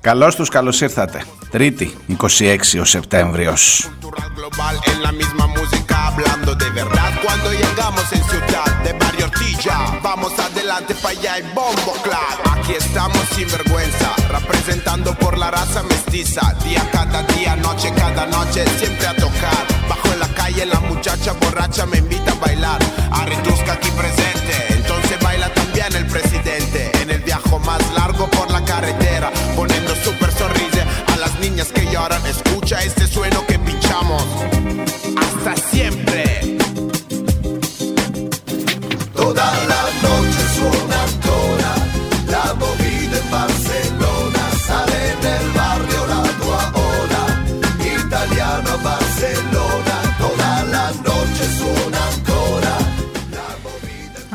Καλώς τους καλώς ήρθατε. Τρίτη, 26 ο Σεπτέμβριος. hablando de verdad cuando llegamos en ciudad de barrio Ortilla. Vamos adelante para allá el bombo claro. Aquí estamos sin vergüenza, representando por la raza mestiza. Día cada día, noche cada noche, siempre a tocar. Bajo en la calle la muchacha borracha me invita a bailar. A aquí presente, entonces baila también el presidente. por la carretera, poniendo super sonrisa a las niñas que lloran. Escucha este sueno que pinchamos.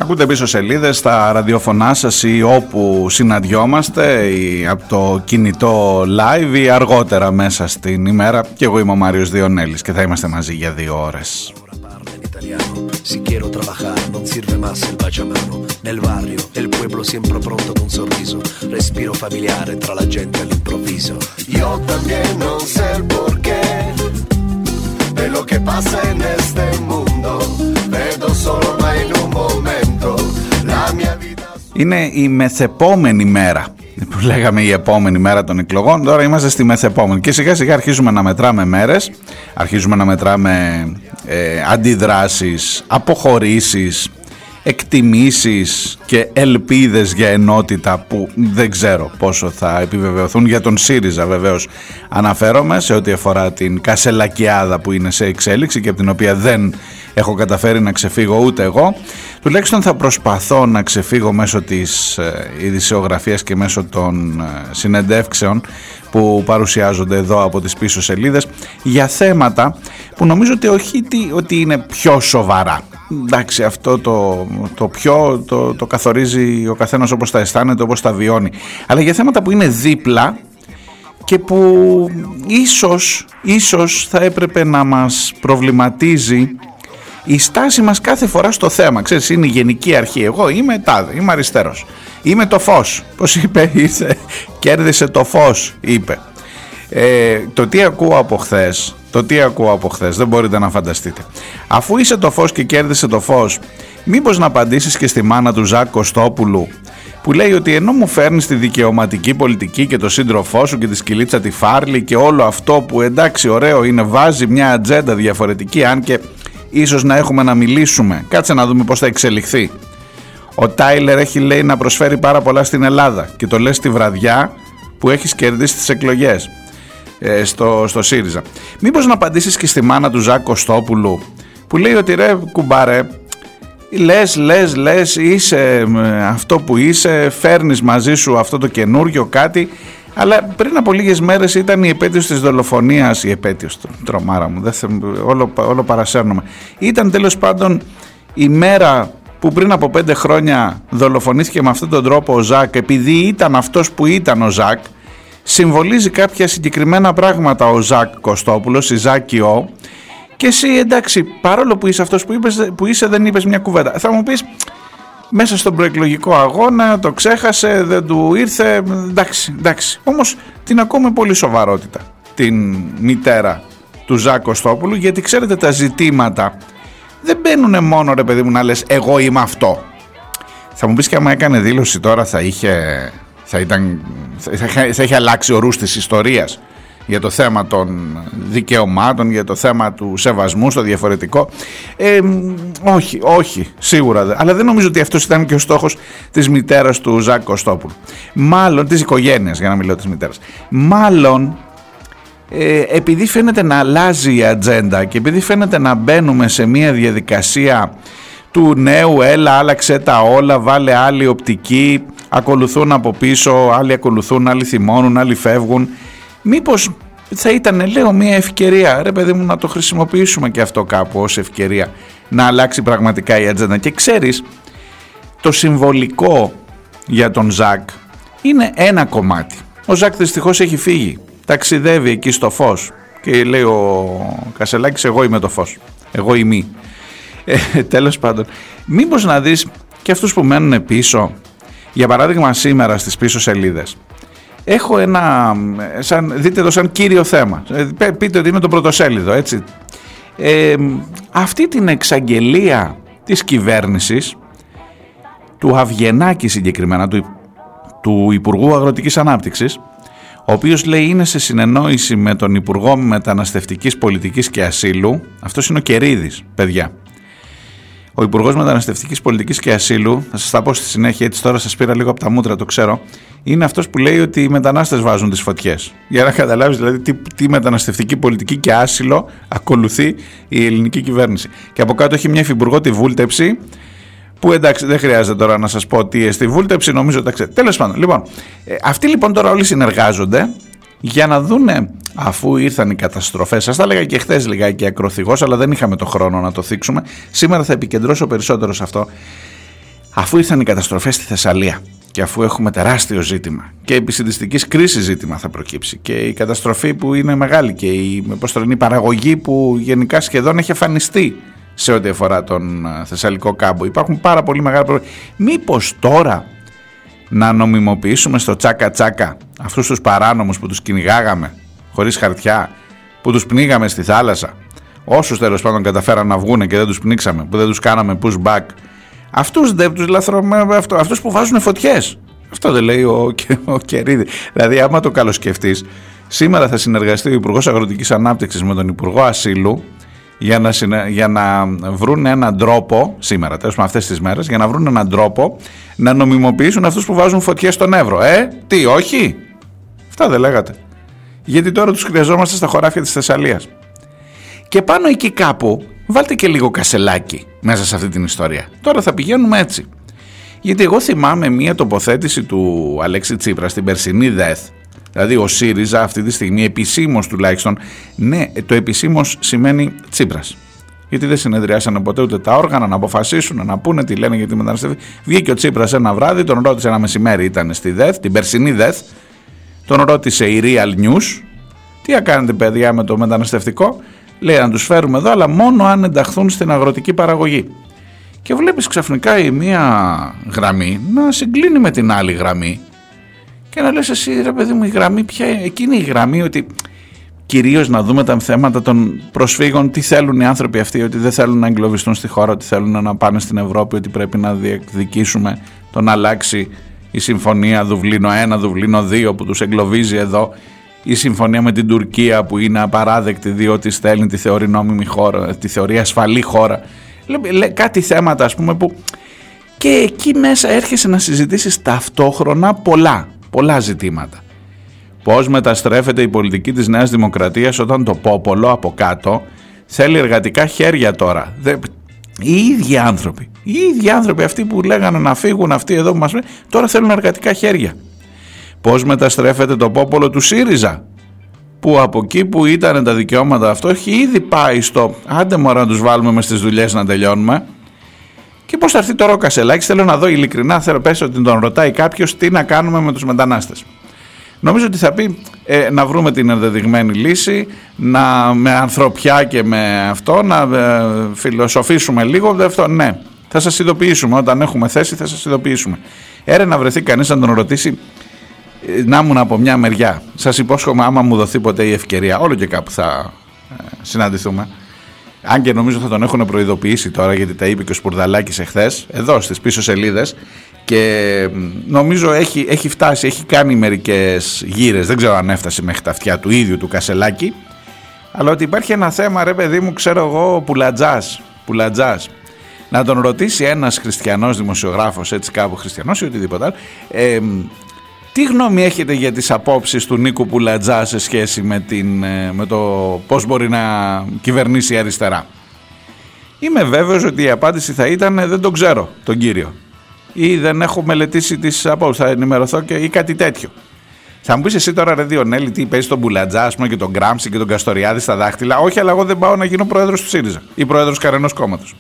Ακούτε πίσω σελίδε στα ραδιοφωνά σα ή όπου συναντιόμαστε ή από το κινητό live ή αργότερα μέσα στην ημέρα. Και εγώ είμαι ο Μάριος Διονέλης και θα είμαστε μαζί για δύο ώρες. Si quiero trabajar, non sirve más el baciamano. Nel barrio, el pueblo siempre pronto con un sorriso. Respiro familiare tra la gente all'improvviso. Yo también no sé el porqué de lo que pasa en este mundo. Vedo solo ma in un momento la mia vita. Είναι η μεθεπόμενη μέρα που λέγαμε η επόμενη μέρα των εκλογών. Τώρα είμαστε στη μεθεπόμενη. Και σιγά σιγά αρχίζουμε να μετράμε μέρες αρχίζουμε να μετράμε ε, αντιδράσεις, αποχωρήσεις εκτιμήσεις και ελπίδες για ενότητα που δεν ξέρω πόσο θα επιβεβαιωθούν. Για τον ΣΥΡΙΖΑ βεβαίως αναφέρομαι σε ό,τι αφορά την κασελακιάδα που είναι σε εξέλιξη και από την οποία δεν έχω καταφέρει να ξεφύγω ούτε εγώ. Τουλάχιστον θα προσπαθώ να ξεφύγω μέσω της ε, ειδησιογραφίας και μέσω των ε, συνεντεύξεων που παρουσιάζονται εδώ από τις πίσω σελίδες για θέματα που νομίζω ότι όχι ότι είναι πιο σοβαρά. Εντάξει αυτό το, το πιο το, το καθορίζει ο καθένας όπως τα αισθάνεται, όπως τα βιώνει. Αλλά για θέματα που είναι δίπλα και που ίσως, ίσως θα έπρεπε να μας προβληματίζει η στάση μας κάθε φορά στο θέμα. Ξέρεις, είναι η γενική αρχή. Εγώ είμαι τάδε, είμαι αριστερός. Είμαι το φως. Πώς είπε, ήρθε, κέρδισε το φως, είπε. Ε, το τι ακούω από χθες, το τι ακούω από χθες, δεν μπορείτε να φανταστείτε. Αφού είσαι το φως και κέρδισε το φως, μήπως να απαντήσεις και στη μάνα του Ζάκ Κωστόπουλου που λέει ότι ενώ μου φέρνεις τη δικαιωματική πολιτική και το σύντροφό σου και τη σκυλίτσα τη Φάρλη και όλο αυτό που εντάξει ωραίο είναι βάζει μια ατζέντα διαφορετική αν και ίσως να έχουμε να μιλήσουμε. Κάτσε να δούμε πώς θα εξελιχθεί. Ο Τάιλερ έχει λέει να προσφέρει πάρα πολλά στην Ελλάδα και το λέει στη βραδιά που έχεις κερδίσει τις εκλογές ε, στο, στο ΣΥΡΙΖΑ. Μήπως να απαντήσεις και στη μάνα του Ζάκ Κωστόπουλου που λέει ότι ρε κουμπάρε λες, λες, λες, είσαι αυτό που είσαι, φέρνεις μαζί σου αυτό το καινούργιο κάτι αλλά πριν από λίγες μέρες ήταν η επέτειος της δολοφονίας, η επέτειος, τρομάρα μου, δεν όλο, όλο παρασέρνομαι. Ήταν τέλος πάντων η μέρα που πριν από πέντε χρόνια δολοφονήθηκε με αυτόν τον τρόπο ο Ζακ επειδή ήταν αυτός που ήταν ο Ζακ συμβολίζει κάποια συγκεκριμένα πράγματα ο Ζακ Κωστόπουλος, η Ζάκιο και εσύ εντάξει παρόλο που είσαι αυτός που, είπες, που είσαι δεν είπες μια κουβέντα. Θα μου πεις μέσα στον προεκλογικό αγώνα, το ξέχασε, δεν του ήρθε, εντάξει, εντάξει. Όμως την ακούμε πολύ σοβαρότητα την μητέρα του Ζάκ Κωστόπουλου γιατί ξέρετε τα ζητήματα δεν μπαίνουν μόνο ρε παιδί μου να λες εγώ είμαι αυτό. Θα μου πεις και άμα έκανε δήλωση τώρα θα είχε, θα ήταν, θα είχε αλλάξει ο ρούς της ιστορίας για το θέμα των δικαιωμάτων, για το θέμα του σεβασμού στο διαφορετικό. Ε, όχι, όχι, σίγουρα. Αλλά δεν νομίζω ότι αυτός ήταν και ο στόχος της μητέρας του Ζακ Κωστόπουλου. Μάλλον, της οικογένειας, για να μιλώ της μητέρας. Μάλλον, ε, επειδή φαίνεται να αλλάζει η ατζέντα και επειδή φαίνεται να μπαίνουμε σε μια διαδικασία του νέου έλα άλλαξε τα όλα, βάλε άλλη οπτική, ακολουθούν από πίσω, άλλοι ακολουθούν, άλλοι θυμώνουν, άλλοι φεύγουν. Μήπως θα ήταν λέω μια ευκαιρία ρε παιδί μου να το χρησιμοποιήσουμε και αυτό κάπου ως ευκαιρία να αλλάξει πραγματικά η ατζέντα. Και ξέρεις το συμβολικό για τον Ζακ είναι ένα κομμάτι. Ο Ζακ δυστυχώς έχει φύγει. Ταξιδεύει εκεί στο φως και λέει ο Κασελάκης εγώ είμαι το φως. Εγώ είμαι ε, τέλος πάντων. Μήπως να δεις και αυτούς που μένουν πίσω για παράδειγμα σήμερα στις πίσω σελίδες έχω ένα, σαν, δείτε το σαν κύριο θέμα. Ε, πείτε ότι είναι το πρωτοσέλιδο, έτσι. Ε, αυτή την εξαγγελία της κυβέρνησης, του Αυγενάκη συγκεκριμένα, του, του Υπουργού Αγροτικής Ανάπτυξης, ο οποίος λέει είναι σε συνεννόηση με τον Υπουργό Μεταναστευτικής Πολιτικής και Ασύλου, αυτός είναι ο Κερίδης, παιδιά. Ο Υπουργός Μεταναστευτικής Πολιτικής και Ασύλου, θα σας τα πω στη συνέχεια, έτσι τώρα σας πήρα λίγο από τα μούτρα, το ξέρω, είναι αυτός που λέει ότι οι μετανάστες βάζουν τις φωτιές. Για να καταλάβεις δηλαδή τι, τι μεταναστευτική πολιτική και άσυλο ακολουθεί η ελληνική κυβέρνηση. Και από κάτω έχει μια υφυπουργό τη βούλτεψη, που εντάξει δεν χρειάζεται τώρα να σας πω τι στη βούλτεψη, νομίζω τα ξέρετε. Τέλος πάντων, λοιπόν, ε, αυτοί λοιπόν τώρα όλοι συνεργάζονται για να δούνε αφού ήρθαν οι καταστροφές. Σας τα έλεγα και χθες λιγάκι ακροθυγός αλλά δεν είχαμε το χρόνο να το θίξουμε. Σήμερα θα επικεντρώσω περισσότερο σε αυτό. Αφού ήρθαν οι καταστροφές στη Θεσσαλία και αφού έχουμε τεράστιο ζήτημα και επισυντιστικής κρίσης ζήτημα θα προκύψει και η καταστροφή που είναι μεγάλη και η, πώς η παραγωγή που γενικά σχεδόν έχει εμφανιστεί σε ό,τι αφορά τον ε, Θεσσαλικό κάμπο. Υπάρχουν πάρα πολύ μεγάλα προβλήματα. Μήπως τώρα να νομιμοποιήσουμε στο τσάκα τσάκα αυτούς τους παράνομους που τους κυνηγάγαμε χωρίς χαρτιά, που τους πνίγαμε στη θάλασσα, όσους τέλος πάντων καταφέραν να βγουν και δεν τους πνίξαμε, που δεν τους κάναμε push back, αυτούς δεν τους λαθρούμε, αυτό, αυτούς που βάζουν φωτιές. Αυτό δεν λέει ο, ο Κερίδη. Δηλαδή άμα το καλοσκεφτείς, σήμερα θα συνεργαστεί ο Υπουργός Αγροτικής Ανάπτυξης με τον Υπουργό Ασύλου για να, για να βρουν έναν τρόπο, σήμερα τέλος με αυτές τις μέρες, για να βρουν έναν τρόπο να νομιμοποιήσουν αυτούς που βάζουν φωτιές στον Εύρο. Ε, τι, όχι; Αυτά δεν λέγατε. Γιατί τώρα τους χρειαζόμαστε στα χωράφια της Θεσσαλίας. Και πάνω εκεί κάπου βάλτε και λίγο κασελάκι μέσα σε αυτή την ιστορία. Τώρα θα πηγαίνουμε έτσι. Γιατί εγώ θυμάμαι μία τοποθέτηση του Αλέξη Τσίπρα στην περσινή ΔΕΘ Δηλαδή ο ΣΥΡΙΖΑ αυτή τη στιγμή επισήμως τουλάχιστον, ναι, το επισήμως σημαίνει Τσίπρας. Γιατί δεν συνεδριάσανε ποτέ ούτε τα όργανα να αποφασίσουν, να πούνε τι λένε για τη μεταναστευτική. Βγήκε ο Τσίπρας ένα βράδυ, τον ρώτησε ένα μεσημέρι, ήταν στη ΔΕΘ, την περσινή ΔΕΘ. Τον ρώτησε η Real News, τι θα κάνετε παιδιά με το μεταναστευτικό; Λέει να τους φέρουμε εδώ, αλλά μόνο αν ενταχθούν στην αγροτική παραγωγή. Και βλέπεις ξαφνικά η μία γραμμή να συγκλίνει με την άλλη γραμμή και να λες εσύ ρε παιδί μου η γραμμή ποια εκείνη η γραμμή ότι κυρίως να δούμε τα θέματα των προσφύγων τι θέλουν οι άνθρωποι αυτοί ότι δεν θέλουν να εγκλωβιστούν στη χώρα ότι θέλουν να πάνε στην Ευρώπη ότι πρέπει να διεκδικήσουμε το να αλλάξει η συμφωνία Δουβλίνο 1, Δουβλίνο 2 που τους εγκλωβίζει εδώ η συμφωνία με την Τουρκία που είναι απαράδεκτη διότι στέλνει τη θεωρή νόμιμη χώρα, τη θεωρεί ασφαλή χώρα. Κάτι θέματα ας πούμε που και εκεί μέσα έρχεσαι να συζητήσεις ταυτόχρονα πολλά πολλά ζητήματα. Πώς μεταστρέφεται η πολιτική της Νέας Δημοκρατίας όταν το πόπολο από κάτω θέλει εργατικά χέρια τώρα. Οι ίδιοι άνθρωποι, οι ίδιοι άνθρωποι αυτοί που λέγανε να φύγουν αυτοί εδώ που μας τώρα θέλουν εργατικά χέρια. Πώς μεταστρέφεται το πόπολο του ΣΥΡΙΖΑ που από εκεί που ήταν τα δικαιώματα αυτό έχει ήδη πάει στο άντε μωρά να τους βάλουμε μες στις δουλειές να τελειώνουμε και πώς θα έρθει τώρα ο Κασελάκη, θέλω να δω ειλικρινά, θέλω πέσει ότι τον ρωτάει κάποιος τι να κάνουμε με τους μετανάστες. Νομίζω ότι θα πει ε, να βρούμε την ενδεδειγμένη λύση, να, με ανθρωπιά και με αυτό, να ε, φιλοσοφήσουμε λίγο. Αυτό, ναι, θα σας ειδοποιήσουμε. Όταν έχουμε θέση θα σας ειδοποιήσουμε. Έρε να βρεθεί κανείς να τον ρωτήσει ε, να ήμουν από μια μεριά. Σας υπόσχομαι άμα μου δοθεί ποτέ η ευκαιρία, όλο και κάπου θα ε, συναντηθούμε. Αν και νομίζω θα τον έχουν προειδοποιήσει τώρα γιατί τα είπε και ο Σπουρδαλάκης εχθές εδώ στις πίσω σελίδες και νομίζω έχει, έχει φτάσει, έχει κάνει μερικές γύρες, δεν ξέρω αν έφτασε μέχρι τα αυτιά του ίδιου του Κασελάκη. Αλλά ότι υπάρχει ένα θέμα ρε παιδί μου ξέρω εγώ πουλατζάς, πουλατζάς. Να τον ρωτήσει ένας χριστιανός δημοσιογράφος έτσι κάπου χριστιανός ή οτιδήποτε άλλο ε, τι γνώμη έχετε για τις απόψεις του Νίκου Πουλατζά σε σχέση με, την, ε, με το πώς μπορεί να κυβερνήσει η αριστερά; Είμαι βέβαιος ότι η απάντηση θα ήταν «δεν τον ξέρω τον κύριο» ή «δεν έχω μελετήσει τις απόψεις, θα ενημερωθώ» και, ή κάτι τέτοιο. Θα μου πεις εσύ τώρα, Ρε Διονέλη, τι παίζει τον Μπουλατζά, ας πούμε, και τον Γκράμψη και τον Καστοριάδη στα δάχτυλα. Όχι, αλλά εγώ δεν πάω να γίνω πρόεδρος του ΣΥΡΙΖΑ ή πρόεδρος κανένα κόμματος.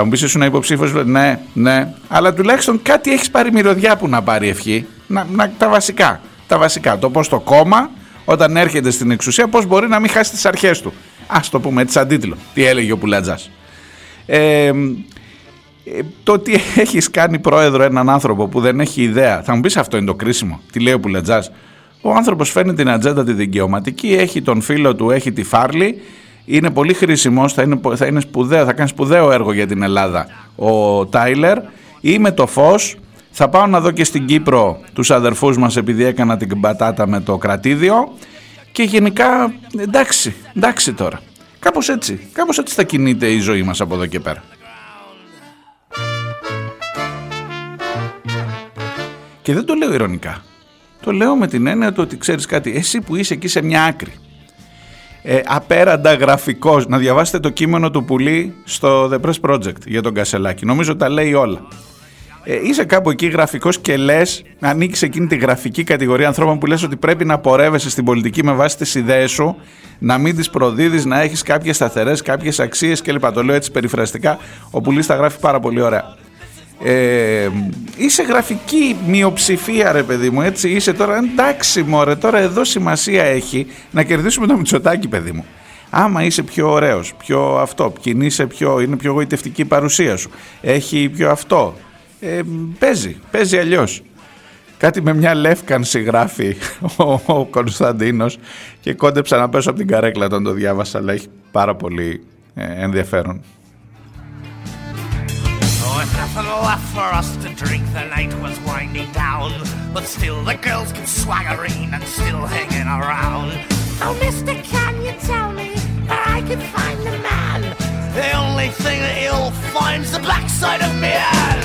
Θα μου πεις εσύ να υποψήφιο, ναι, ναι, αλλά τουλάχιστον κάτι έχεις πάρει μυρωδιά που να πάρει ευχή. Να, να, τα βασικά. Τα βασικά. Το πώς το κόμμα, όταν έρχεται στην εξουσία, πώς μπορεί να μην χάσει τις αρχές του. Α το πούμε έτσι, αντίτλο. Τι έλεγε ο Πουλατζάς. Ε, το ότι έχεις κάνει πρόεδρο έναν άνθρωπο που δεν έχει ιδέα, θα μου πεις αυτό είναι το κρίσιμο, τι λέει ο Πουλετζάς. Ο άνθρωπος φέρνει την ατζέντα τη δικαιωματική, έχει τον φίλο του, έχει τη φάρλη, είναι πολύ χρήσιμος, θα είναι, θα είναι σπουδαίο, θα κάνει σπουδαίο έργο για την Ελλάδα ο Τάιλερ. Είμαι το φως, θα πάω να δω και στην Κύπρο τους αδερφούς μας επειδή έκανα την πατάτα με το κρατήδιο και γενικά εντάξει, εντάξει τώρα. Κάπως έτσι, κάπως έτσι θα κινείται η ζωή μας από εδώ και πέρα. Και δεν το λέω ηρωνικά. Το λέω με την έννοια του ότι ξέρεις κάτι, εσύ που είσαι εκεί σε μια άκρη. Ε, απέραντα γραφικός, να διαβάσετε το κείμενο του Πουλή στο The Press Project για τον Κασελάκη. Νομίζω τα λέει όλα. Ε, είσαι κάπου εκεί γραφικός και λες, ανήκει εκείνη τη γραφική κατηγορία ανθρώπων που λες ότι πρέπει να πορεύεσαι στην πολιτική με βάση τις ιδέες σου, να μην τις προδίδεις, να έχεις κάποιες σταθερές, κάποιες αξίες κλπ. Το λέω έτσι περιφραστικά, ο Πουλής τα γράφει πάρα πολύ ωραία ε, είσαι γραφική μειοψηφία ρε παιδί μου έτσι είσαι τώρα. Εντάξει μωρέ τώρα εδώ σημασία έχει να κερδίσουμε το Μητσοτάκι παιδί μου. Άμα είσαι πιο ωραίος πιο αυτό κινείσαι πιο είναι πιο γοητευτική η παρουσία σου. Έχει πιο αυτό. Ε, παίζει παίζει αλλιώς. Κάτι με μια λεύκανση γράφει ο, ο Κωνσταντίνος και κόντεψα να πέσω από την καρέκλα όταν το διάβασα αλλά έχει πάρα πολύ ε, ενδιαφέρον. Nothing left for us to drink. The night was winding down, but still the girls kept swaggering and still hanging around. Oh, Mister, can you tell me where I can find the man? The only thing that he'll find's the backside of me.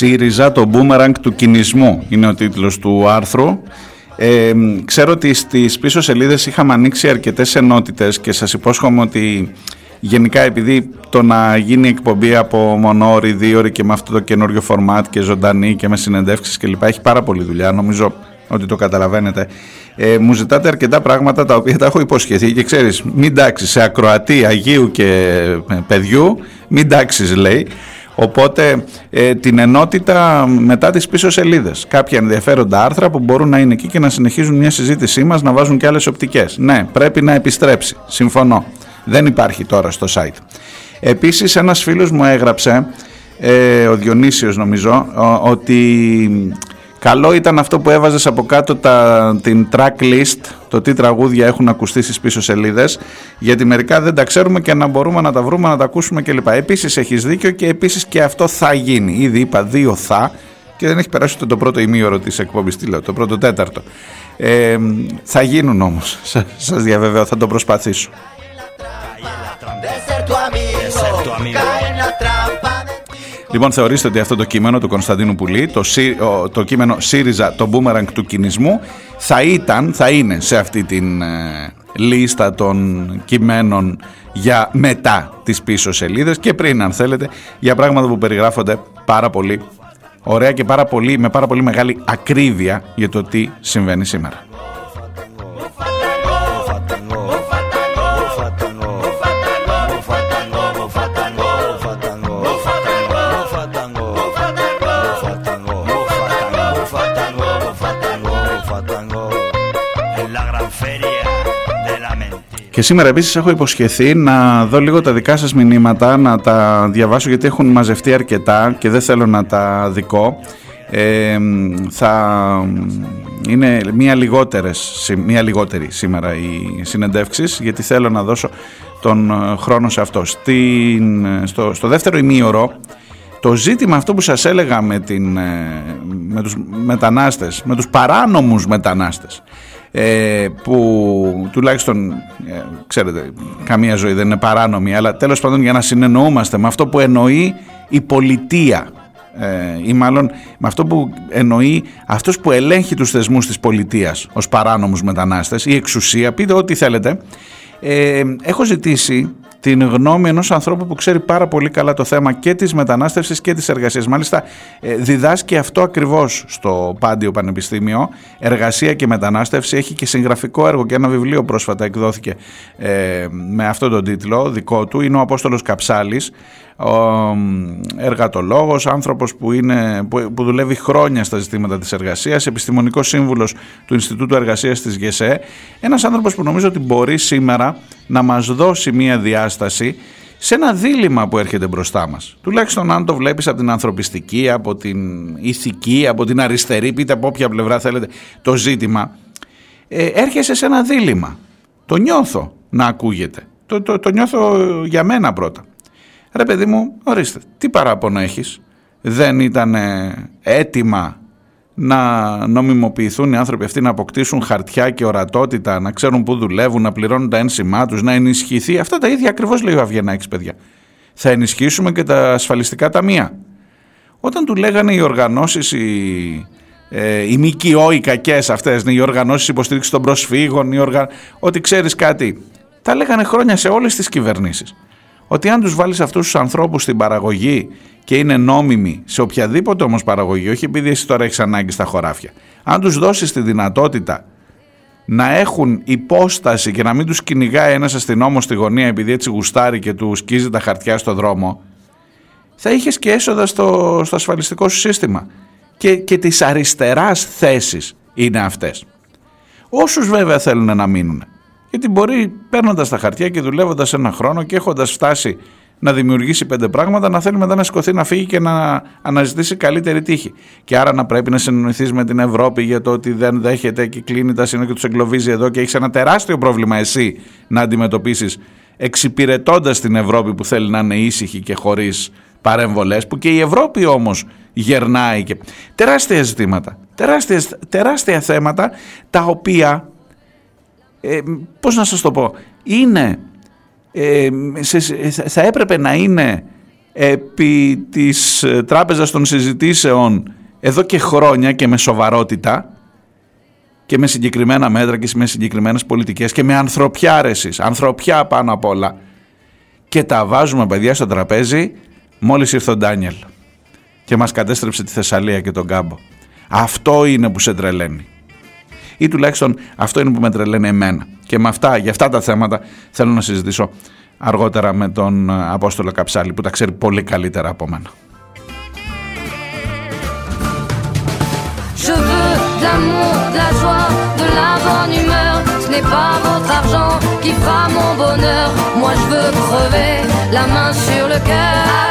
ΣΥΡΙΖΑ, το boomerang του κινησμού είναι ο τίτλος του άρθρου. Ε, ξέρω ότι στις πίσω σελίδες είχαμε ανοίξει αρκετές ενότητες και σας υπόσχομαι ότι γενικά επειδή το να γίνει εκπομπή από μονόρι, δύο και με αυτό το καινούριο φορμάτ και ζωντανή και με συνεντεύξεις κλπ. Έχει πάρα πολύ δουλειά, νομίζω ότι το καταλαβαίνετε ε, μου ζητάτε αρκετά πράγματα τα οποία τα έχω υποσχεθεί και ξέρεις μην τάξεις σε ακροατή Αγίου και ε, παιδιού μην τάξεις λέει Οπότε ε, την ενότητα μετά τις πίσω σελίδες. Κάποια ενδιαφέροντα άρθρα που μπορούν να είναι εκεί και να συνεχίζουν μια συζήτησή μας, να βάζουν και άλλες οπτικές. Ναι, πρέπει να επιστρέψει. Συμφωνώ. Δεν υπάρχει τώρα στο site. Επίσης ένας φίλος μου έγραψε, ε, ο Διονύσιος νομίζω, ότι Καλό ήταν αυτό που έβαζες από κάτω τα, την track list, το τι τραγούδια έχουν ακουστεί στις πίσω σελίδες, γιατί μερικά δεν τα ξέρουμε και να μπορούμε να τα βρούμε, να τα ακούσουμε κλπ. Επίσης έχεις δίκιο και επίσης και αυτό θα γίνει. Ήδη είπα δύο θα και δεν έχει περάσει ούτε το πρώτο ημίωρο της εκπομπής, τι λέω, το πρώτο τέταρτο. Ε, θα γίνουν όμως, σας διαβεβαιώ, θα το προσπαθήσω. Λοιπόν, θεωρήστε ότι αυτό το κείμενο του Κωνσταντίνου Πουλή, το, το κείμενο ΣΥΡΙΖΑ, το boomerang του κινησμού, θα ήταν, θα είναι σε αυτή την ε, λίστα των κειμένων για μετά τις πίσω σελίδες και πριν αν θέλετε για πράγματα που περιγράφονται πάρα πολύ ωραία και πάρα πολύ, με πάρα πολύ μεγάλη ακρίβεια για το τι συμβαίνει σήμερα. Και σήμερα επίσης έχω υποσχεθεί να δω λίγο τα δικά σας μηνύματα, να τα διαβάσω γιατί έχουν μαζευτεί αρκετά και δεν θέλω να τα δικό. Ε, θα είναι μία, λιγότερες, μία λιγότερη σήμερα οι συνεντεύξεις γιατί θέλω να δώσω τον ε, χρόνο σε αυτό. Στην, στο, στο δεύτερο ημίωρο το ζήτημα αυτό που σας έλεγα με, την, ε, με τους μετανάστες, με τους παράνομους μετανάστες ε, που τουλάχιστον ε, ξέρετε καμία ζωή δεν είναι παράνομη αλλά τέλος πάντων για να συνεννοούμαστε με αυτό που εννοεί η πολιτεία ε, ή μάλλον με αυτό που εννοεί αυτός που ελέγχει τους θεσμούς της πολιτείας ως παράνομους μετανάστες ή εξουσία, πείτε ό,τι θέλετε. Ε, έχω ζητήσει την γνώμη ενός ανθρώπου που ξέρει πάρα πολύ καλά το θέμα και της μετανάστευσης και της εργασίας. Μάλιστα ε, διδάσκει αυτό ακριβώς στο Πάντιο Πανεπιστήμιο, εργασία και μετανάστευση. Έχει και συγγραφικό έργο και ένα βιβλίο πρόσφατα εκδόθηκε ε, με αυτόν τον τίτλο δικό του. Είναι ο Απόστολος Καψάλης, ο εργατολόγος, άνθρωπος που, είναι, που, δουλεύει χρόνια στα ζητήματα της εργασίας, επιστημονικός σύμβουλος του Ινστιτούτου Εργασίας της ΓΕΣΕ, ένας άνθρωπος που νομίζω ότι μπορεί σήμερα να μας δώσει μία διάσταση σε ένα δίλημα που έρχεται μπροστά μας. Τουλάχιστον αν το βλέπεις από την ανθρωπιστική, από την ηθική, από την αριστερή, πείτε από όποια πλευρά θέλετε το ζήτημα, ε, έρχεσαι σε ένα δίλημα. Το νιώθω να ακούγεται. Το, το, το νιώθω για μένα πρώτα. Ρε παιδί μου, ορίστε, τι παράπονο έχεις; Δεν ήταν έτοιμα να νομιμοποιηθούν οι άνθρωποι αυτοί να αποκτήσουν χαρτιά και ορατότητα, να ξέρουν πού δουλεύουν, να πληρώνουν τα ένσημά τους, να ενισχυθεί; Αυτά τα ίδια ακριβώς λέει ο Αβγενάκης, παιδιά. Θα ενισχύσουμε και τα ασφαλιστικά ταμεία. Όταν του λέγανε οι οργανώσεις, οι, ε, οι ΜΚΟ, οι κακές αυτές, οι οργανώσεις υποστήριξης των προσφύγων, οι οργα... ότι ξέρεις κάτι, τα λέγανε χρόνια σε όλες τις κυβερνήσεις ότι αν τους βάλεις αυτούς τους ανθρώπους στην παραγωγή και είναι νόμιμοι σε οποιαδήποτε όμως παραγωγή, όχι επειδή εσύ τώρα έχεις ανάγκη στα χωράφια, αν τους δώσεις τη δυνατότητα να έχουν υπόσταση και να μην τους κυνηγάει ένας αστυνόμος στη γωνία επειδή έτσι γουστάρει και του σκίζει τα χαρτιά στο δρόμο, θα είχες και έσοδα στο, στο ασφαλιστικό σου σύστημα. Και, και τις αριστεράς θέσεις είναι αυτές. Όσους βέβαια θέλουν να μείνουν. Γιατί μπορεί παίρνοντας τα χαρτιά και δουλεύοντας ένα χρόνο και έχοντας φτάσει να δημιουργήσει πέντε πράγματα, να θέλει μετά να σηκωθεί να φύγει και να αναζητήσει καλύτερη τύχη. Και άρα να πρέπει να συνεννοηθεί με την Ευρώπη για το ότι δεν δέχεται και κλείνει τα σύνορα και τους εγκλωβίζει εδώ και έχεις ένα τεράστιο πρόβλημα εσύ να αντιμετωπίσεις εξυπηρετώντας την Ευρώπη που θέλει να είναι ήσυχη και χωρίς παρέμβολε, που και η Ευρώπη όμως γερνάει και τεράστια ζητήματα, τεράστια, τεράστια θέματα τα οποία ε, πώς να σας το πω, είναι, ε, θα έπρεπε να είναι επί της ε, τράπεζας των συζητήσεων εδώ και χρόνια και με σοβαρότητα και με συγκεκριμένα μέτρα και με συγκεκριμένες πολιτικές και με ανθρωπιά ρεσης, ανθρωπιά πάνω απ' όλα και τα βάζουμε παιδιά στο τραπέζι μόλις ήρθε ο Ντάνιελ και μας κατέστρεψε τη Θεσσαλία και τον Κάμπο. Αυτό είναι που σε τρελαίνει ή τουλάχιστον αυτό είναι που με τρελαίνει εμένα. Και με αυτά, για αυτά τα θέματα θέλω να συζητήσω αργότερα με τον ε, Απόστολο Καψάλη που τα ξέρει πολύ καλύτερα από μένα. Je veux de l'amour, de la joie, de la bonne humeur. Ce n'est pas votre argent qui fera mon bonheur. Moi je veux crever la main sur le cœur.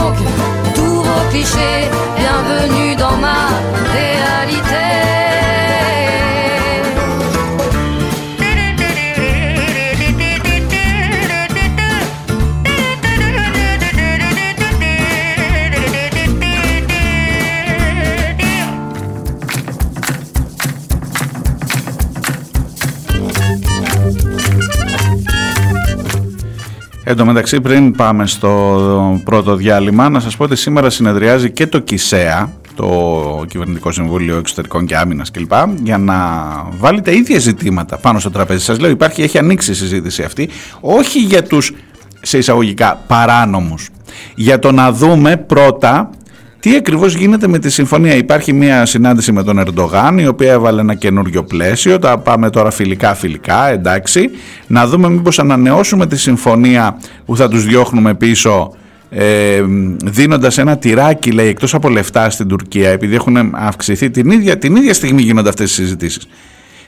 Bienvenue dans ma réalité. Εν τω μεταξύ πριν πάμε στο πρώτο διάλειμμα να σας πω ότι σήμερα συνεδριάζει και το ΚΙΣΕΑ το Κυβερνητικό Συμβούλιο Εξωτερικών και Άμυνας κλπ για να βάλει τα ίδια ζητήματα πάνω στο τραπέζι. Σας λέω υπάρχει, έχει ανοίξει η συζήτηση αυτή όχι για τους σε εισαγωγικά παράνομους. Για το να δούμε πρώτα τι ακριβώς γίνεται με τη συμφωνία; Υπάρχει μια συνάντηση με τον Ερντογάν, η οποία έβαλε ένα καινούριο πλαίσιο. Τα πάμε τώρα φιλικά-φιλικά, εντάξει. Να δούμε μήπως ανανεώσουμε τη συμφωνία που θα τους διώχνουμε πίσω. Ε, δίνοντας ένα τυράκι λέει εκτός από λεφτά στην Τουρκία επειδή έχουν αυξηθεί την ίδια, την ίδια στιγμή γίνονται αυτές οι συζητήσεις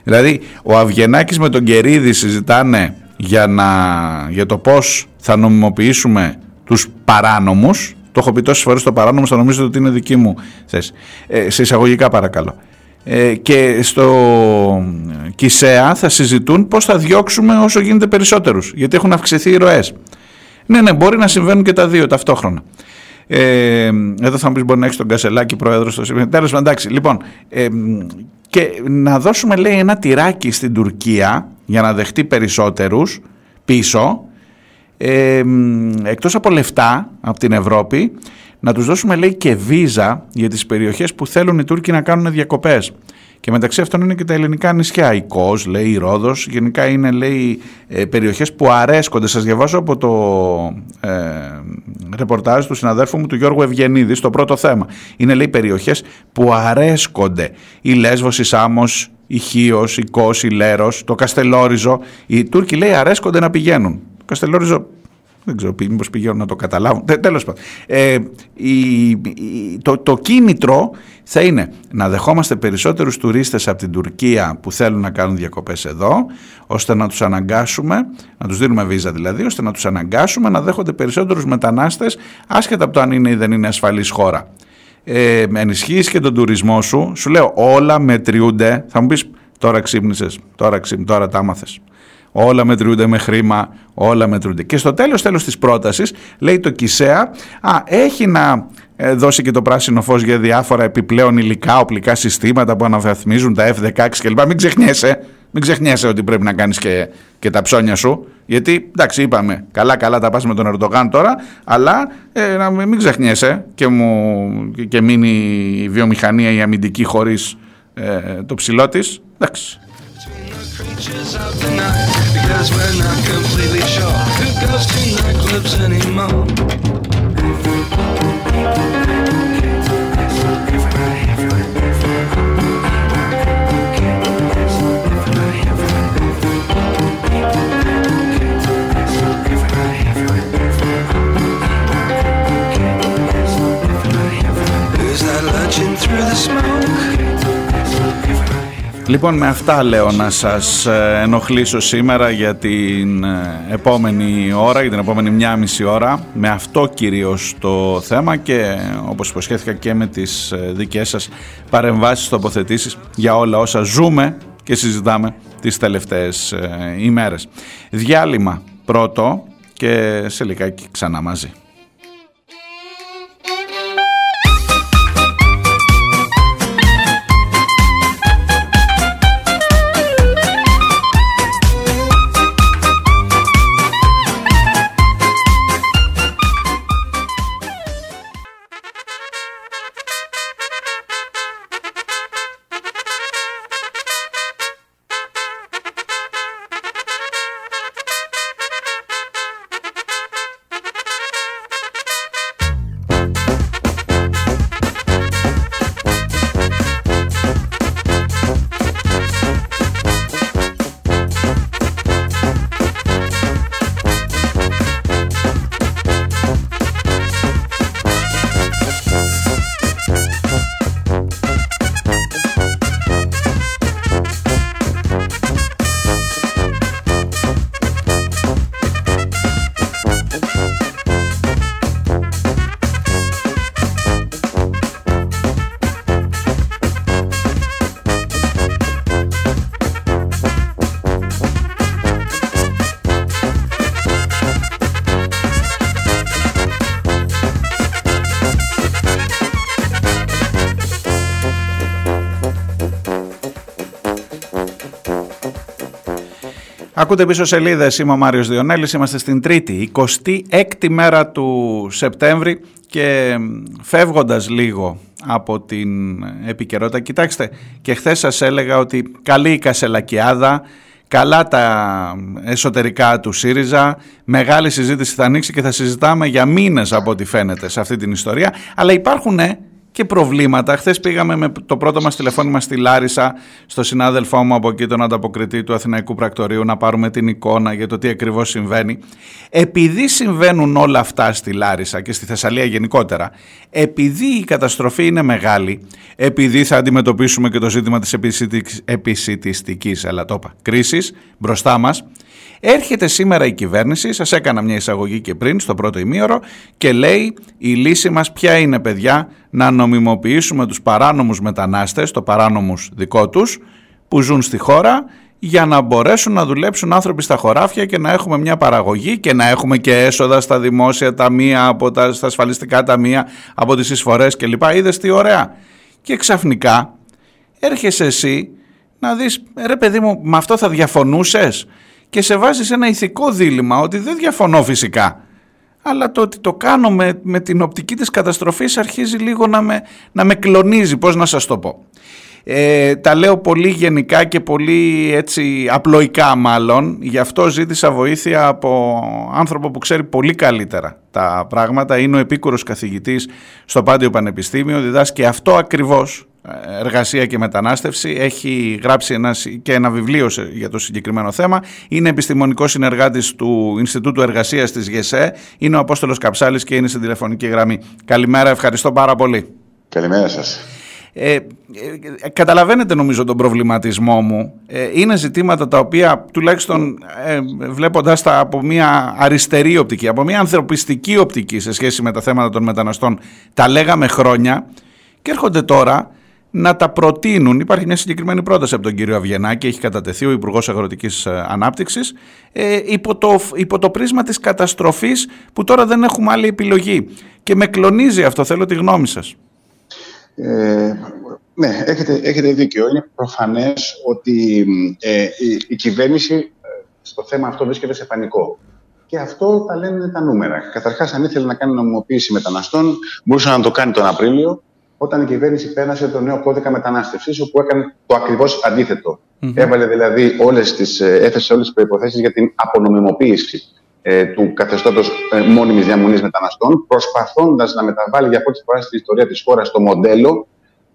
δηλαδή ο Αυγενάκης με τον Κερίδη συζητάνε για, να, για το πώς θα νομιμοποιήσουμε τους παράνομους το έχω πει τόσες φορές το παράνομο, θα νομίζετε ότι είναι δική μου θέση. Ε, σε εισαγωγικά παρακαλώ. Ε, και στο ΚΙΣΕΑ θα συζητούν πώς θα διώξουμε όσο γίνεται περισσότερους, γιατί έχουν αυξηθεί οι ροές. Ναι, ναι, μπορεί να συμβαίνουν και τα δύο ταυτόχρονα. Ε, εδώ θα μου πεις μπορεί να έχεις τον Κασελάκη πρόεδρος στο Τέλος πάντων, εντάξει. Λοιπόν, ε, και να δώσουμε λέει ένα τυράκι στην Τουρκία για να δεχτεί περισσότερους πίσω ε, εκτός από λεφτά από την Ευρώπη να τους δώσουμε λέει και βίζα για τις περιοχές που θέλουν οι Τούρκοι να κάνουν διακοπές. Και μεταξύ αυτών είναι και τα ελληνικά νησιά. Η Κος, λέει, η Ρόδος. Γενικά είναι, λέει, ε, περιοχές που αρέσκονται. Σας διαβάζω από το ε, ρεπορτάζ του συναδέρφου μου του Γιώργου Ευγενίδη στο πρώτο θέμα. Είναι, λέει, περιοχές που αρέσκονται. Η Λέσβος, η Σάμος, η Χίος, η Κος, η Λέρος, το Καστελόριζο. Οι Τούρκοι, λέει, αρέσκονται να πηγαίνουν. Καστελόριζο δεν ξέρω μήπως πηγαίνουν να το καταλάβουν. Τέλος πάντων. Ε, το, το κίνητρο θα είναι να δεχόμαστε περισσότερους τουρίστες από την Τουρκία που θέλουν να κάνουν διακοπές εδώ, ώστε να τους αναγκάσουμε, να τους δίνουμε βίζα δηλαδή, ώστε να τους αναγκάσουμε να δέχονται περισσότερους μετανάστες, άσχετα από το αν είναι ή δεν είναι ασφαλής χώρα. Ε, ενισχύεις και τον τουρισμό σου, σου λέω όλα μετριούνται, θα μου πεις τώρα ξύπνησες, τώρα, ξύπνησες, τώρα τα άμαθες όλα μετριούνται με χρήμα, όλα μετριούνται. Και στο τέλος τέλος της πρότασης λέει το ΚΙΣΕΑ, α, έχει να ε, δώσει και το πράσινο φως για διάφορα επιπλέον υλικά, οπλικά συστήματα που αναβαθμίζουν τα F-16 κλπ. Μην ξεχνιέσαι, μην ξεχνιέσαι ότι πρέπει να κάνεις και, και τα ψώνια σου, γιατί εντάξει είπαμε, καλά καλά τα πας με τον Ερντογάν τώρα, αλλά ε, να μην ξεχνιέσαι και, μου, και μείνει η βιομηχανία η αμυντική χωρίς ε, το ψηλό της, εντάξει. Creatures of the night Because we're not completely sure Who goes to nightclubs anymore Who's that lurching through the smoke? Λοιπόν με αυτά λέω να σας ε, ενοχλήσω σήμερα για την ε, επόμενη ώρα, για την επόμενη μια μισή ώρα με αυτό κυρίως το θέμα και όπως υποσχέθηκα και με τις ε, δικές σας παρεμβάσεις, τοποθετήσεις για όλα όσα ζούμε και συζητάμε τις τελευταίες ημέρες. Διάλειμμα πρώτο και σε λιγάκι ξανά μαζί. Ακούτε πίσω σελίδες. Είμαι ο Μάριος Διονέλης. Είμαστε στην Τρίτη, 26η μέρα του Σεπτέμβρη και φεύγοντας λίγο από την επικαιρότητα. Κοιτάξτε, και χθες σας έλεγα ότι καλή η Κασελακιάδα, καλά τα εσωτερικά του ΣΥΡΙΖΑ, μεγάλη συζήτηση θα ανοίξει και θα συζητάμε για μήνες από ό,τι φαίνεται σε αυτή την ιστορία, αλλά υπάρχουν και προβλήματα. Χθες πήγαμε με το πρώτο μας τηλεφώνημα στη Λάρισα, στο συνάδελφό μου από εκεί, τον ανταποκριτή του Αθηναϊκού Πρακτορείου, να πάρουμε την εικόνα για το τι ακριβώς συμβαίνει. Επειδή συμβαίνουν όλα αυτά στη Λάρισα και στη Θεσσαλία γενικότερα, επειδή η καταστροφή είναι μεγάλη, επειδή θα αντιμετωπίσουμε και το ζήτημα της επισητιστικής κρίσης μπροστά μας, Έρχεται σήμερα η κυβέρνηση, σας έκανα μια εισαγωγή και πριν στο πρώτο ημίωρο και λέει η λύση μας ποια είναι παιδιά να νομιμοποιήσουμε τους παράνομους μετανάστες, το παράνομους δικό τους που ζουν στη χώρα για να μπορέσουν να δουλέψουν άνθρωποι στα χωράφια και να έχουμε μια παραγωγή και να έχουμε και έσοδα στα δημόσια ταμεία, από τα, στα ασφαλιστικά ταμεία, από τις εισφορές κλπ. Είδες τι ωραία. Και ξαφνικά έρχεσαι εσύ να δεις, ρε παιδί μου, με αυτό θα διαφωνούσες; Και σε βάζεις σε ένα ηθικό δίλημα ότι δεν διαφωνώ φυσικά αλλά το ότι το κάνω με, με την οπτική της καταστροφής αρχίζει λίγο να με, να με κλονίζει, πώς να σας το πω. Ε, τα λέω πολύ γενικά και πολύ έτσι απλοϊκά μάλλον, γι' αυτό ζήτησα βοήθεια από άνθρωπο που ξέρει πολύ καλύτερα τα πράγματα, είναι ο επίκουρος καθηγητής στο Πάντιο Πανεπιστήμιο, διδάσκει αυτό ακριβώς εργασία και μετανάστευση. Έχει γράψει ένας, και ένα βιβλίο για το συγκεκριμένο θέμα. Είναι επιστημονικός συνεργάτης του Ινστιτούτου Εργασίας της ΓΕΣΕ. Είναι ο Απόστολος Καψάλης και είναι στην τηλεφωνική γραμμή. Καλημέρα, ευχαριστώ πάρα πολύ. Καλημέρα σας. Ε, ε, καταλαβαίνετε νομίζω τον προβληματισμό μου. Ε, είναι ζητήματα τα οποία τουλάχιστον ε, βλέποντας τα από μια αριστερή οπτική, από μια ανθρωπιστική οπτική σε σχέση με τα θέματα των μεταναστών, τα λέγαμε χρόνια και έρχονται τώρα να τα προτείνουν. Υπάρχει μια συγκεκριμένη πρόταση από τον κύριο Αβγενάκη, έχει κατατεθεί ο Υπουργός Αγροτικής ε, Ανάπτυξης, ε, υπό, το, υπό το πρίσμα της καταστροφής που τώρα δεν έχουμε άλλη επιλογή. Και με κλονίζει αυτό, θέλω τη γνώμη σας. Ε, ναι, έχετε, έχετε δίκιο. Είναι προφανές ότι ε, η, η κυβέρνηση ε, στο θέμα αυτό βρίσκεται σε πανικό. Και αυτό τα λένε τα νούμερα. Καταρχάς, αν ήθελε να κάνει νομιμοποίηση μεταναστών, μπορούσε να το κάνει τον Απρίλιο όταν η κυβέρνηση πέρασε το νέο κώδικα μετανάστευσης, όπου έκανε το ακριβώς αντίθετο. Έβαλε δηλαδή όλες τις, ε, έθεσε όλες τις προποθέσει για την απονομιμοποίηση ε, του καθεστώτος ε, μόνιμης διαμονής μεταναστών, προσπαθώντας να μεταβάλει για πρώτη φορά στην ιστορία της χώρας το μοντέλο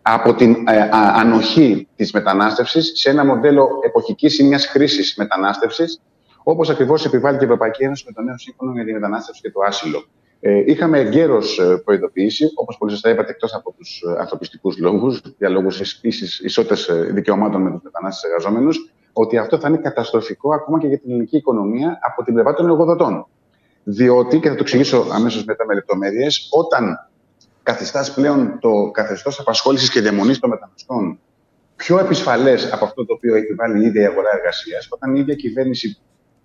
από την ε, ανοχή της μετανάστευσης σε ένα μοντέλο εποχικής ή μιας χρήσης μετανάστευσης, όπως ακριβώς επιβάλλει και η Ευρωπαϊκή Ένωση με το νέο σύμφωνο για τη μετανάστευση και το άσυλο. Ε, είχαμε εγκαίρως ε, προειδοποιήσει, όπως πολύ σωστά είπατε, εκτός από τους ε, ανθρωπιστικούς λόγους, για λόγου ισότητα ε, δικαιωμάτων με τους μετανάστες εργαζόμενους, ότι αυτό θα είναι καταστροφικό ακόμα και για την ελληνική οικονομία από την πλευρά των εργοδοτών. Διότι, και θα το εξηγήσω αμέσως μετά με λεπτομέρειες, όταν καθιστάς πλέον το καθεστώς απασχόλησης και διαμονής των μεταναστών πιο επισφαλές από αυτό το οποίο έχει βάλει η ίδια η αγορά εργασίας, όταν η ίδια κυβέρνηση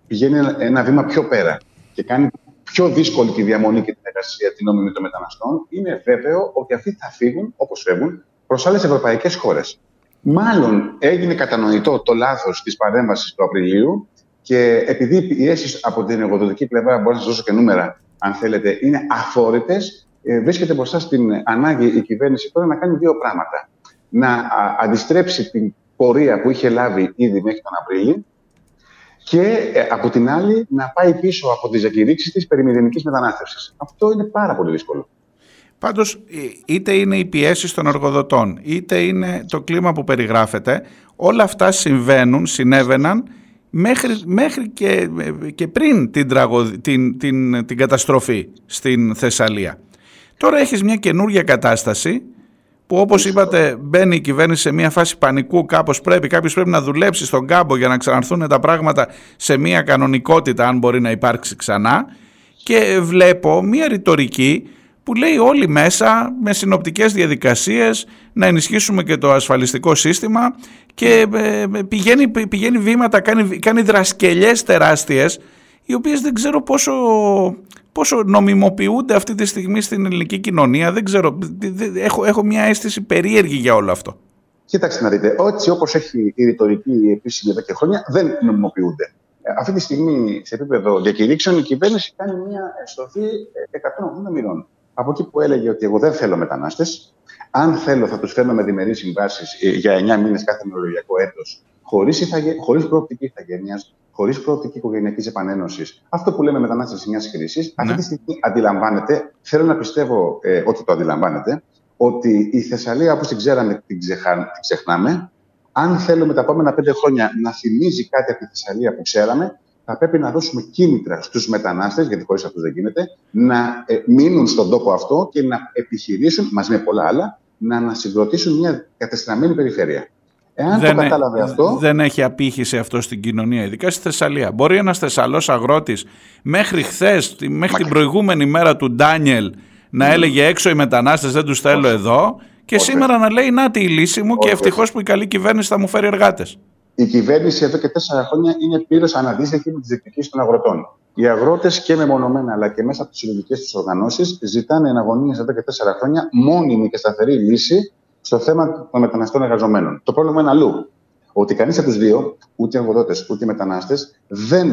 πηγαίνει ένα βήμα πιο πέρα και κάνει πιο δύσκολη τη διαμονή και την εργασία την νόμιμη των μεταναστών, είναι βέβαιο ότι αυτοί θα φύγουν, όπως φεύγουν, προς άλλες ευρωπαϊκές χώρες. Μάλλον έγινε κατανοητό το λάθος της παρέμβασης του Απριλίου και επειδή οι πιέσεις από την εργοδοτική πλευρά, μπορώ να σας δώσω και νούμερα, αν θέλετε, είναι αφόρητες, ε, βρίσκεται μπροστά στην ανάγκη η κυβέρνηση τώρα να κάνει δύο πράγματα. Να αντιστρέψει την πορεία που είχε λάβει ήδη μέχρι τον Απρίλιο και ε, από την άλλη να πάει πίσω από τις διακηρύξεις της περί μετανάστευσης. Αυτό είναι πάρα πολύ δύσκολο. Πάντως ε, είτε είναι οι πιέσεις των εργοδοτών, είτε είναι το κλίμα που περιγράφεται, όλα αυτά συμβαίνουν, συνέβαιναν μέχρι, μέχρι και, ε, και πριν την, την, την, την καταστροφή στην Θεσσαλία. Τώρα έχεις μια καινούργια κατάσταση που όπως είπατε μπαίνει η κυβέρνηση σε μια φάση πανικού κάπως πρέπει, κάποιος πρέπει να δουλέψει στον κάμπο για να ξαναρθούν τα πράγματα σε μια κανονικότητα αν μπορεί να υπάρξει ξανά και βλέπω μια ρητορική που λέει όλοι μέσα με συνοπτικές διαδικασίες να ενισχύσουμε και το ασφαλιστικό σύστημα και ε, πηγαίνει, πηγαίνει βήματα, κάνει, κάνει δρασκελιές τεράστιες οι οποίες δεν ξέρω πόσο πόσο νομιμοποιούνται αυτή τη στιγμή στην ελληνική κοινωνία. Δεν ξέρω, έχω, έχω μια αίσθηση περίεργη για όλο αυτό. Κοίταξτε να δείτε, έτσι όπως έχει η ρητορική επίσημη εδώ και χρόνια, δεν νομιμοποιούνται. Ε, αυτή τη στιγμή, σε επίπεδο διακηρύξεων, η κυβέρνηση κάνει μια στροφή 180 μοιρών. Από εκεί που έλεγε ότι εγώ δεν θέλω μετανάστες, αν θέλω θα τους φέρνω με διμερείς συμβάσεις για 9 μήνες κάθε μερολογιακό έτος, χωρίς προοπτική ηθαγένειας, χωρίς προοπτική οικογενειακής επανένωσης. Αυτό που λέμε μετανάστες μιας κρίση, ναι. αυτή τη στιγμή αντιλαμβάνεται, θέλω να πιστεύω ε, ότι το αντιλαμβάνεται, ότι η Θεσσαλία όπως την ξέραμε την, ξεχά, την ξεχνάμε. Αν θέλουμε τα επόμενα πέντε χρόνια να θυμίζει κάτι από τη Θεσσαλία που ξέραμε, θα πρέπει να δώσουμε κίνητρα στους μετανάστες, γιατί χωρίς αυτούς δεν γίνεται, να ε, μείνουν στον τόπο αυτό και να επιχειρήσουν, μαζί με πολλά άλλα, να ανασυγκροτήσουν μια κατεστραμμένη περιφέρεια. Εάν δεν, το κατάλαβε αυτό. Δεν έχει απήχηση αυτό στην κοινωνία, ειδικά στη Θεσσαλία. Μπορεί ένας Θεσσαλός αγρότης μέχρι χθες, μέχρι την προηγούμενη μέρα του Ντάνιελ, να έλεγε έξω οι μετανάστες δεν τους θέλω εδώ. Και σήμερα να λέει Να τη η λύση μου και ευτυχώς που η καλή κυβέρνηση θα μου φέρει εργάτες. Η κυβέρνηση εδώ και τέσσερα χρόνια είναι πλήρως αναδίστοιχη με τις διεκδικήσεις των αγροτών. Οι αγρότες και μεμονωμένα αλλά και μέσα από τις συλλογικές τους οργανώσεις ζητάνε εναγωνίε εδώ και τέσσερα χρόνια μόνιμη και σταθερή λύση στο θέμα των μεταναστών εργαζομένων. Το πρόβλημα είναι αλλού. Ότι κανείς από τους δύο, ούτε οι αγρότες ούτε οι μετανάστες, δεν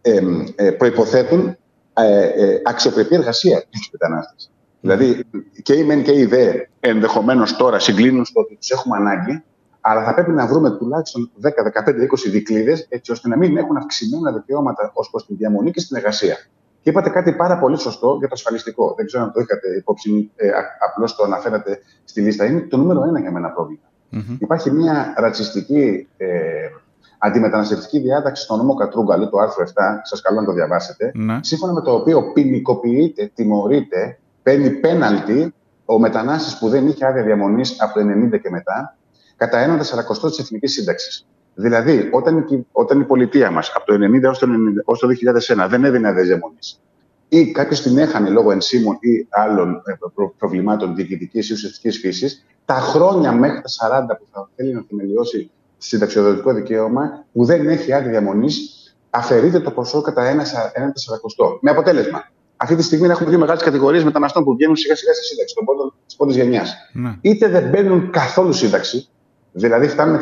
ε, ε, προποθέτουν ε, ε, αξιοπρεπή εργασία για τους μετανάστες. Δηλαδή και οι μεν και οι δε ενδεχομένως τώρα συγκλίνουν στο ότι τους έχουμε ανάγκη, αλλά θα πρέπει να βρούμε τουλάχιστον 10, 15, 20 δικλείδες, έτσι ώστε να μην έχουν αυξημένα δικαιώματα ως προς τη διαμονή και στην εργασία. Και είπατε κάτι πάρα πολύ σωστό για το ασφαλιστικό. Δεν ξέρω αν το είχατε υπόψη, ε, απλώς το αναφέρατε στη λίστα. Είναι το νούμερο ένα για μένα πρόβλημα. Mm-hmm. Υπάρχει μια ρατσιστική ε, αντιμεταναστευτική διάταξη στο νόμο Κατρούγκαλου, το άρθρο 7, σας καλώ να το διαβάσετε, mm-hmm. σύμφωνα με το οποίο ποινικοποιείται, τιμωρείται, παίρνει πέναλτι ο μετανάστης που δεν είχε άδεια διαμονής από το 90 και μετά, κατά έναν τεσσαρακοστό της εθνικής σύνταξης. Δηλαδή, όταν η, όταν η πολιτεία μας από το 1990 έως το, 90, το 2001 δεν έδινε αδεζεμονή ή κάποιος την έχανε λόγω ενσύμων ή άλλων ε, προβλημάτων διοικητικής ή ουσιαστικής φύσης, τα χρόνια μέχρι τα 40 που θα θέλει να θεμελιώσει συνταξιοδοτικό δικαίωμα, που δεν έχει άδεια διαμονής, αφαιρείται το ποσό κατά ένα, ένα τεσσαρακοστό. Με αποτέλεσμα, αυτή τη στιγμή έχουμε δύο μεγάλες κατηγορίες μεταναστών που βγαίνουν σιγά σιγά στη σύνταξη, της πρώτη γενιάς. Ναι. Είτε δεν μπαίνουν καθόλου σύνταξη, Δηλαδή φτάνουν 67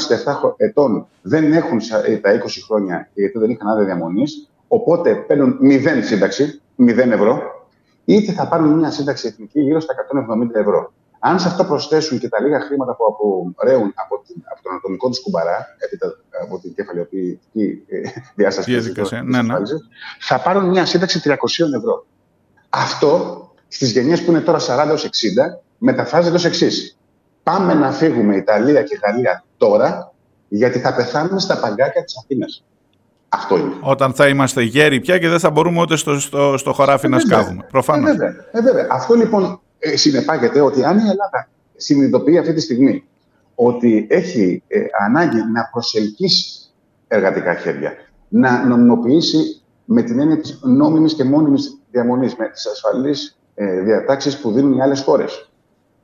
ετών, δεν έχουν ε, τα 20 χρόνια γιατί δεν είχαν άδεια διαμονής, οπότε παίρνουν 0 σύνταξη, 0 ευρώ, είτε θα πάρουν μια σύνταξη εθνική γύρω στα 170 ευρώ. Αν σε αυτό προσθέσουν και τα λίγα χρήματα που απορρέουν από, την, από τον ατομικό τους κουμπαρά, από την κεφαλαιοποιητική ε, διάσταση της ναι, ναι. θα πάρουν μια σύνταξη 300 ευρώ. Αυτό στις γενιές που είναι τώρα 40 έως 60 μεταφράζεται ως εξής πάμε να φύγουμε Ιταλία και Γαλλία τώρα, γιατί θα πεθάνουμε στα παγκάκια της Αθήνας. Αυτό είναι. Όταν θα είμαστε γέροι πια και δεν θα μπορούμε ούτε στο, στο, στο χωράφι ε, να σκάβουμε. Προφανώς. Ε, βέβαια, ε, βέβαια. Αυτό λοιπόν ε, συνεπάγεται ότι αν η Ελλάδα συνειδητοποιεί αυτή τη στιγμή ότι έχει ε, ανάγκη να προσελκύσει εργατικά χέρια, να νομιμοποιήσει με την έννοια της νόμιμης και μόνιμης διαμονής, με τις ασφαλείς ε, διατάξεις που δίνουν οι άλλες χώρες,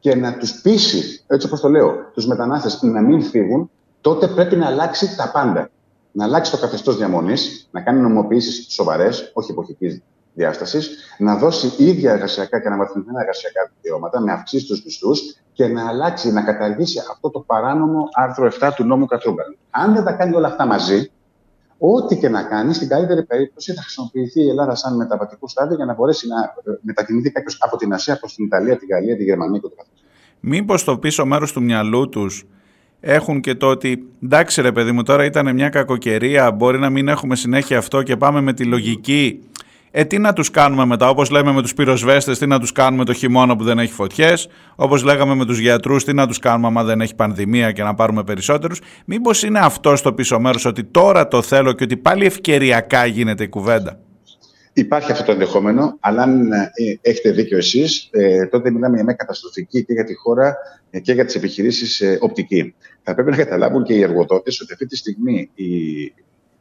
και να τους πείσει, έτσι όπως το λέω, τους μετανάστες να μην φύγουν, τότε πρέπει να αλλάξει τα πάντα. Να αλλάξει το καθεστώς διαμονής, να κάνει νομοποιήσεις σοβαρές, όχι εποχική διάστασης, να δώσει ίδια εργασιακά και αναβαθμισμένα εργασιακά δικαιώματα με αυξήσεις του μισθούς και να αλλάξει, να καταργήσει αυτό το παράνομο άρθρο 7 του νόμου Κατρούγκαλου. Αν δεν τα κάνει όλα αυτά μαζί, ό,τι και να κάνει, στην καλύτερη περίπτωση θα χρησιμοποιηθεί η Ελλάδα σαν μεταβατικό στάδιο για να μπορέσει να ε, μετακινηθεί κάποιος από την Ασία προς την Ιταλία, τη Γαλλία, τη Γερμανία και το καθένα. Μήπως το πίσω μέρος του μυαλού τους έχουν και το ότι εντάξει ρε παιδί μου τώρα ήταν μια κακοκαιρία, μπορεί να μην έχουμε συνέχεια αυτό και πάμε με τη λογική ε, τι να τους κάνουμε μετά, όπως λέμε με τους πυροσβέστες, τι να τους κάνουμε το χειμώνα που δεν έχει φωτιές, όπως λέγαμε με τους γιατρούς, τι να τους κάνουμε άμα δεν έχει πανδημία και να πάρουμε περισσότερους; Μήπως είναι αυτό στο πίσω μέρος ότι τώρα το θέλω και ότι πάλι ευκαιριακά γίνεται η κουβέντα; Υπάρχει αυτό το ενδεχόμενο, αλλά αν ε, έχετε δίκιο εσείς, ε, τότε μιλάμε για μια καταστροφική και για τη χώρα ε, και για τις επιχειρήσεις ε, οπτική. Θα πρέπει να καταλάβουν και οι εργοδότες ότι αυτή τη στιγμή η,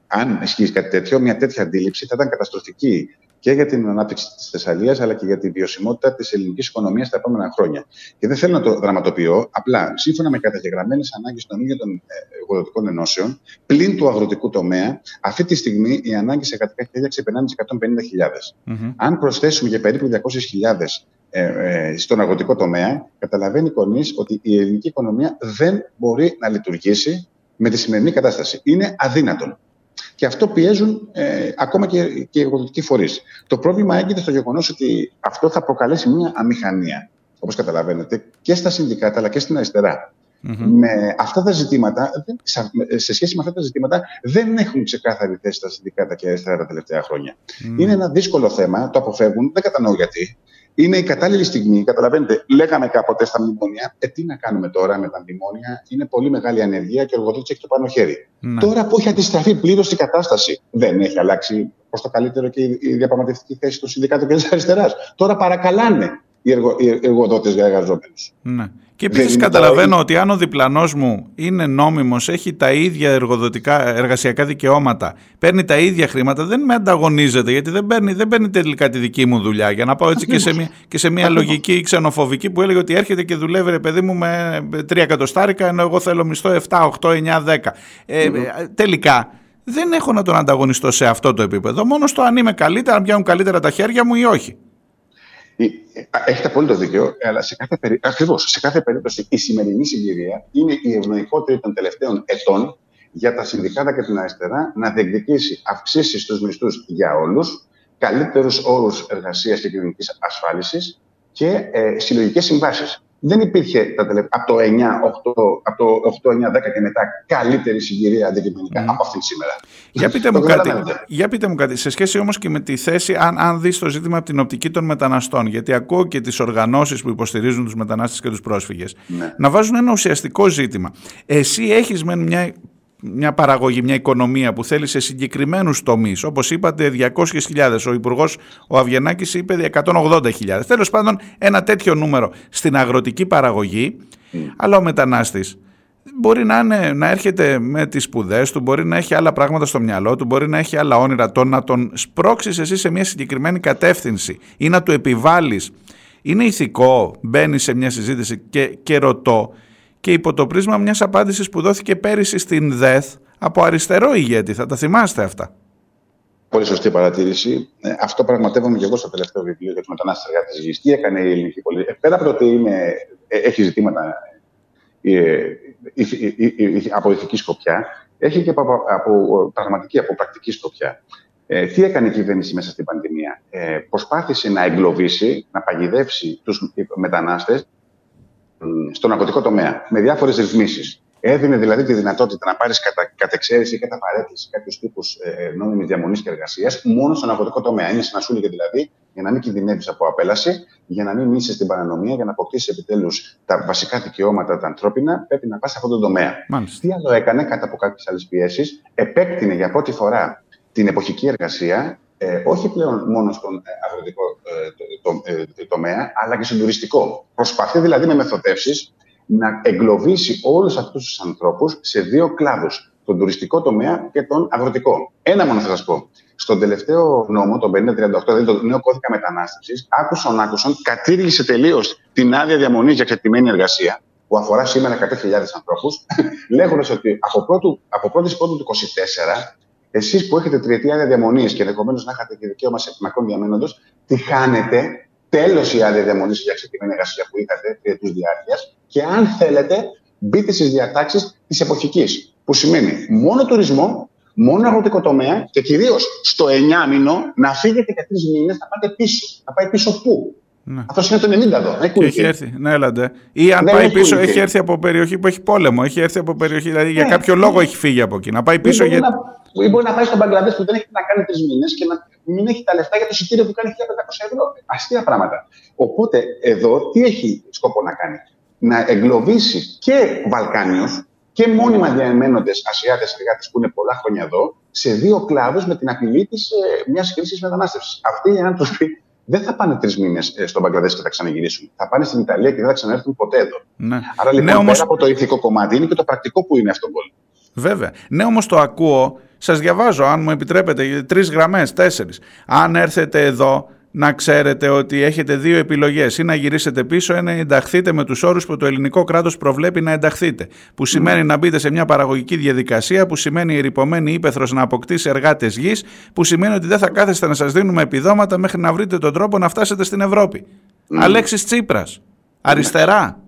αν ισχύει κάτι τέτοιο, μια τέτοια αντίληψη θα ήταν καταστροφική και για την ανάπτυξη της Θεσσαλίας, αλλά και για τη βιωσιμότητα της ελληνικής οικονομίας τα επόμενα χρόνια. Και δεν θέλω να το δραματοποιώ, απλά σύμφωνα με καταγεγραμμένες ανάγκες των ίδιων των εργοδοτικών ενώσεων, πλην του αγροτικού τομέα, αυτή τη στιγμή οι ανάγκες σε εργατικά χέρια ξεπερνάνε τις 150.000. Mm-hmm. Αν προσθέσουμε για περίπου 200.000 ε, ε, στον αγροτικό τομέα, καταλαβαίνει κανείς ότι η ελληνική οικονομία δεν μπορεί να λειτουργήσει με τη σημερινή κατάσταση. Είναι αδύνατον. Και αυτό πιέζουν ε, ακόμα και, και οι εργοδοτικοί φορείς. Το πρόβλημα έγκυται στο γεγονός ότι αυτό θα προκαλέσει μια αμηχανία, όπως καταλαβαίνετε, και στα συνδικάτα αλλά και στην αριστερά. Με αυτά τα ζητήματα, σε σχέση με αυτά τα ζητήματα, δεν έχουν ξεκάθαρη θέση τα συνδικάτα και αριστερά τα τελευταία Είναι ένα δύσκολο θέμα, το αποφεύγουν, δεν κατανοώ γιατί. Είναι η κατάλληλη στιγμή. Καταλαβαίνετε, λέγαμε κάποτε στα μνημόνια, ε, τι να κάνουμε τώρα με τα μνημόνια; Είναι πολύ μεγάλη ανεργία και ο εργοδότης έχει το πάνω χέρι. Ναι. Τώρα που έχει αντιστραφεί πλήρως η κατάσταση, δεν έχει αλλάξει προς το καλύτερο και η διαπραγματευτική θέση του Συνδικάτου και της Αριστεράς. Τώρα παρακαλάνε οι, εργο, οι εργοδότες για εργαζόμενους. Ναι. Και επίσης καταλαβαίνω ότι αν ο διπλανός μου είναι νόμιμος, έχει τα ίδια εργοδοτικά, εργασιακά δικαιώματα, παίρνει τα ίδια χρήματα, δεν με ανταγωνίζεται γιατί δεν παίρνει, δεν παίρνει τελικά τη δική μου δουλειά. Για να πάω έτσι και σε, μια, και σε μια λογική ξενοφοβική που έλεγε ότι έρχεται και δουλεύει ρε παιδί μου με τρία εκατοστάρικα, ενώ εγώ θέλω μισθό 7, 8, 9, 10. Ε, τελικά δεν έχω να τον ανταγωνιστώ σε αυτό το επίπεδο. Μόνος στο αν είμαι καλύτερα, αν πιάνουν καλύτερα τα χέρια μου ή όχι. Έχετε απόλυτο δίκιο, αλλά σε κάθε, περί... Ακριβώς, σε κάθε περίπτωση η σημερινή συγκυρία είναι η ευνοϊκότερη των τελευταίων ετών για τα συνδικάτα και την αριστερά να διεκδικήσει αυξήσεις στους μισθούς για όλους, καλύτερους όρους εργασίας και κοινωνικής ασφάλισης και ε, συλλογικές συμβάσεις δεν υπήρχε τα τελε... από το 9, 8, από το 8, 9, 10 και μετά καλύτερη συγκυρία αντικειμενικά mm. από αυτήν σήμερα. Για πείτε, μου κάτι, για πείτε μου κάτι, σε σχέση όμως και με τη θέση, αν, αν δεις το ζήτημα από την οπτική των μεταναστών, γιατί ακούω και τις οργανώσεις που υποστηρίζουν τους μετανάστες και τους πρόσφυγες, ναι. να βάζουν ένα ουσιαστικό ζήτημα. Εσύ έχεις με μια μια παραγωγή, μια οικονομία που θέλει σε συγκεκριμένους τομείς. Όπως είπατε, 200.000. Ο Υπουργός ο Αβγενάκης είπε 180.000. Τέλος πάντων, ένα τέτοιο νούμερο στην αγροτική παραγωγή. Mm. Αλλά ο μετανάστης μπορεί να, είναι, να έρχεται με τις σπουδές του, μπορεί να έχει άλλα πράγματα στο μυαλό του, μπορεί να έχει άλλα όνειρα. Το να τον σπρώξεις εσύ σε μια συγκεκριμένη κατεύθυνση ή να του επιβάλλεις. Είναι ηθικό, μπαίνει σε μια συζήτηση και, και ρωτώ, και υπό το πρίσμα μιας απάντησης που δόθηκε πέρυσι στην ΔΕΘ από αριστερό ηγέτη. Θα τα θυμάστε αυτά. Πολύ σωστή παρατήρηση. Ε, αυτό πραγματεύομαι και εγώ στο τελευταίο βιβλίο για τους μετανάστες εργάτες γης. Τι έκανε η ελληνική πολιτική. Ε, πέρα από το ότι είναι, ε, έχει ζητήματα ε, από ηθική σκοπιά, έχει και από, από πραγματική, από πρακτική σκοπιά. Ε, τι έκανε η κυβέρνηση μέσα στην πανδημία; Ε, προσπάθησε να εγκλωβίσει, να παγιδεύσει τους μετανάστες στον ναρκωτικό τομέα με διάφορες ρυθμίσεις. Έδινε δηλαδή τη δυνατότητα να πάρεις κατά, κατ' εξαίρεση ή κατά παρέκκληση κάποιους τύπους ε, νόμιμης διαμονής και εργασίας μόνο στον ναρκωτικό τομέα. Είναι συνασούλη δηλαδή για να μην κινδυνεύεις από απέλαση, για να μην είσαι στην παρανομία, για να αποκτήσεις επιτέλους τα βασικά δικαιώματα τα ανθρώπινα, πρέπει να πας σε αυτόν τον τομέα. Μάλιστα. Τι άλλο έκανε κατά από κάποιες άλλες πιέσεις, επέκτηνε για πρώτη φορά την εποχική εργασία ε, όχι πλέον μόνο στον ε, αγροτικό ε, το, τομέα, αλλά και στον τουριστικό. Προσπαθεί δηλαδή με μεθοδεύσεις να εγκλωβίσει όλους αυτούς τους ανθρώπους σε δύο κλάδους, τον τουριστικό τομέα και τον αγροτικό. Ένα μόνο θα σας πω. Στον τελευταίο νόμο, τον 5038, δηλαδή το νέο κώδικα μετανάστευσης, άκουσαν, άκουσαν, κατήργησε τελείως την άδεια διαμονής για εξαρτημένη εργασία, που αφορά σήμερα 100.000 ανθρώπους, λέγοντας ότι από, πρώτου, από πρώτης πρώτου του 2024 Εσείς που έχετε τριετή άδεια διαμονή και ενδεχομένως να είχατε και δικαίωμα σε μακρόν διαμένοντος, τη χάνετε. Τέλος η άδεια διαμονής για ξεκινημένη εργασία που είχατε τριετούς διάρκειας. Και αν θέλετε, μπείτε στις διατάξεις της εποχικής. Που σημαίνει μόνο τουρισμό, μόνο αγροτικό τομέα και κυρίως στο 9 μήνο να φύγετε για τρεις μήνες να πάτε πίσω. Να πάει πίσω πού; Ναι. Αυτό είναι το 90 εδώ. Έχει, έχει έρθει. Ναι, έλατε. Ή αν ναι, πάει πίσω, έχει έρθει από περιοχή που έχει πόλεμο. Έχει έρθει από περιοχή, δηλαδή για ναι. κάποιο λόγο έχει φύγει από εκεί. Να πάει πίσω. Ή, για... να, ή μπορεί να πάει στον Μπαγκλαντές που δεν έχει να κάνει τρεις μήνες και να μην έχει τα λεφτά για το εισιτήριο που κάνει 1500 ευρώ. Αστεία πράγματα. Οπότε εδώ τι έχει σκοπό να κάνει; Να εγκλωβίσει και Βαλκάνιου και μόνιμα διαμένοντε Ασιάτες εργάτες που είναι πολλά χρόνια εδώ σε δύο κλάδους με την απειλή της ε, μιας κρίση μετανάστευσης. Αυτοί οι άνθρωποι δεν θα πάνε τρεις μήνες ε, στον Μπαγκλαδές και θα ξαναγυρίσουν. Θα πάνε στην Ιταλία και δεν θα ξαναρθούν ποτέ εδώ. Ναι. Άρα λοιπόν, ναι, όμως... πέρα από το ηθικό κομμάτι είναι και το πρακτικό που είναι αυτό πολύ. Βέβαια. Ναι, όμως το ακούω. Σας διαβάζω, αν μου επιτρέπετε, τρεις γραμμές, τέσσερις. Αν έρθετε εδώ να ξέρετε ότι έχετε δύο επιλογές ή να γυρίσετε πίσω ή να ενταχθείτε με τους όρους που το ελληνικό κράτος προβλέπει να ενταχθείτε. Που σημαίνει να μπείτε σε μια παραγωγική διαδικασία, που σημαίνει η ρηπομένη ύπεθρος να αποκτήσει εργάτες γης, που σημαίνει ότι δεν θα κάθεστε να σας δίνουμε επιδόματα μέχρι να βρείτε τον τρόπο να φτάσετε στην Ευρώπη. Mm. Αλέξης Τσίπρας. Αριστερά.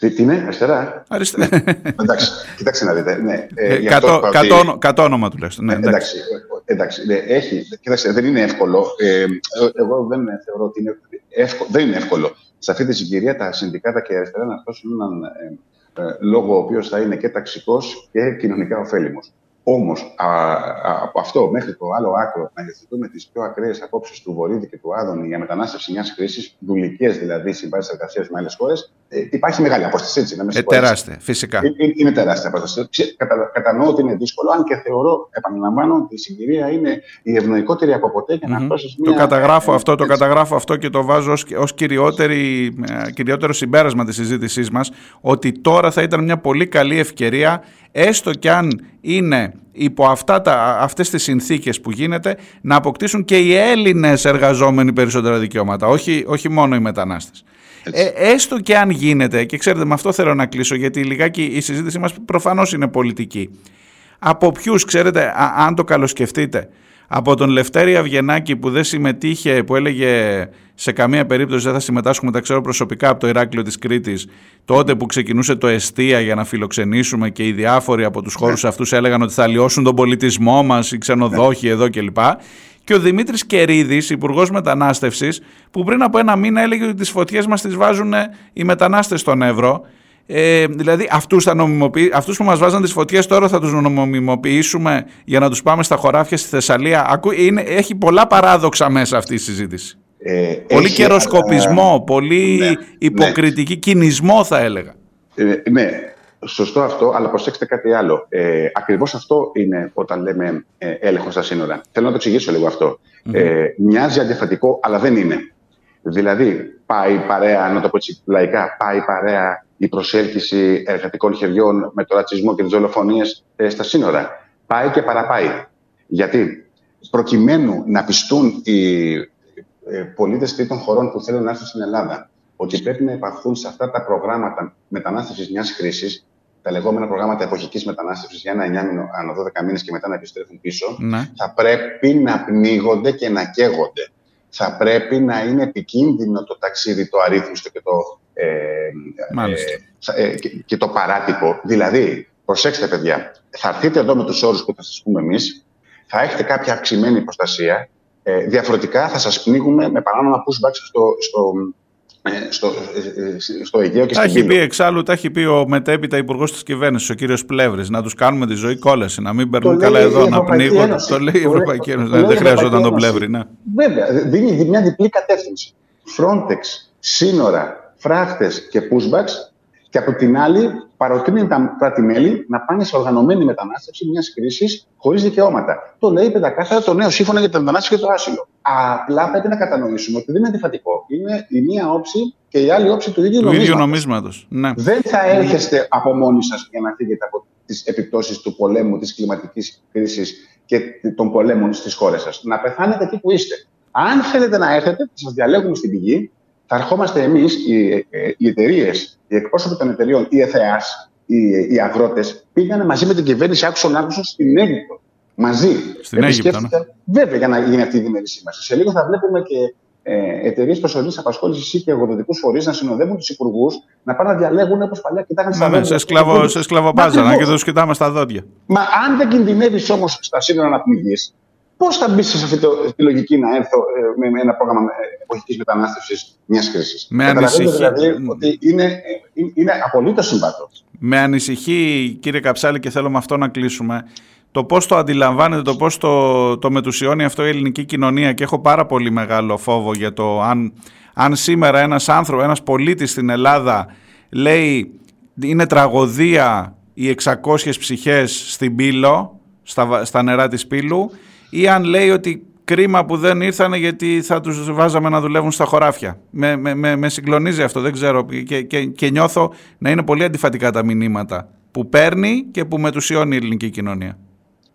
Τι, τι είναι, αριστερά. Αριστερά. εντάξει, κοιτάξτε να δείτε. Ναι, ε, γι' κατώ, αυτό είπα ότι- κατώ, κατώ όνομα τουλάχιστον. Ναι, Ε, εντάξει, εντάξει ναι, έχει, κοίταξε, δεν είναι εύκολο. Ε, εγώ δεν θεωρώ ότι είναι εύκολο. Δεν είναι εύκολο. Σε αυτή τη συγκυρία τα συνδικάτα και η αριστερά να φτάσουν έναν ε, ε, λόγο ο οποίος θα είναι και ταξικός και κοινωνικά ωφέλιμος. Όμως, α, α, από αυτό μέχρι το άλλο άκρο να υιοθετούμε τις πιο ακραίες απόψεις του Βορύδη και του Άδωνη για μετανάστευση μιας χρήσης, δουλικές δηλαδή συμβάσεις εργασίας με άλλες χώρες, ε, υπάρχει μεγάλη απόσταση, έτσι, να με Ε, συγχωρείς. τεράστια, φυσικά. Ε, ε, Είναι τεράστια απόσταση. Ξε- κατα- Κατανοώ ότι είναι δύσκολο, αν και θεωρώ, επαναλαμβάνω, ότι η συγκυρία είναι η ευνοϊκότερη από ποτέ για να Μμμ. φτάσεις Το καταγράφω αυτό, το έτσι. καταγράφω αυτό και το βάζω ως, ως κυριότερη, ε, κυριότερο συμπέρασμα της συζήτησής μας ότι τώρα θα ήταν μια πολύ καλή ευκαιρία έστω κι αν είναι υπό αυτά τα, αυτές τις συνθήκες που γίνεται να αποκτήσουν και οι Έλληνες εργαζόμενοι περισσότερα δικαιώματα, όχι, όχι μόνο οι μετανάστες. Ε, έστω και αν γίνεται, και ξέρετε με αυτό θέλω να κλείσω γιατί λιγάκι η συζήτησή μας προφανώς είναι πολιτική. Από ποιους, ξέρετε, α- αν το καλοσκεφτείτε, από τον Λευτέρη Αυγενάκη που δεν συμμετείχε, που έλεγε σε καμία περίπτωση δεν θα συμμετάσχουμε, τα ξέρω προσωπικά από το Ηράκλειο της Κρήτης, τότε που ξεκινούσε το Εστία για να φιλοξενήσουμε και οι διάφοροι από τους χώρους αυτούς έλεγαν ότι θα λιώσουν τον πολιτισμό μας, οι ξενοδόχοι εδώ κλπ. Και ο Δημήτρης Κερίδης, Υπουργός Μετανάστευσης, που πριν από ένα μήνα έλεγε ότι τις φωτιές μας τις βάζουν οι μετανάστες στον Εύρο. Ε, δηλαδή αυτούς, θα νομιμοποιη... αυτούς που μας βάζαν τις φωτιές τώρα θα τους νομιμοποιήσουμε για να τους πάμε στα χωράφια στη Θεσσαλία. Ακού... Είναι... Έχει πολλά παράδοξα μέσα αυτή η συζήτηση. Ε, πολύ έχει, καιροσκοπισμό, αλλά- πολύ ναι, υποκριτική κινησμό θα έλεγα. Ε, ναι, σωστό αυτό, αλλά προσέξτε κάτι άλλο. Ε, Ακριβώς αυτό είναι όταν λέμε ε, έλεγχος στα σύνορα. Θέλω να το εξηγήσω λίγο αυτό. Ε, μοιάζει αντιφατικό, αλλά δεν είναι. Δηλαδή, πάει παρέα, να το πω έτσι λαϊκά, πάει παρέα η προσέλκυση εργατικών χεριών με το ρατσισμό και τις δολοφονίες στα σύνορα. Πάει και παραπάει. Γιατί προκειμένου να πιστούν οι ε, πολίτες τρίτων χωρών που θέλουν να έρθουν στην Ελλάδα ότι πρέπει να υπαρχούν σε αυτά τα προγράμματα μετανάστευσης μιας χρήσης, τα λεγόμενα προγράμματα εποχικής μετανάστευσης για ένα 9 μήνο, ανά 12 μήνες και μετά να επιστρέφουν πίσω, Ναι. θα πρέπει να πνίγονται και να καίγονται. Θα πρέπει να είναι επικίνδυνο το ταξίδι, το αρρύθμιστο και το, ε, Μάλιστα. ε, ε, και, και το παράτυπο. Δηλαδή, προσέξτε παιδιά, θα έρθετε εδώ με τους όρους που θα σας πούμε εμείς, θα έχετε κάποια αυξημένη προστασία, ε, διαφορετικά θα σας πνίγουμε με παράνομα pushbacks στο, στο, ε, στο, ε, ε, στο Αιγαίο και Τα στην έχει πει Πύλο. εξάλλου, τα έχει πει ο μετέπειτα υπουργός της κυβέρνησης, ο κύριος Πλεύρης, να τους κάνουμε τη ζωή κόλαση, να μην περνούν λέει καλά η εδώ, να Ευρωπαϊκή πνίγονται. Ένωση. Το λέει η Το λέει- Ευρωπαϊκή Ένωση. το Ναι, λέει η δεν χρειαζόταν τον Ευρωπαϊκή Πλεύρη, ναι. Βέβαια, δίνει μια διπλή κατεύθυνση. Frontex, σύνορα, φράχτες και pushbacks και από την άλλη παροτρύνει τα κράτη-μέλη να πάνε σε οργανωμένη μετανάστευση μιας κρίσης χωρίς δικαιώματα. Το λέει πεντακάθαρα το νέο σύμφωνο για την μετανάστευση και το άσυλο. Απλά πρέπει να κατανοήσουμε ότι δεν είναι αντιφατικό. Είναι η μία όψη και η άλλη όψη του ίδιου Του ίδιου νομίσματος. νομίσματος. Ναι. Δεν θα έρχεστε από μόνοι σας για να φύγετε από τις επιπτώσεις του πολέμου, της κλιματικής κρίσης και των πολέμων στις χώρες σας. Να πεθάνετε εκεί που είστε. Αν θέλετε να έρθετε, θα σας διαλέγουμε στην πηγή. Θα ερχόμαστε εμείς, οι, ε, οι εταιρείες, οι εκπρόσωποι των εταιρείων, οι ΕΘΕΑΣ, οι, οι αγρότες, πήγανε μαζί με την κυβέρνηση άκουσον άκουσον στην Αίγυπτο. Μαζί. Στην Αίγυπτο, Επισκέφθηκαν- Βέβαια, για να γίνει αυτή η διμερή σύμβαση. Σε λίγο θα βλέπουμε και ε, εταιρείες προσωρινής απασχόλησης ή και εργοδοτικού φορείς να συνοδεύουν τους υπουργούς να πάνε να διαλέγουν όπως παλιά κοιτάγανε στα Ναι, ναι, δόντια. σε, σκλαβο, σε σκλαβοπάζανα Ακριβώς. και τους κοιτάμε στα δόντια. Μα αν δεν κινδυνεύεις όμως στα σύνορα να πνιγείς, πώς θα μπεις σε αυτή το, τη λογική να έρθω ε, με, με ένα πρόγραμμα εποχικής μετανάστευσης μιας κρίσης; Με Καταλαβαίνετε ανησυχεί. δηλαδή ότι είναι, ε, είναι, είναι απολύτως συμβατό. Με ανησυχεί, κύριε Καψάλη, και θέλω με αυτό να κλείσουμε, το πώς το αντιλαμβάνεται, το πώς το, το μετουσιώνει αυτό η ελληνική κοινωνία και έχω πάρα πολύ μεγάλο φόβο για το αν, αν σήμερα ένας άνθρωπος, ένας πολίτης στην Ελλάδα λέει είναι τραγωδία οι 600 ψυχές στην Πύλο, στα, βα- στα νερά της Πύλου ή αν λέει ότι κρίμα που δεν ήρθανε γιατί θα τους βάζαμε να δουλεύουν στα χωράφια. Με, με, με, με συγκλονίζει αυτό, δεν ξέρω και, και, και νιώθω να είναι πολύ αντιφατικά τα μηνύματα που παίρνει και που μετουσιώνει η ελληνική κοινωνία.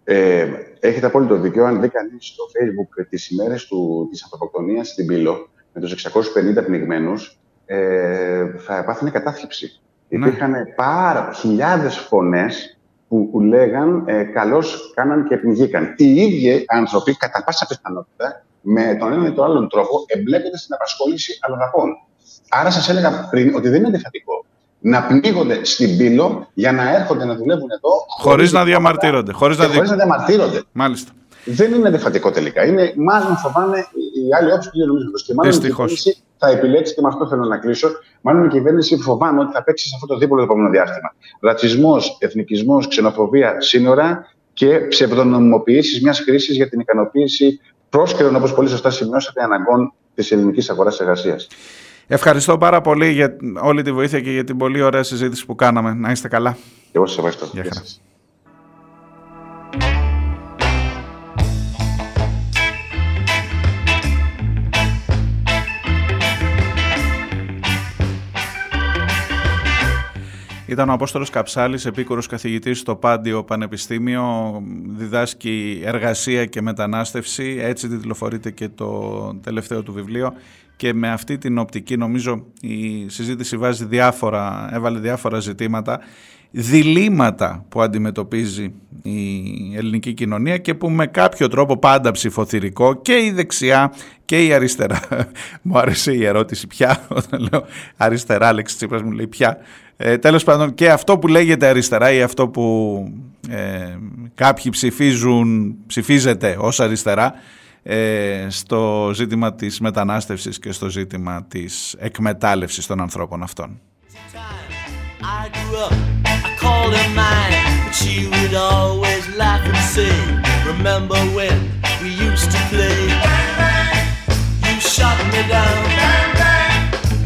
Ε, έχετε απόλυτο δίκιο. Αν δει κανείς στο Facebook τις ημέρες της ανθρωποκτονία στην Πύλο με τους 650 πνιγμένους, ε, θα πάθαινε κατάθλιψη. Ναι. Υπήρχαν πάρα χιλιάδες φωνές που, που λέγαν ε, καλώς κάναν και πνιγήκαν. Οι ίδιοι άνθρωποι, κατά πάσα πιθανότητα, με τον έναν ή τον άλλον τρόπο, εμπλέκονται στην απασχόληση αλλοδαπών. Άρα σας έλεγα πριν ότι δεν είναι αντιφατικό να πνίγονται στην πύλο για να έρχονται να δουλεύουν εδώ. Χωρίς να διαμαρτύρονται. Χωρίς να, δι... να διαμαρτύρονται. Μάλιστα. Δεν είναι αντιφατικό τελικά. Είναι μάλλον φοβάμαι η άλλη όψη του νομίζοντα. Και μάλλον η κυβέρνηση θα επιλέξει, και με αυτό θέλω να κλείσω, μάλλον η κυβέρνηση φοβάμαι ότι θα παίξει σε αυτό το δίπολο το επόμενο διάστημα. Ρατσισμός, εθνικισμός, ξενοφοβία, σύνορα και ψευδονομιμοποιήσεις μιας χρήσης για την ικανοποίηση πρόσκαιρων, όπως πολύ σωστά σημειώσατε, αναγκών της ελληνικής αγοράς εργασίας. Ευχαριστώ πάρα πολύ για όλη τη βοήθεια και για την πολύ ωραία συζήτηση που κάναμε. Να είστε καλά. Εγώ σας ευχαριστώ. Γεια Ήταν ο Απόστολος Καψάλης, επίκουρος καθηγητής στο Πάντιο Πανεπιστήμιο, διδάσκει εργασία και μετανάστευση, έτσι τιτλοφορείται και το τελευταίο του βιβλίο. Και με αυτή την οπτική νομίζω η συζήτηση βάζει διάφορα, έβαλε διάφορα ζητήματα, διλήμματα που αντιμετωπίζει η ελληνική κοινωνία και που με κάποιο τρόπο πάντα ψηφοθυρικό και η δεξιά και η αριστερά. μου άρεσε η ερώτηση πια όταν λέω αριστερά, Άλεξη Τσίπρας μου λέει πια. Ε, τέλος πάντων και αυτό που λέγεται αριστερά ή αυτό που ε, κάποιοι ψηφίζουν, ψηφίζεται ως αριστερά ε, στο ζήτημα της μετανάστευσης και στο ζήτημα της εκμετάλλευσης των ανθρώπων αυτών. I grew up, I called her mine, but she would always laugh and say, Remember when we used to play? You shot me down,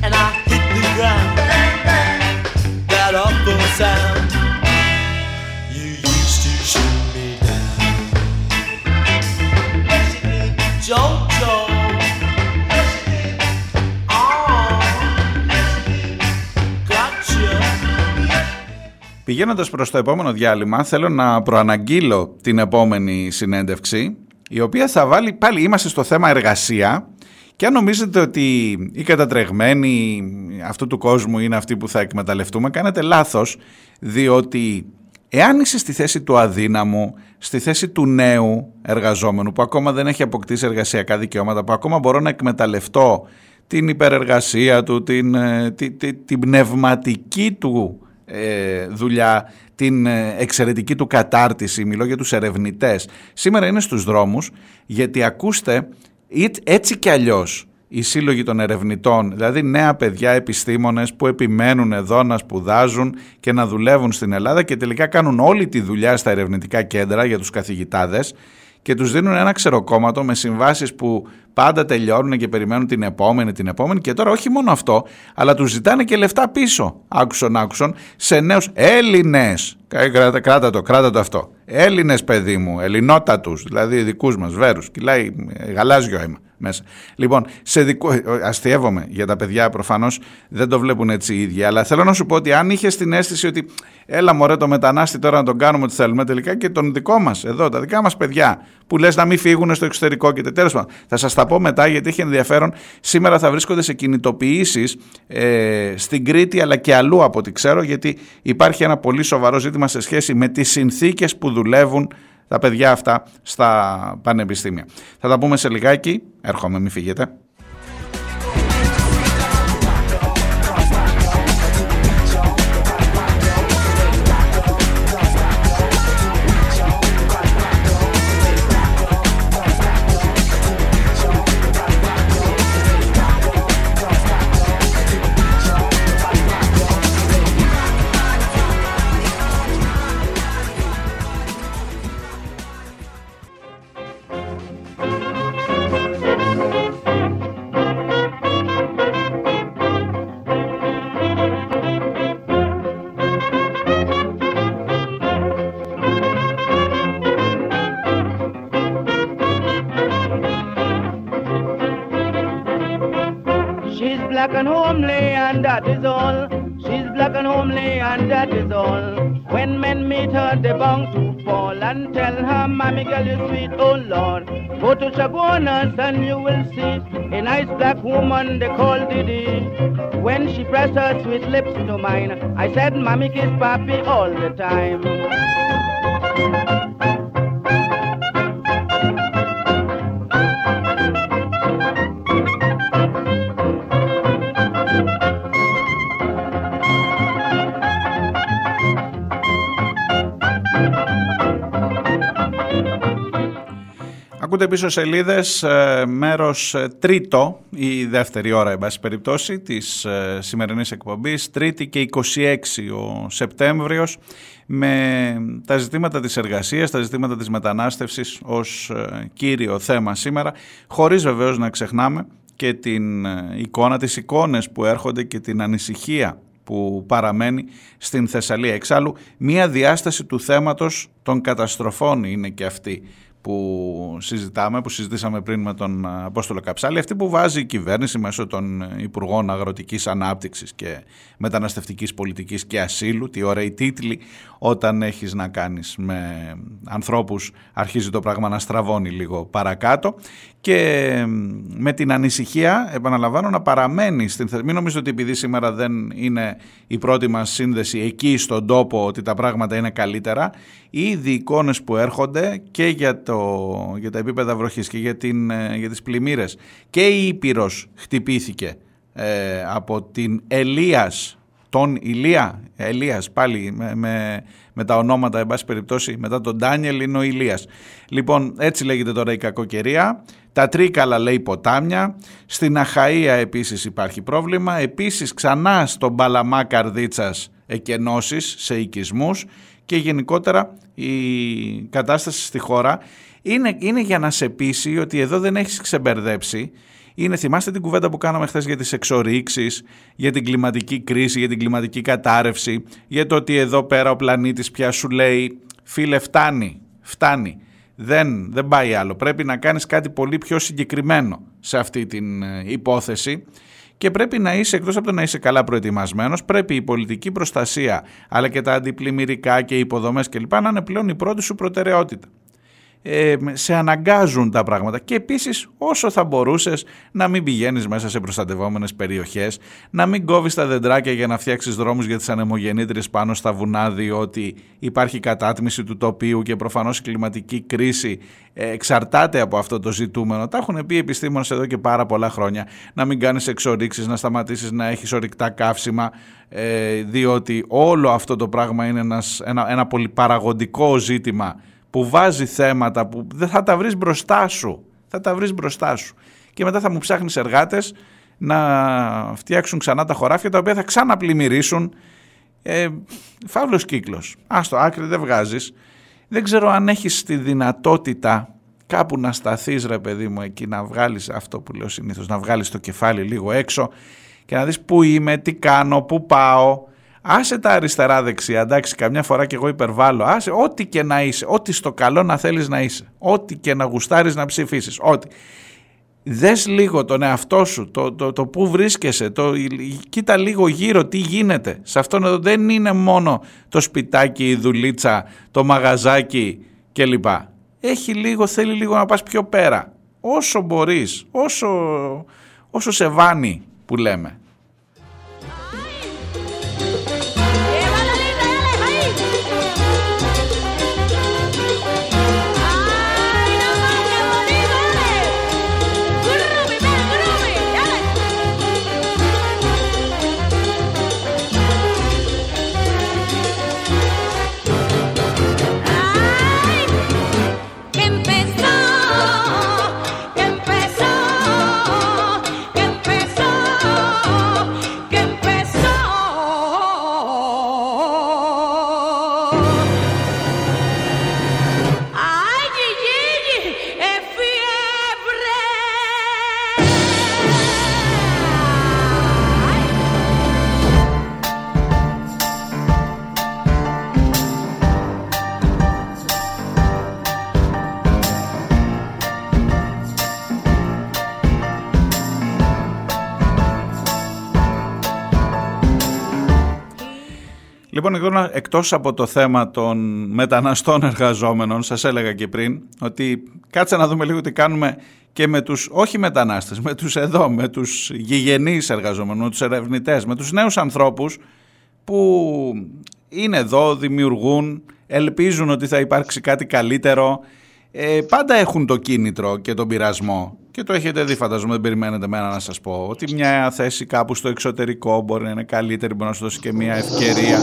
and I hit the ground. That awful sound. Πηγαίνοντας προς το επόμενο διάλειμμα, θέλω να προαναγγείλω την επόμενη συνέντευξη, η οποία θα βάλει πάλι είμαστε στο θέμα εργασία. Και αν νομίζετε ότι οι κατατρεγμένοι αυτού του κόσμου είναι αυτοί που θα εκμεταλλευτούμε, κάνετε λάθος, διότι εάν είσαι στη θέση του αδύναμου, στη θέση του νέου εργαζόμενου που ακόμα δεν έχει αποκτήσει εργασιακά δικαιώματα, που ακόμα μπορώ να εκμεταλλευτώ την υπερεργασία του, την, ε, την, την, την πνευματική του ε, δουλειά, την ε, εξαιρετική του κατάρτιση, μιλώ για τους ερευνητές, σήμερα είναι στους δρόμους γιατί ακούστε έτσι κι αλλιώς οι σύλλογοι των ερευνητών, δηλαδή νέα παιδιά επιστήμονες που επιμένουν εδώ να σπουδάζουν και να δουλεύουν στην Ελλάδα και τελικά κάνουν όλη τη δουλειά στα ερευνητικά κέντρα για τους καθηγητάδες και τους δίνουν ένα ξεροκόμματο με συμβάσεις που πάντα τελειώνουν και περιμένουν την επόμενη, την επόμενη. Και τώρα όχι μόνο αυτό, αλλά τους ζητάνε και λεφτά πίσω, άκουσον άκουσον, σε νέους Έλληνες, κράτα, κράτα το, κράτα το αυτό, Έλληνες παιδί μου, ελληνότατους, δηλαδή δικούς μας, βέρους, κυλάει ε, γαλάζιο αίμα μέσα. Λοιπόν, σε δικό, ε, αστείευομαι για τα παιδιά προφανώς δεν το βλέπουν έτσι οι ίδιοι. Αλλά θέλω να σου πω ότι αν είχες την αίσθηση ότι έλα μωρέ το μετανάστη τώρα να τον κάνουμε ό,τι θέλουμε τελικά και τον δικό μας εδώ, τα δικά μας παιδιά που λες να μην φύγουν στο εξωτερικό και τέλος πάντων. Θα σας τα πω μετά γιατί έχει ενδιαφέρον. Σήμερα θα βρίσκονται σε κινητοποιήσεις ε, στην Κρήτη αλλά και αλλού από ό,τι ξέρω γιατί υπάρχει ένα πολύ σοβαρό ζήτημα σε σχέση με τις συνθήκες που δουλεύουν τα παιδιά αυτά στα πανεπιστήμια. Θα τα πούμε σε λιγάκι. Έρχομαι, μην φύγετε. that is all. She's black and homely, and that is all. When men meet her, they bound to fall and tell her, Mommy girl, you sweet, oh Lord. Go to Chaguanas and you will see a nice black woman they call Didi. When she pressed her sweet lips to mine, I said, Mommy kiss Papi all the time. Ακούτε πίσω σελίδες, ε, μέρος ε, τρίτο, η δεύτερη ώρα, εν πάση περιπτώσει, της ε, σημερινής εκπομπής, τρίτη και 26 ο Σεπτέμβριος, με τα ζητήματα της εργασίας, τα ζητήματα της μετανάστευσης ως κύριο θέμα σήμερα, χωρίς βεβαίως να ξεχνάμε και την εικόνα, τις εικόνες που έρχονται και την ανησυχία που παραμένει στην Θεσσαλία. Εξάλλου, μία διάσταση του θέματος των καταστροφών είναι και αυτή που συζητάμε, που συζητήσαμε πριν με τον Απόστολο Καψάλη, αυτή που βάζει η κυβέρνηση μέσω των Υπουργών Αγροτικής Ανάπτυξης και Μεταναστευτικής Πολιτικής και Ασύλου, τι ωραίοι τίτλοι όταν έχεις να κάνεις με ανθρώπους αρχίζει το πράγμα να στραβώνει λίγο παρακάτω και με την ανησυχία, επαναλαμβάνω, να παραμένει στην θέση. Μην νομίζω ότι επειδή σήμερα δεν είναι η πρώτη μας σύνδεση εκεί στον τόπο ότι τα πράγματα είναι καλύτερα, ήδη οι εικόνες που έρχονται και για, το, για τα επίπεδα βροχής και για, την, για τις πλημμύρες. Και η Ήπειρος χτυπήθηκε ε, από την Ελίας τον Ηλία, Ελίας πάλι με, με, με, τα ονόματα εν πάση περιπτώσει μετά τον Ντάνιελ είναι ο Ηλίας. Λοιπόν έτσι λέγεται τώρα η κακοκαιρία. Τα Τρίκαλα λέει ποτάμια. Στην Αχαΐα επίσης υπάρχει πρόβλημα. Επίσης ξανά στον Παλαμά Καρδίτσας εκενώσεις σε οικισμούς και γενικότερα η κατάσταση στη χώρα είναι, είναι για να σε πείσει ότι εδώ δεν έχεις ξεμπερδέψει είναι, θυμάστε την κουβέντα που κάναμε χθες για τις εξορίξεις, για την κλιματική κρίση, για την κλιματική κατάρρευση, για το ότι εδώ πέρα ο πλανήτης πια σου λέει φίλε φτάνει, φτάνει. Δεν, δεν πάει άλλο. Πρέπει να κάνεις κάτι πολύ πιο συγκεκριμένο σε αυτή την ε, υπόθεση και πρέπει να είσαι, εκτός από το να είσαι καλά προετοιμασμένος, πρέπει η πολιτική προστασία αλλά και τα αντιπλημμυρικά και οι υποδομές κλπ. να είναι πλέον η πρώτη σου προτεραιότητα ε, σε αναγκάζουν τα πράγματα και επίσης όσο θα μπορούσες να μην πηγαίνεις μέσα σε προστατευόμενες περιοχές, να μην κόβεις τα δεντράκια για να φτιάξεις δρόμους για τις ανεμογεννήτριες πάνω στα βουνά διότι υπάρχει κατάτμιση του τοπίου και προφανώς η κλιματική κρίση ε, εξαρτάται από αυτό το ζητούμενο. Τα έχουν πει οι επιστήμονες εδώ και πάρα πολλά χρόνια. Να μην κάνεις εξορίξεις, να σταματήσεις να έχεις ορυκτά καύσιμα ε, διότι όλο αυτό το πράγμα είναι ένας, ένα, ένα πολυπαραγοντικό ζήτημα που βάζει θέματα που δεν θα τα βρεις μπροστά σου. Θα τα βρεις μπροστά σου. Και μετά θα μου ψάχνεις εργάτες να φτιάξουν ξανά τα χωράφια τα οποία θα ξαναπλημμυρίσουν. Ε, φαύλος κύκλος. Άστο, άκρη δεν βγάζεις. Δεν ξέρω αν έχεις τη δυνατότητα κάπου να σταθείς ρε παιδί μου εκεί να βγάλεις αυτό που λέω συνήθως, να βγάλεις το κεφάλι λίγο έξω και να δεις πού είμαι, τι κάνω, πού πάω, Άσε τα αριστερά-δεξιά, εντάξει, καμιά φορά και εγώ υπερβάλλω. Άσε ό,τι και να είσαι, ό,τι στο καλό να θέλεις να είσαι, ό,τι και να γουστάρεις να ψηφίσεις, ό,τι. Δες λίγο τον εαυτό σου, το, το, το πού βρίσκεσαι, το, κοίτα λίγο γύρω τι γίνεται. Σε αυτόν εδώ δεν είναι μόνο το σπιτάκι, η δουλίτσα, το μαγαζάκι κλπ. Έχει λίγο, θέλει λίγο να πας πιο πέρα. Όσο μπορείς, όσο, όσο σε βάνει που λέμε. Λοιπόν, εκτός από το θέμα των μεταναστών εργαζόμενων, σας έλεγα και πριν, ότι κάτσε να δούμε λίγο τι κάνουμε και με τους, όχι μετανάστες, με τους εδώ, με τους γηγενείς εργαζόμενους, με τους ερευνητές, με τους νέους ανθρώπους που είναι εδώ, δημιουργούν, ελπίζουν ότι θα υπάρξει κάτι καλύτερο, ε, πάντα έχουν το κίνητρο και τον πειρασμό και το έχετε δει φανταζομαι δεν περιμένετε μένα να σας πω ότι μια θέση κάπου στο εξωτερικό μπορεί να είναι καλύτερη μπορεί να σου δώσει και μια ευκαιρία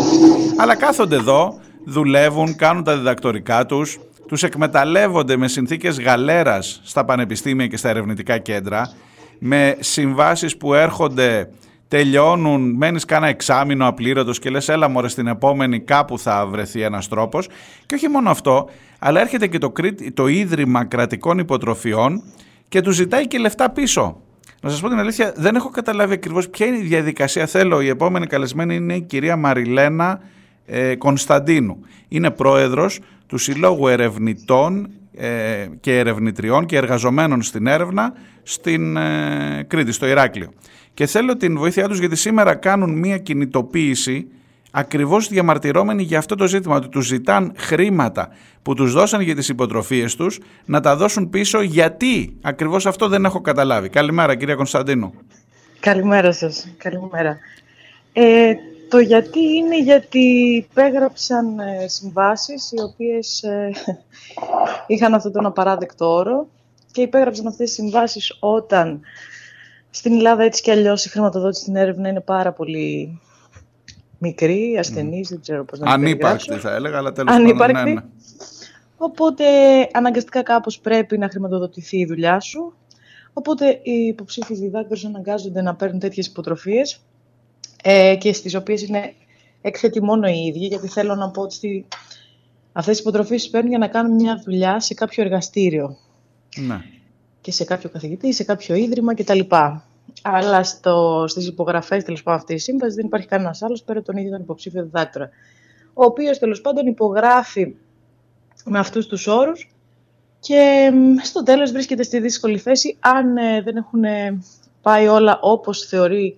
αλλά κάθονται εδώ δουλεύουν, κάνουν τα διδακτορικά τους, τους εκμεταλλεύονται με συνθήκες γαλέρας στα πανεπιστήμια και στα ερευνητικά κέντρα, με συμβάσεις που έρχονται, τελειώνουν, μένεις κάνα εξάμεινο απλήρωτος και λες έλα μωρέ στην επόμενη κάπου θα βρεθεί ένας τρόπος. Και όχι μόνο αυτό, αλλά έρχεται και το, το Ίδρυμα Κρατικών Υποτροφιών και του ζητάει και λεφτά πίσω. Να σας πω την αλήθεια, δεν έχω καταλάβει ακριβώς ποια είναι η διαδικασία. Θέλω, η επόμενη καλεσμένη είναι η κυρία Μαριλένα ε, Κωνσταντίνου. Είναι πρόεδρος του Συλλόγου Ερευνητών ε, και Ερευνητριών και Εργαζομένων στην Έρευνα στην ε, Κρήτη, στο Ηράκλειο. Και θέλω την βοήθειά τους γιατί σήμερα κάνουν μία κινητοποίηση ακριβώς διαμαρτυρώμενοι για αυτό το ζήτημα, ότι τους ζητάν χρήματα που τους δώσαν για τις υποτροφίες τους να τα δώσουν πίσω γιατί. Ακριβώς αυτό δεν έχω καταλάβει. Καλημέρα κυρία Κωνσταντίνου. Καλημέρα σας. Καλημέρα. Ε, το γιατί είναι γιατί υπέγραψαν ε, συμβάσεις οι οποίες ε, είχαν αυτόν τον απαράδεκτο όρο και υπέγραψαν αυτές τις συμβάσεις όταν στην Ελλάδα έτσι κι αλλιώς η χρηματοδότηση στην έρευνα είναι πάρα πολύ μικρή, ασθενής, δεν ξέρω πώς να το Ανύπαρκτη θα έλεγα, αλλά τέλος πάντων ναι, ναι. Οπότε αναγκαστικά κάπως πρέπει να χρηματοδοτηθεί η δουλειά σου. Οπότε οι υποψήφοι διδάκτορες αναγκάζονται να παίρνουν τέτοιες υποτροφίες ε, και στις οποίες είναι έκθετοι μόνο οι ίδιοι, γιατί θέλω να πω ότι αυτές οι υποτροφίες παίρνουν για να κάνουν μια δουλειά σε κάποιο εργαστήριο. Ναι. Και σε κάποιο καθηγητή, σε κάποιο ίδρυμα κτλ. Αλλά στο, στις υπογραφές τέλος πάντων αυτής της σύμβασης δεν υπάρχει κανένας άλλος πέρα τον ίδιο τον υποψήφιο διδάκτορα. Ο οποίος τέλος πάντων υπογράφει με αυτούς τους όρους και στο τέλος βρίσκεται στη δύσκολη θέση αν ε, δεν έχουν πάει όλα όπως θεωρεί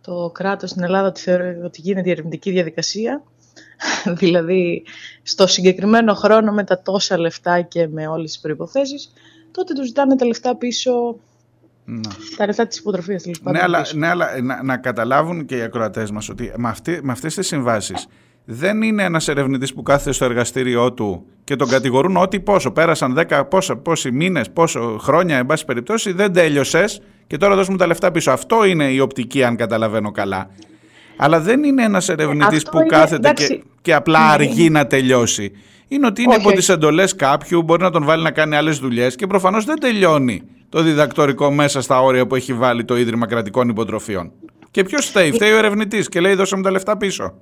το κράτος στην Ελλάδα ότι θεωρεί ότι γίνεται η ερευνητική διαδικασία, δηλαδή στο συγκεκριμένο χρόνο με τα τόσα λεφτά και με όλες τις προϋποθέσεις, τότε τους ζητάνε τα λεφτά πίσω Ναι. τα λεφτά της υποτροφίας. τέλος πάντων, Ναι, αλλά, πίσω. ναι, αλλά να, να καταλάβουν και οι ακροατές μας ότι με, αυτή, με αυτές τις συμβάσεις δεν είναι ένας ερευνητής που κάθεται στο εργαστήριό του και τον κατηγορούν ότι πόσο, πέρασαν 10, πόσα, πόσοι μήνες, πόσο χρόνια, εν πάση περιπτώσει, δεν τέλειωσες και τώρα δώσουμε τα λεφτά πίσω. Αυτό είναι η οπτική, αν καταλαβαίνω καλά. Αλλά δεν είναι ένας ερευνητής αυτό που είναι- κάθεται εντάξει. και, και απλά αργεί να τελειώσει. Είναι ότι είναι Όχι, υπό όχι. τις εντολές κάποιου, μπορεί να τον βάλει να κάνει άλλες δουλειές και προφανώς δεν τελειώνει το διδακτορικό μέσα στα όρια που έχει βάλει το Ίδρυμα Κρατικών Υποτροφιών. Και ποιος φταίει, φταίει ο ερευνητής και λέει: Δώσαμε τα λεφτά πίσω.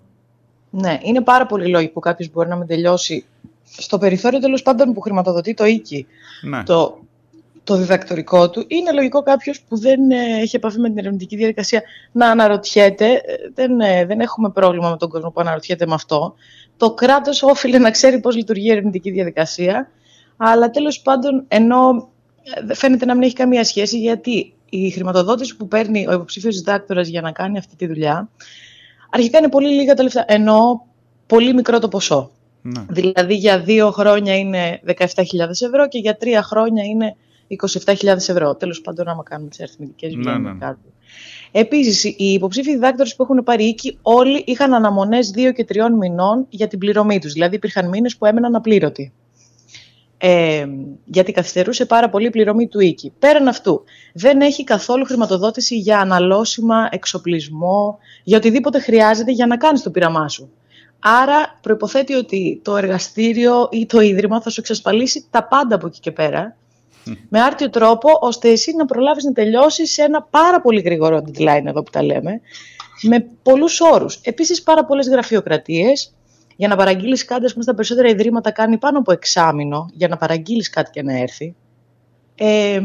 Ναι, είναι πάρα πολύ λόγοι που κάποιος μπορεί να μην τελειώσει στο περιθώριο τέλος πάντων που χρηματοδοτεί το οίκη Ναι. το, το διδακτορικό του. Είναι λογικό κάποιος που δεν ε, έχει επαφή με την ερευνητική διαδικασία να αναρωτιέται. Ε, Δεν, ε, δεν έχουμε πρόβλημα με τον κόσμο που αναρωτιέται με αυτό. Το κράτος όφιλε να ξέρει πώς λειτουργεί η ερευνητική διαδικασία. Αλλά τέλος πάντων, ενώ ε, φαίνεται να μην έχει καμία σχέση, γιατί η χρηματοδότηση που παίρνει ο υποψήφιος διδάκτορα για να κάνει αυτή τη δουλειά αρχικά είναι πολύ λίγα τα λεφτά, ενώ πολύ μικρό το ποσό. ναι. Δηλαδή για δύο χρόνια είναι 17.000 ευρώ και για τρία χρόνια είναι 27.000 ευρώ. Τέλος πάντων, άμα κάνουμε τις αριθμητικές Ναι, βγαίνουν ναι. κάτω. Επίσης, οι υποψήφοι διδάκτορες που έχουν πάρει οίκη όλοι είχαν αναμονές δύο και τριών μηνών για την πληρωμή τους. Δηλαδή υπήρχαν μήνες που έμεναν απλήρωτοι. Ε, γιατί καθυστερούσε πάρα πολύ η πληρωμή του οίκη. Πέραν αυτού, δεν έχει καθόλου χρηματοδότηση για αναλώσιμα, εξοπλισμό, για οτιδήποτε χρειάζεται για να κάνεις το πείραμά σου. Άρα προϋποθέτει ότι το εργαστήριο ή το ίδρυμα θα σου εξασφαλίσει τα πάντα από εκεί και πέρα με άρτιο τρόπο ώστε εσύ να προλάβεις να τελειώσεις σε ένα πάρα πολύ γρήγορο deadline εδώ που τα λέμε με πολλούς όρους. Επίσης πάρα πολλές γραφειοκρατίες για να παραγγείλεις κάτι, ας πούμε, στα περισσότερα ιδρύματα κάνει πάνω από εξάμηνο για να παραγγείλεις κάτι και να έρθει. Ε,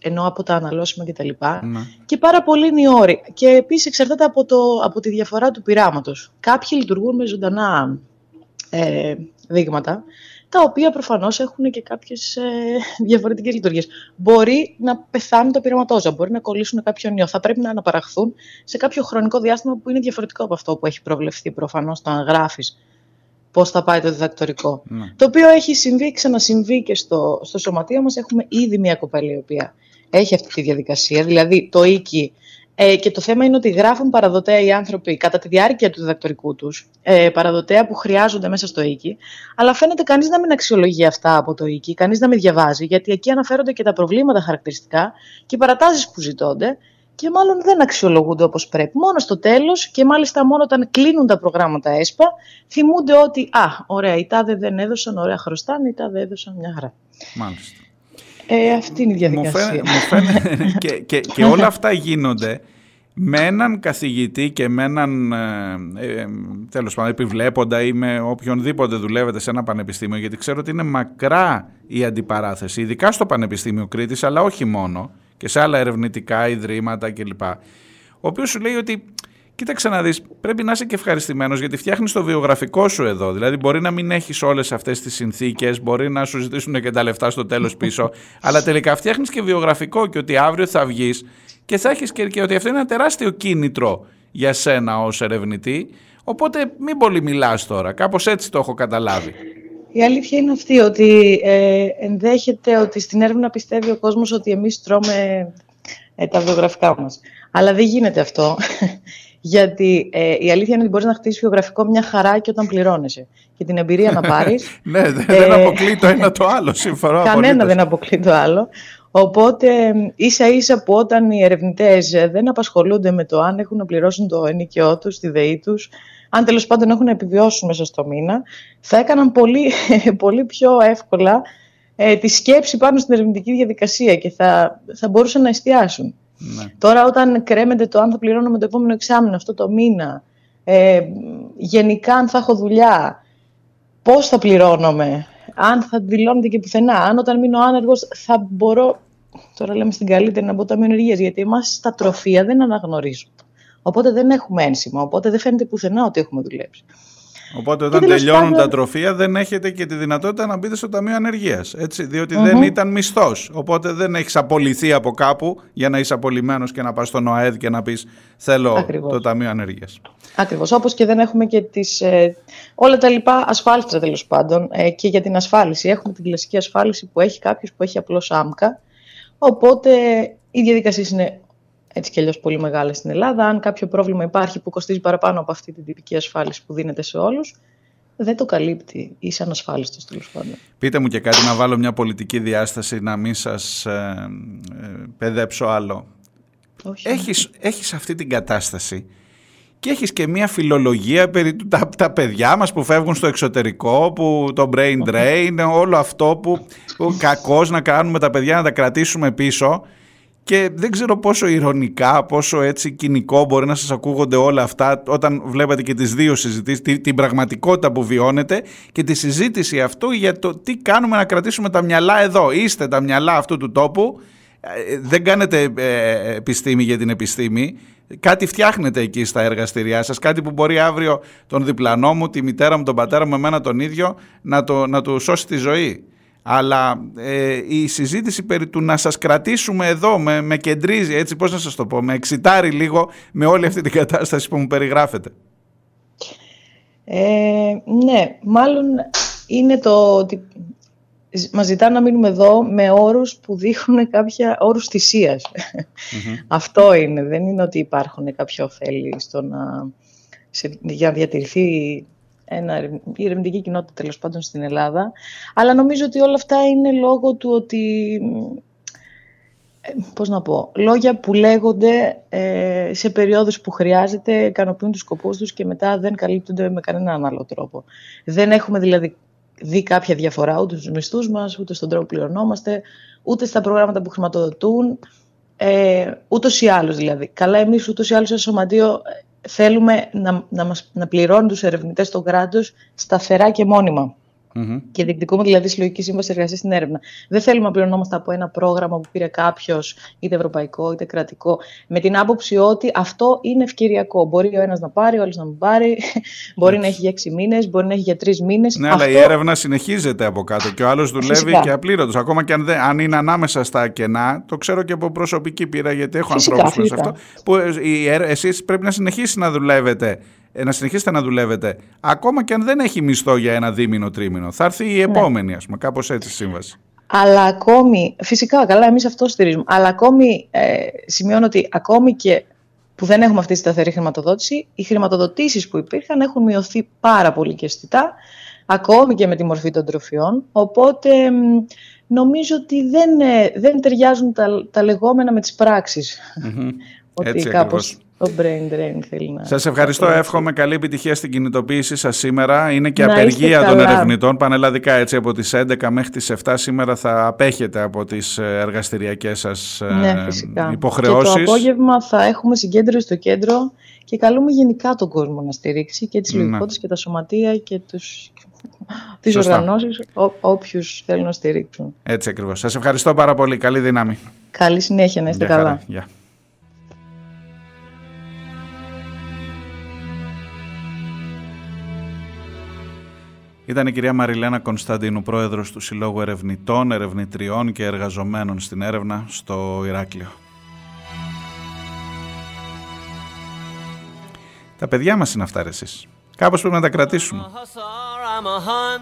ενώ από τα αναλώσιμα κτλ. Ναι. Και πάρα πολύ είναι οι όροι. Και επίσης εξαρτάται από, το, από τη διαφορά του πειράματος. Κάποιοι λειτουργούν με ζωντανά ε, δείγματα, τα οποία προφανώς έχουν και κάποιες ε, διαφορετικές λειτουργίες. Μπορεί να πεθάνουν τα πειραματόζα, μπορεί να κολλήσουν κάποιον ιό. Θα πρέπει να αναπαραχθούν σε κάποιο χρονικό διάστημα που είναι διαφορετικό από αυτό που έχει προβλεφθεί προφανώς όταν γράφεις πώς θα πάει το διδακτορικό. Ναι. Το οποίο έχει συμβεί, ξανασυμβεί και στο, στο σωματείο μας. Έχουμε ήδη μια κοπέλα η οποία έχει αυτή τη διαδικασία, δηλαδή το οίκη. Ε, και το θέμα είναι ότι γράφουν παραδοτέα οι άνθρωποι κατά τη διάρκεια του διδακτορικού τους, ε, παραδοτέα που χρειάζονται μέσα στο οίκη, αλλά φαίνεται κανείς να μην αξιολογεί αυτά από το οίκη, κανείς να μην διαβάζει, γιατί εκεί αναφέρονται και τα προβλήματα χαρακτηριστικά και οι παρατάσεις που ζητώνται και μάλλον δεν αξιολογούνται όπως πρέπει. Μόνο στο τέλος και μάλιστα μόνο όταν κλείνουν τα προγράμματα ΕΣΠΑ θυμούνται ότι «Α, ωραία, οι τάδε δεν έδωσαν, ωραία χρωστάνε, οι τάδε έδωσαν μια χαρά». Μάλιστα. Ε, αυτή είναι η διαδικασία. Μου φαίνεται, και, και, και όλα αυτά γίνονται με έναν καθηγητή και με έναν ε, ε, τέλος πάντων επιβλέποντα ή με οποιονδήποτε δουλεύετε σε ένα πανεπιστήμιο γιατί ξέρω ότι είναι μακρά η αντιπαράθεση ειδικά στο Πανεπιστήμιο Κρήτης αλλά όχι μόνο και σε άλλα ερευνητικά ιδρύματα κλπ. Ο οποίος σου λέει ότι κοίταξε να δεις, πρέπει να είσαι και ευχαριστημένος γιατί φτιάχνεις το βιογραφικό σου εδώ. Δηλαδή, μπορεί να μην έχεις όλες αυτές τις συνθήκες, μπορεί να σου ζητήσουν και τα λεφτά στο τέλος πίσω, αλλά τελικά φτιάχνεις και βιογραφικό και ότι αύριο θα βγεις και θα έχεις και, και ότι αυτό είναι ένα τεράστιο κίνητρο για σένα ως ερευνητή. Οπότε μην πολύ μιλάς τώρα. Κάπως έτσι το έχω καταλάβει. Η αλήθεια είναι αυτή, ότι ε, ενδέχεται ότι στην έρευνα πιστεύει ο κόσμος ότι εμείς τρώμε ε, τα βιογραφικά μας. Αλλά δεν γίνεται αυτό, γιατί ε, η αλήθεια είναι ότι μπορείς να χτίσεις βιογραφικό μια χαρά και όταν πληρώνεσαι. Και την εμπειρία να πάρεις... ναι, δεν αποκλεί το ένα το άλλο, συμφωνώ Κανένα δεν αποκλεί το άλλο. Οπότε ίσα ίσα που όταν οι ερευνητές δεν απασχολούνται με το αν έχουν να πληρώσουν το ενοικιό τους, τη ΔΕΗ τους, αν τέλος πάντων έχουν επιβιώσει μέσα στο μήνα, θα έκαναν πολύ, πολύ πιο εύκολα ε, τη σκέψη πάνω στην ερευνητική διαδικασία και θα, θα μπορούσαν να εστιάσουν. Ναι. Τώρα όταν κρέμεται το αν θα πληρώνω με το επόμενο εξάμεινο αυτό το μήνα, ε, γενικά αν θα έχω δουλειά, πώς θα πληρώνομαι, αν θα δηλώνεται και πουθενά, αν όταν μείνω άνεργος θα μπορώ, τώρα λέμε στην καλύτερη να μπω ταμείο ενεργείας, γιατί εμάς στα τροφία δεν αναγνωρίζουν. Οπότε δεν έχουμε ένσημα, οπότε δεν φαίνεται πουθενά ότι έχουμε δουλέψει. Οπότε όταν τελειώνουν τα τροφία δεν έχετε και τη δυνατότητα να μπείτε στο Ταμείο Ανεργίας. Διότι δεν ήταν μισθός. Οπότε δεν έχεις απολυθεί από κάπου για να είσαι απολυμμένος και να πας στον ΟΑΕΔ και να πεις Θέλω το Ταμείο Ανεργίας. Ακριβώς. Όπως και δεν έχουμε και τις, ε, όλα τα λοιπά ασφάλιστρα τέλος πάντων ε, και για την ασφάλιση. Έχουμε την κλασική ασφάλιση που έχει κάποιος που έχει απλώς άμκα. Οπότε οι διαδικασίε είναι έτσι κι αλλιώς πολύ μεγάλες στην Ελλάδα. Αν κάποιο πρόβλημα υπάρχει που κοστίζει παραπάνω από αυτή την τυπική ασφάλιση που δίνεται σε όλους, δεν το καλύπτει. Είσαι ανασφάλιστο τέλος πάντων. Πείτε μου και κάτι να βάλω μια πολιτική διάσταση να μην σας ε, ε, παιδέψω άλλο. Όχι. Έχεις, έχεις αυτή την κατάσταση και έχεις και μια φιλολογία περί τα, τα παιδιά μας που φεύγουν στο εξωτερικό, που το brain drain, όλο αυτό που, που κακώς να κάνουμε τα παιδιά να τα κρατήσουμε πίσω και δεν ξέρω πόσο ηρωνικά, πόσο έτσι κοινικό μπορεί να σας ακούγονται όλα αυτά όταν βλέπετε και τις δύο συζητήσεις, την πραγματικότητα που βιώνετε και τη συζήτηση αυτού για το τι κάνουμε να κρατήσουμε τα μυαλά εδώ. Είστε τα μυαλά αυτού του τόπου, ε, δεν κάνετε ε, επιστήμη για την επιστήμη, κάτι φτιάχνετε εκεί στα εργαστηριά σας, κάτι που μπορεί αύριο τον διπλανό μου, τη μητέρα μου, τον πατέρα μου, εμένα τον ίδιο, να, το, να του σώσει τη ζωή αλλά ε, η συζήτηση περί του να σας κρατήσουμε εδώ με, με κεντρίζει, έτσι πώς να σας το πω, με εξητάρει λίγο με όλη αυτή την κατάσταση που μου περιγράφετε. Ε, ναι, μάλλον είναι το ότι μας ζητά να μείνουμε εδώ με όρους που δείχνουν κάποια όρους Αυτό είναι, δεν είναι ότι υπάρχουν κάποια ωφέλη στο να, σε, για να διατηρηθεί ένα, η ερευνητική κοινότητα τέλος πάντων στην Ελλάδα. Αλλά νομίζω ότι όλα αυτά είναι λόγω του ότι ε, πώς να πω, λόγια που λέγονται ε, σε περιόδους που χρειάζεται, ικανοποιούν τους σκοπούς τους και μετά δεν καλύπτονται με κανέναν άλλο τρόπο. Δεν έχουμε δηλαδή δει κάποια διαφορά ούτε στους μισθούς μας, ούτε στον τρόπο που πληρωνόμαστε, ούτε στα προγράμματα που χρηματοδοτούν, ε, ούτως ή άλλως δηλαδή. Καλά εμείς ούτως ή άλλως σε σωματείο θέλουμε να, να, μας, να πληρώνουν τους ερευνητές των κράτους σταθερά και μόνιμα. Mm-hmm. Και διεκδικούμε δηλαδή συλλογική σύμβαση εργασίας στην έρευνα. Δεν θέλουμε να πληρωνόμαστε από ένα πρόγραμμα που πήρε κάποιος, είτε ευρωπαϊκό είτε κρατικό, με την άποψη ότι αυτό είναι ευκαιριακό. Μπορεί ο ένας να πάρει, ο άλλος να μην πάρει, μπορεί να έχει για έξι μήνες, μπορεί να έχει για τρεις μήνες. Ναι, αυτό... αλλά η έρευνα συνεχίζεται από κάτω και ο άλλος δουλεύει Φυσικά. και απλήρωτος. Ακόμα και αν, δεν, αν είναι ανάμεσα στα κενά, το ξέρω και από προσωπική πείρα, γιατί έχω ανθρώπους σε αυτό. Που εσείς πρέπει να συνεχίσει να δουλεύετε ε, να συνεχίσετε να δουλεύετε, ακόμα και αν δεν έχει μισθό για ένα δίμηνο, τρίμηνο. Θα έρθει η ναι. επόμενη, ας πούμε, κάπως έτσι σύμβαση. Αλλά ακόμη, φυσικά, καλά, εμείς αυτό στηρίζουμε, αλλά ακόμη ε, σημειώνω ότι ακόμη και που δεν έχουμε αυτή τη σταθερή χρηματοδότηση, οι χρηματοδοτήσεις που υπήρχαν έχουν μειωθεί πάρα πολύ και αισθητά, ακόμη και με τη μορφή των τροφιών, οπότε νομίζω ότι δεν, ε, δεν ταιριάζουν τα, τα λεγόμενα με τις πραξεις ότι Έτσι κάπως το brain drain θέλει να... Σας ευχαριστώ, να- εύχομαι καλή επιτυχία στην κινητοποίηση σας σήμερα. Είναι και Να είστε απεργία των καλά. ερευνητών πανελλαδικά έτσι από τις 11 μέχρι τις 7 σήμερα θα απέχετε από τις ε, εργαστηριακές σας ε, Ναι, φυσικά. Και υποχρεώσεις. το απόγευμα θα έχουμε συγκέντρωση στο κέντρο και καλούμε γενικά τον κόσμο να στηρίξει και τις Ναι. λογικότητες και τα σωματεία και τους... τις Σωστά. οργανώσεις, ό, όποιους θέλουν να στηρίξουν. Έτσι ακριβώς. Σας ευχαριστώ πάρα πολύ. Καλή δύναμη. Καλή συνέχεια, να είστε Γεια χαρά. καλά. Γεια. Ήταν η κυρία Μαριλένα Κωνσταντίνου, πρόεδρος του Συλλόγου Ερευνητών, Ερευνητριών και Εργαζομένων στην έρευνα στο Ηράκλειο. Τα παιδιά μας είναι αυτά ρε εσείς. Κάπως πρέπει να τα κρατήσουμε. I'm a hussar, I'm a Hun,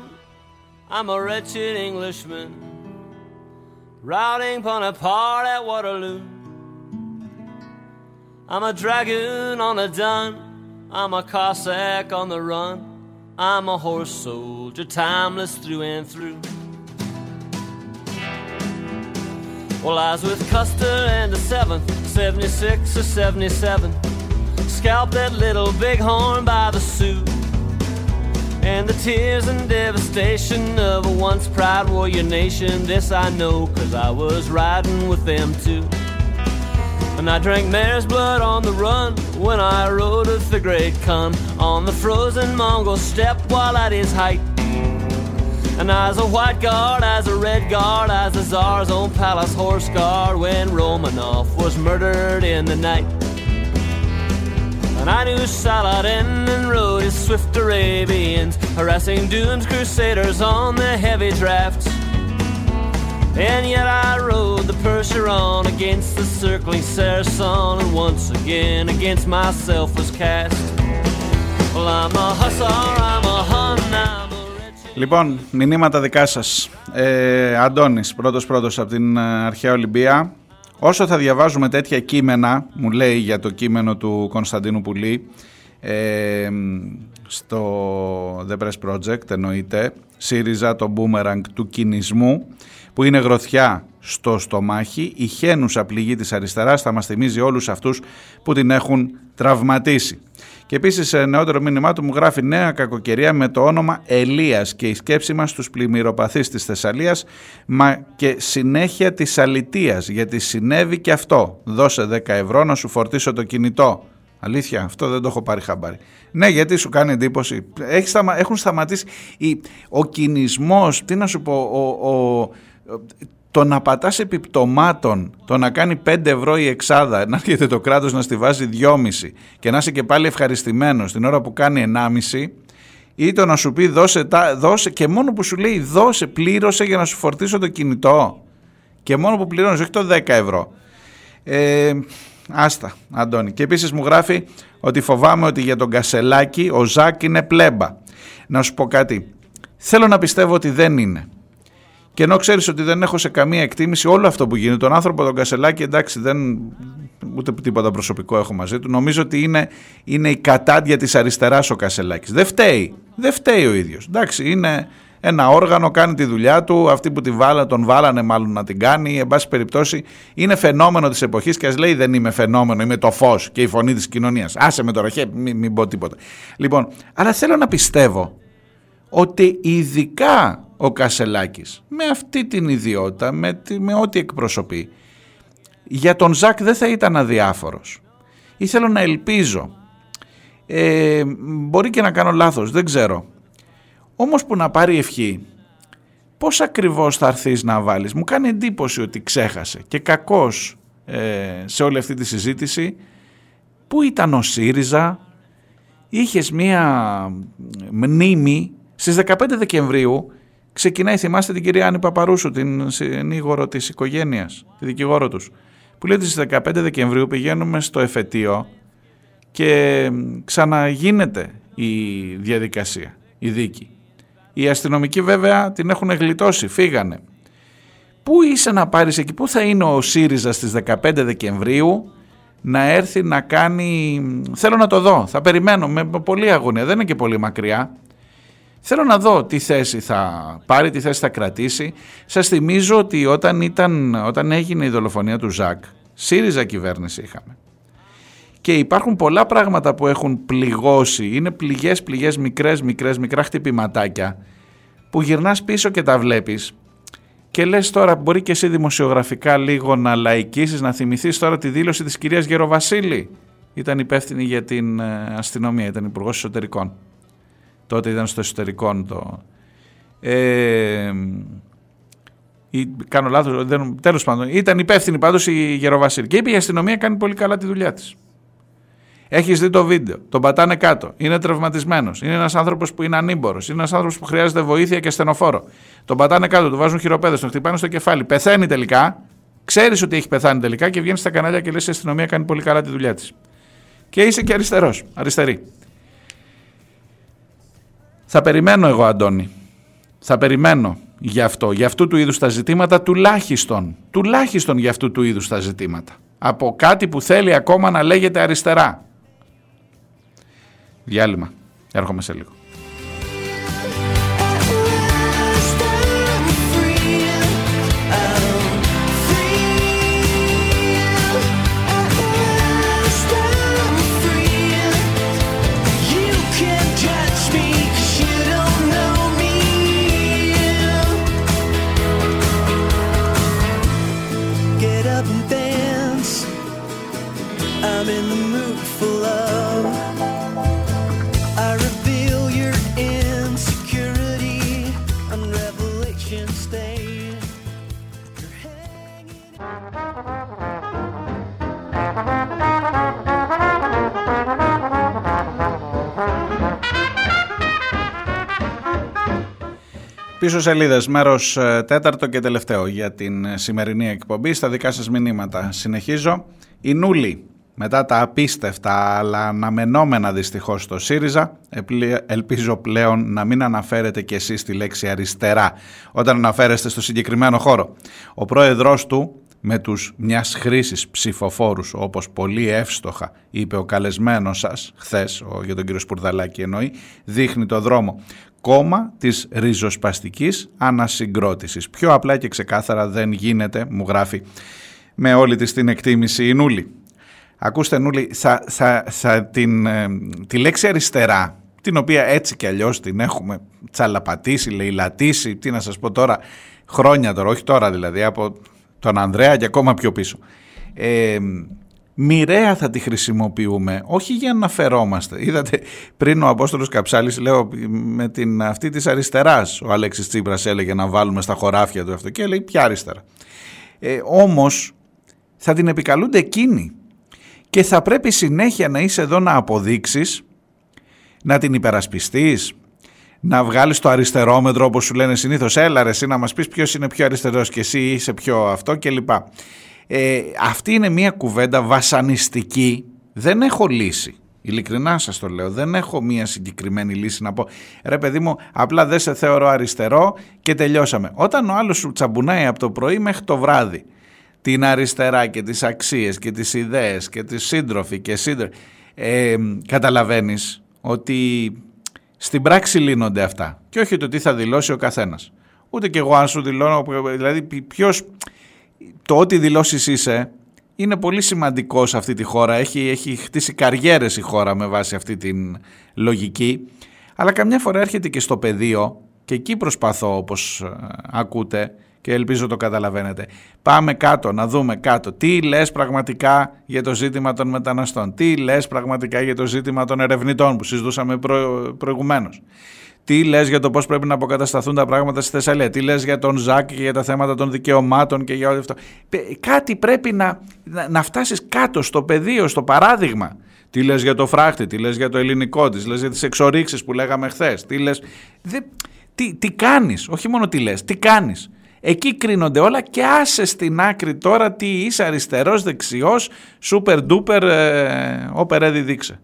I'm a wretched Englishman, routing Bonaparte at Waterloo. I'm a dragoon on a dun, I'm a Cossack on the run, I'm a horse soldier, timeless through and through. Well, I was with Custer and the 7th, 76 or 77. Scalped that little bighorn by the Sioux. And the tears and devastation of a once proud warrior nation, this I know, cause I was riding with them too. And I drank mare's blood on the run when I rode with the great Khan on the frozen Mongol steppe while at his height. And as a white guard, as a red guard, as the Tsar's own palace horse guard when Romanov was murdered in the night. And I knew Saladin and rode his swift Arabians, harassing Dune's crusaders on the heavy drafts. And yet I rode the Percheron against the circling Saracen, and once again against myself was cast. Well, I'm a hussar, I'm a Hun, I'm a wretched. Λοιπόν, μηνύματα δικά σας. Ε, Αντώνης, πρώτος πρώτος από την ε, Αρχαία Ολυμπία. Όσο θα διαβάζουμε τέτοια κείμενα, μου λέει για το κείμενο του Κωνσταντίνου Πουλή, ε, στο The Press Project εννοείται, ΣΥΡΙΖΑ το boomerang του κινησμού, που είναι γροθιά στο στομάχι, η χένουσα πληγή της αριστεράς θα μας θυμίζει όλους αυτούς που την έχουν τραυματίσει. Και επίσης, νεότερο μήνυμά του μου γράφει νέα κακοκαιρία με το όνομα Ελίας και η σκέψη μας στους πλημμυροπαθείς της Θεσσαλίας, μα και συνέχεια της αλητίας, γιατί συνέβη και αυτό. Δώσε 10 ευρώ να σου φορτίσω το κινητό. Αλήθεια, αυτό δεν το έχω πάρει χαμπάρι. Ναι, γιατί σου κάνει εντύπωση. Έχει σταμα... Έχουν σταματήσει. Η... Ο κινησμός, τι να σου πω, ο, ο... το να πατάς επιπτωμάτων, το να κάνει 5 ευρώ η εξάδα, να έρχεται το κράτος να στη βάζει 2,5 και να είσαι και πάλι ευχαριστημένος την ώρα που κάνει 1,5 ή το να σου πει δώσε, τα, δώσε και μόνο που σου λέει δώσε, πλήρωσε για να σου φορτίσω το κινητό και μόνο που πληρώνεις, όχι το 10 ευρώ. Ε, άστα, Αντώνη. Και επίσης μου γράφει ότι φοβάμαι ότι για τον Κασελάκη ο Ζάκ είναι πλέμπα. Να σου πω κάτι. Θέλω να πιστεύω ότι δεν είναι. Και ενώ ξέρεις ότι δεν έχω σε καμία εκτίμηση όλο αυτό που γίνεται, τον άνθρωπο τον Κασελάκη, εντάξει, δεν, ούτε τίποτα προσωπικό έχω μαζί του. Νομίζω ότι είναι, είναι η κατάντια της αριστεράς ο Κασελάκης. Δεν φταίει. Δεν φταίει ο ίδιος. Εντάξει, είναι ένα όργανο, κάνει τη δουλειά του. Αυτοί που τη βάλα, τον βάλανε μάλλον να την κάνει. Εν πάση περιπτώσει, είναι φαινόμενο της εποχής και ας λέει δεν είμαι φαινόμενο, είμαι το φως και η φωνή της κοινωνίας. Άσε με τώρα, χε, μην, μην πω τίποτα. Λοιπόν, αλλά θέλω να πιστεύω ότι ειδικά ο Κασελάκης με αυτή την ιδιότητα, με, τη- με ό,τι εκπροσωπεί, για τον Ζακ δεν θα ήταν αδιάφορος. Ή θέλω να ελπίζω. Ε, μπορεί και να κάνω λάθος, δεν ξέρω. Όμως που να πάρει ευχή, πώς ακριβώς θα έρθεις να βάλεις; Μου κάνει εντύπωση ότι ξέχασε και κακός ε, σε όλη αυτή τη συζήτηση. Πού ήταν ο ΣΥΡΙΖΑ, είχες μία μνήμη στις 15 Δεκεμβρίου ξεκινάει, θυμάστε την κυρία Άννη Παπαρούσου, την συνήγορο της οικογένειας, τη δικηγόρο τους, που λέει ότι στις 15 Δεκεμβρίου πηγαίνουμε στο εφετείο και ξαναγίνεται η διαδικασία, η δίκη. Οι αστυνομικοί βέβαια την έχουν γλιτώσει, φύγανε. Πού είσαι να πάρεις εκεί, πού θα είναι ο ΣΥΡΙΖΑ στις 15 Δεκεμβρίου να έρθει να κάνει... Θέλω να το δω, θα περιμένω με πολύ αγωνία, δεν είναι και πολύ μακριά. Θέλω να δω τι θέση θα πάρει, τι θέση θα κρατήσει. Σας θυμίζω ότι όταν, ήταν, όταν έγινε η δολοφονία του Ζακ, ΣΥΡΙΖΑ κυβέρνηση είχαμε. Και υπάρχουν πολλά πράγματα που έχουν πληγώσει. Είναι πληγές, πληγές, μικρές, μικρές, μικρά χτυπηματάκια που γυρνάς πίσω και τα βλέπεις και λες τώρα μπορεί και εσύ δημοσιογραφικά λίγο να λαϊκίσεις, να θυμηθείς τώρα τη δήλωση της κυρίας Γεροβασίλη. Ήταν υπεύθυνη για την ε, αστυνομία, ήταν υπουργός εσωτερικών. Τότε ήταν στο εσωτερικό το... Ε, ή, κάνω λάθος, δεν, τέλος πάντων, ήταν υπεύθυνη πάντως η Γεροβασίλη και είπε η αστυνομία κάνει πολύ καλά τη δουλειά της. Έχεις δει το βίντεο, τον πατάνε κάτω, είναι τραυματισμένος, είναι ένας άνθρωπος που είναι ανήμπορος, είναι ένας άνθρωπος που χρειάζεται βοήθεια και στενοφόρο. Τον πατάνε κάτω, του βάζουν χειροπέδες, τον χτυπάνε στο κεφάλι, πεθαίνει τελικά, ξέρεις ότι έχει πεθάνει τελικά και βγαίνεις στα κανάλια και λες: Η αστυνομία κάνει πολύ καλά τη δουλειά της. Και είσαι και αριστερός, αριστερή. Θα περιμένω εγώ, Αντώνη. Θα περιμένω για αυτό, για αυτού του είδους τα ζητήματα, τουλάχιστον, τουλάχιστον για αυτού του είδους τα ζητήματα. Από κάτι που θέλει ακόμα να λέγεται αριστερά. Διάλειμμα. Έρχομαι σε λίγο. Πίσω σελίδες, μέρος ε, τέταρτο και τελευταίο για την ε, σημερινή εκπομπή. Στα δικά σας μηνύματα συνεχίζω. Η Νούλη, μετά τα απίστευτα αλλά αναμενόμενα δυστυχώς στο ΣΥΡΙΖΑ, ελπίζω πλέον να μην αναφέρετε κι εσείς τη λέξη αριστερά όταν αναφέρεστε στο συγκεκριμένο χώρο. Ο πρόεδρος του με τους μιας χρήσης ψηφοφόρους όπως πολύ εύστοχα είπε ο καλεσμένος σας χθες, ο, για τον κύριο Σπουρδαλάκη εννοεί, δείχνει το δρόμο κόμμα της ριζοσπαστικής ανασυγκρότησης. Πιο απλά και ξεκάθαρα δεν γίνεται, μου γράφει με όλη της την εκτίμηση η Νούλη. Ακούστε Νούλη, θα, θα, θα την, ε, τη λέξη αριστερά, την οποία έτσι κι αλλιώς την έχουμε τσαλαπατήσει, λαιλατήσει, τι να σας πω τώρα, χρόνια τώρα, όχι τώρα δηλαδή, από τον Ανδρέα και ακόμα πιο πίσω. Ε, μοιραία θα τη χρησιμοποιούμε, όχι για να φερόμαστε. Είδατε πριν ο Απόστολος Καψάλης, λέω με την αυτή της αριστεράς, ο Αλέξης Τσίπρας έλεγε να βάλουμε στα χωράφια του αυτό και λέει ποια αριστερά. Ε, όμως θα την επικαλούνται εκείνοι και θα πρέπει συνέχεια να είσαι εδώ να αποδείξεις, να την υπερασπιστείς, να βγάλεις το αριστερόμετρο όπως σου λένε συνήθως έλα ρε εσύ να μας πεις ποιος είναι πιο αριστερός και εσύ είσαι πιο αυτό κλπ. Ε, αυτή είναι μια κουβέντα βασανιστική, δεν έχω λύση. Ειλικρινά σας το λέω, δεν έχω μία συγκεκριμένη λύση να πω. Ρε παιδί μου, απλά δεν σε θεωρώ αριστερό και τελειώσαμε. Όταν ο άλλος σου τσαμπουνάει από το πρωί μέχρι το βράδυ την αριστερά και τις αξίες και τις ιδέες και τις σύντροφοι και σύντροφοι, ε, καταλαβαίνεις ότι στην πράξη λύνονται αυτά και όχι το τι θα δηλώσει ο καθένας. Ούτε και εγώ αν σου δηλώνω, δηλαδή ποιος, το ότι δηλώσεις είσαι είναι πολύ σημαντικό σε αυτή τη χώρα. Έχει, έχει χτίσει καριέρες η χώρα με βάση αυτή την λογική. Αλλά καμιά φορά έρχεται και στο πεδίο και εκεί προσπαθώ όπως ε, ακούτε και ελπίζω το καταλαβαίνετε. Πάμε κάτω, να δούμε κάτω. Τι λες πραγματικά για το ζήτημα των μεταναστών; Τι λες πραγματικά για το ζήτημα των ερευνητών που συζητούσαμε προ, προηγουμένως; Τι λες για το πώς πρέπει να αποκατασταθούν τα πράγματα στη Θεσσαλία; Τι λες για τον Ζάκ και για τα θέματα των δικαιωμάτων και για όλο αυτό; Κάτι πρέπει να, να, να φτάσεις κάτω στο πεδίο, στο παράδειγμα. Τι λες για το φράχτη, τι λες για το ελληνικό, τις λες για τις εξορίξεις που λέγαμε χθες. Τι λες. Τι, τι κάνεις, όχι μόνο τι λες, τι κάνεις; Εκεί κρίνονται όλα και άσε στην άκρη τώρα τι είσαι αριστερός, δεξιός, super duper, ε, όπερ δείξε.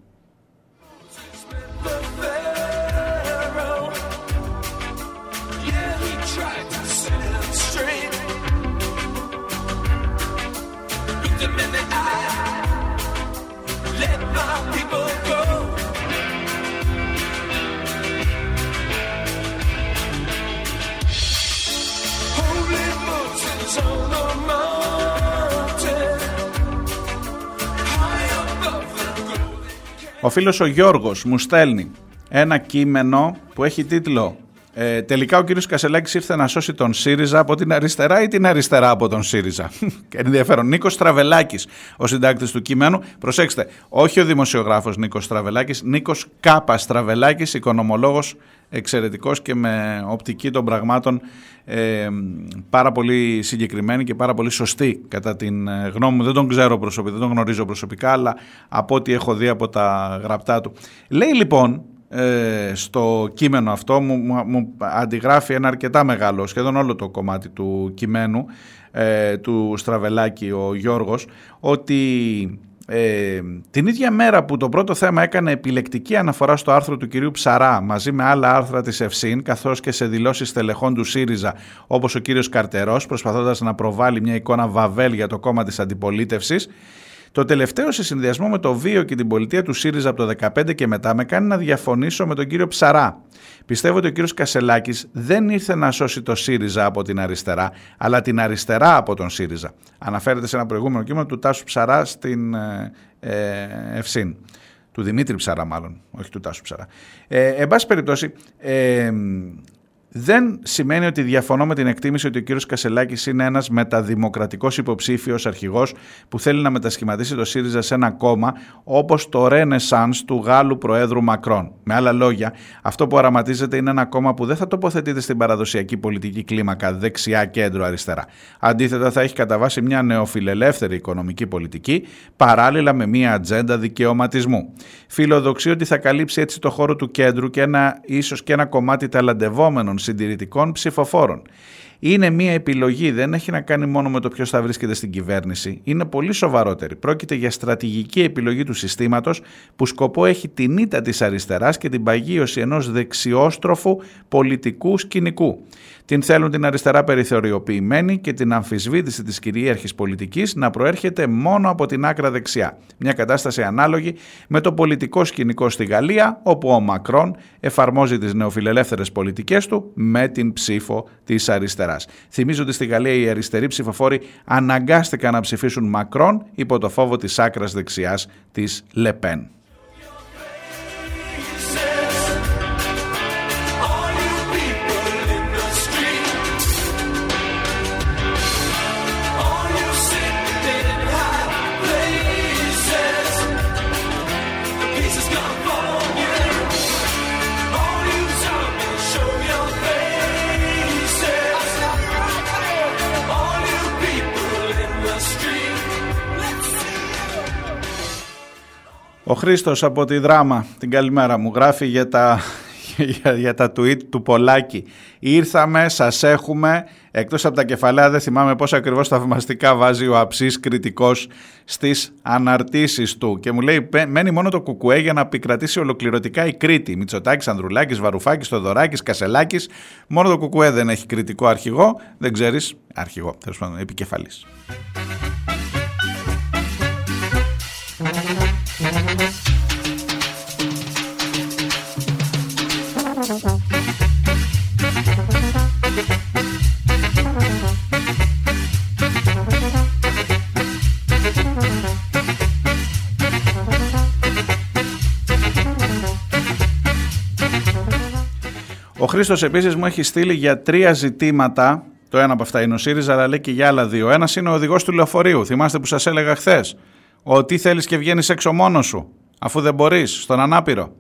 Ο φίλος ο Γιώργος μου στέλνει ένα κείμενο που έχει τίτλο ε, τελικά ο κύριος Κασελάκης ήρθε να σώσει τον ΣΥΡΙΖΑ από την αριστερά ή την αριστερά από τον ΣΥΡΙΖΑ. Και ενδιαφέρον. Νίκος Τραβελάκης, ο συντάκτης του κειμένου. Προσέξτε, όχι ο δημοσιογράφος Νίκος Τραβελάκης, Νίκος Κάπας Τραβελάκης, οικονομολόγος εξαιρετικός και με οπτική των πραγμάτων ε, πάρα πολύ συγκεκριμένη και πάρα πολύ σωστή κατά την ε, γνώμη μου. Δεν τον ξέρω προσωπικά, δεν τον γνωρίζω προσωπικά, αλλά από ό,τι έχω δει από τα γραπτά του. Λέει λοιπόν ε, στο κείμενο αυτό, μου, μου, αντιγράφει ένα αρκετά μεγάλο, σχεδόν όλο το κομμάτι του κειμένου ε, του Στραβελάκη ο Γιώργος, ότι ε, την ίδια μέρα που το πρώτο θέμα έκανε επιλεκτική αναφορά στο άρθρο του κυρίου Ψαρά μαζί με άλλα άρθρα της Ευσύν καθώς και σε δηλώσεις τελεχών του ΣΥΡΙΖΑ όπως ο κύριος Καρτερός προσπαθώντας να προβάλλει μια εικόνα βαβέλ για το κόμμα της αντιπολίτευσης το τελευταίο σε συνδυασμό με το βίο και την πολιτεία του ΣΥΡΙΖΑ από το 2015 και μετά με κάνει να διαφωνήσω με τον κύριο Ψαρά. Πιστεύω ότι ο κύριος Κασελάκης δεν ήρθε να σώσει το ΣΥΡΙΖΑ από την αριστερά, αλλά την αριστερά από τον ΣΥΡΙΖΑ. Αναφέρεται σε ένα προηγούμενο κείμενο του Τάσου Ψαρά στην ε, ε Ευσύν. Του Δημήτρη Ψαρά, μάλλον, όχι του Τάσου Ψαρά. Ε, εν πάση περιπτώσει, ε, δεν σημαίνει ότι διαφωνώ με την εκτίμηση ότι ο κύριος Κασελάκης είναι ένας μεταδημοκρατικός υποψήφιος αρχηγός που θέλει να μετασχηματίσει το ΣΥΡΙΖΑ σε ένα κόμμα όπως το Renaissance του Γάλλου Προέδρου Μακρόν. Με άλλα λόγια, αυτό που οραματίζεται είναι ένα κόμμα που δεν θα τοποθετείται στην παραδοσιακή πολιτική κλίμακα δεξιά κέντρο αριστερά. Αντίθετα θα έχει κατά βάση μια νεοφιλελεύθερη οικονομική πολιτική παράλληλα με μια ατζέντα δικαιωματισμού. Φιλοδοξεί ότι θα καλύψει έτσι το χώρο του κέντρου και ένα, ίσως και ένα κομμάτι ταλαντευόμενων συντηρητικών ψηφοφόρων. Είναι μια επιλογή, δεν έχει να κάνει μόνο με το ποιος θα βρίσκεται στην κυβέρνηση. Είναι πολύ σοβαρότερη. Πρόκειται για στρατηγική επιλογή του συστήματος που σκοπό έχει την ήττα της αριστεράς και την παγίωση ενός δεξιόστροφου πολιτικού σκηνικού. Την θέλουν την αριστερά περιθωριοποιημένη και την αμφισβήτηση της κυρίαρχης πολιτικής να προέρχεται μόνο από την άκρα δεξιά. Μια κατάσταση ανάλογη με το πολιτικό σκηνικό στη Γαλλία, όπου ο Μακρόν εφαρμόζει τις νεοφιλελεύθερες πολιτικές του με την ψήφο της αριστεράς. Θυμίζω ότι στη Γαλλία οι αριστεροί ψηφοφόροι αναγκάστηκαν να ψηφίσουν Μακρόν υπό το φόβο της άκρας δεξιάς της Λεπέν. Ο Χρήστος από τη Δράμα, την καλημέρα μου, γράφει για τα, για, τα tweet του Πολάκη. Ήρθαμε, σας έχουμε, εκτός από τα κεφαλαία δεν θυμάμαι πώς ακριβώς θαυμαστικά βάζει ο αψής κριτικός στις αναρτήσεις του. Και μου λέει, μένει μόνο το κουκουέ για να επικρατήσει ολοκληρωτικά η Κρήτη. Μητσοτάκης, Ανδρουλάκης, Βαρουφάκης, Θοδωράκης, Κασελάκης. Μόνο το κουκουέ δεν έχει κριτικό αρχηγό, δεν ξέρεις, αρχηγό, τέλος πάντων, επικεφαλής. Ο Χρήστος επίσης μου έχει στείλει για τρία ζητήματα. Το ένα από αυτά είναι ο ΣΥΡΙΖΑ, αλλά λέει και για άλλα δύο. Ένας είναι ο οδηγός του λεωφορείου. Θυμάστε που σας έλεγα χθες; Ότι θέλεις και βγαίνεις έξω μόνος σου, αφού δεν μπορείς, στον ανάπηρο.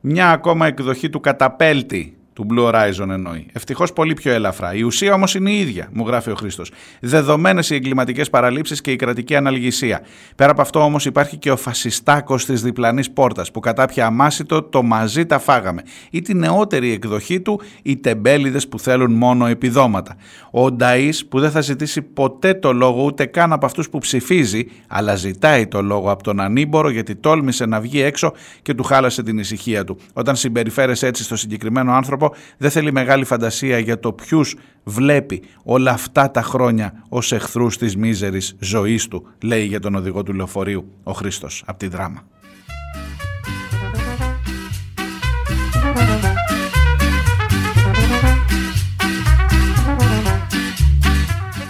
Μια ακόμα εκδοχή του καταπέλτη του Blue Horizon εννοεί. Ευτυχώς πολύ πιο ελαφρά. Η ουσία όμως είναι η ίδια, μου γράφει ο Χρήστος. Δεδομένες οι εγκληματικές παραλήψεις και η κρατική αναλγησία. Πέρα από αυτό όμως υπάρχει και ο φασιστάκος της διπλανής πόρτας που κατάπια αμάσιτο το μαζί τα φάγαμε. Ή τη νεότερη εκδοχή του, οι τεμπέληδες που θέλουν μόνο επιδόματα. Ο Νταή που δεν θα ζητήσει ποτέ το λόγο ούτε καν από αυτούς που ψηφίζει, αλλά ζητάει το λόγο από τον ανήμπορο γιατί τόλμησε να βγει έξω και του χάλασε την ησυχία του. Όταν συμπεριφέρεσαι έτσι στο συγκεκριμένο άνθρωπο, δεν θέλει μεγάλη φαντασία για το ποιους βλέπει όλα αυτά τα χρόνια ως εχθρούς της μίζερης ζωής του, λέει για τον οδηγό του λεωφορείου ο Χρήστος από τη δράμα.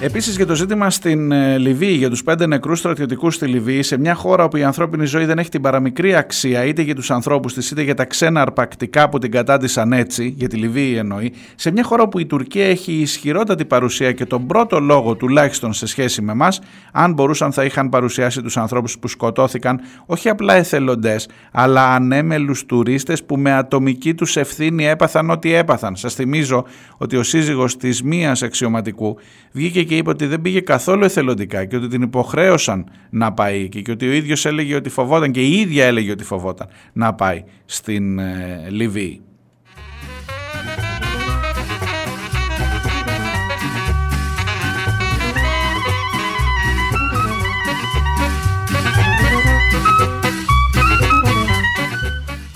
Επίσης για το ζήτημα στην ε, Λιβύη, για τους πέντε νεκρούς στρατιωτικούς στη Λιβύη, σε μια χώρα όπου η ανθρώπινη ζωή δεν έχει την παραμικρή αξία είτε για τους ανθρώπους της είτε για τα ξένα αρπακτικά που την κατάντησαν έτσι, για τη Λιβύη εννοεί, σε μια χώρα όπου η Τουρκία έχει ισχυρότατη παρουσία και τον πρώτο λόγο τουλάχιστον σε σχέση με εμάς, αν μπορούσαν θα είχαν παρουσιάσει τους ανθρώπους που σκοτώθηκαν όχι απλά εθελοντές, αλλά ανέμελους τουρίστες που με ατομική τους ευθύνη έπαθαν ό,τι έπαθαν. Σας θυμίζω ότι ο σύζυγος της μίας αξιωματικού βγήκε και είπε ότι δεν πήγε καθόλου εθελοντικά και ότι την υποχρέωσαν να πάει εκεί και ότι ο ίδιος έλεγε ότι φοβόταν και η ίδια έλεγε ότι φοβόταν να πάει στην ε, Λιβύη.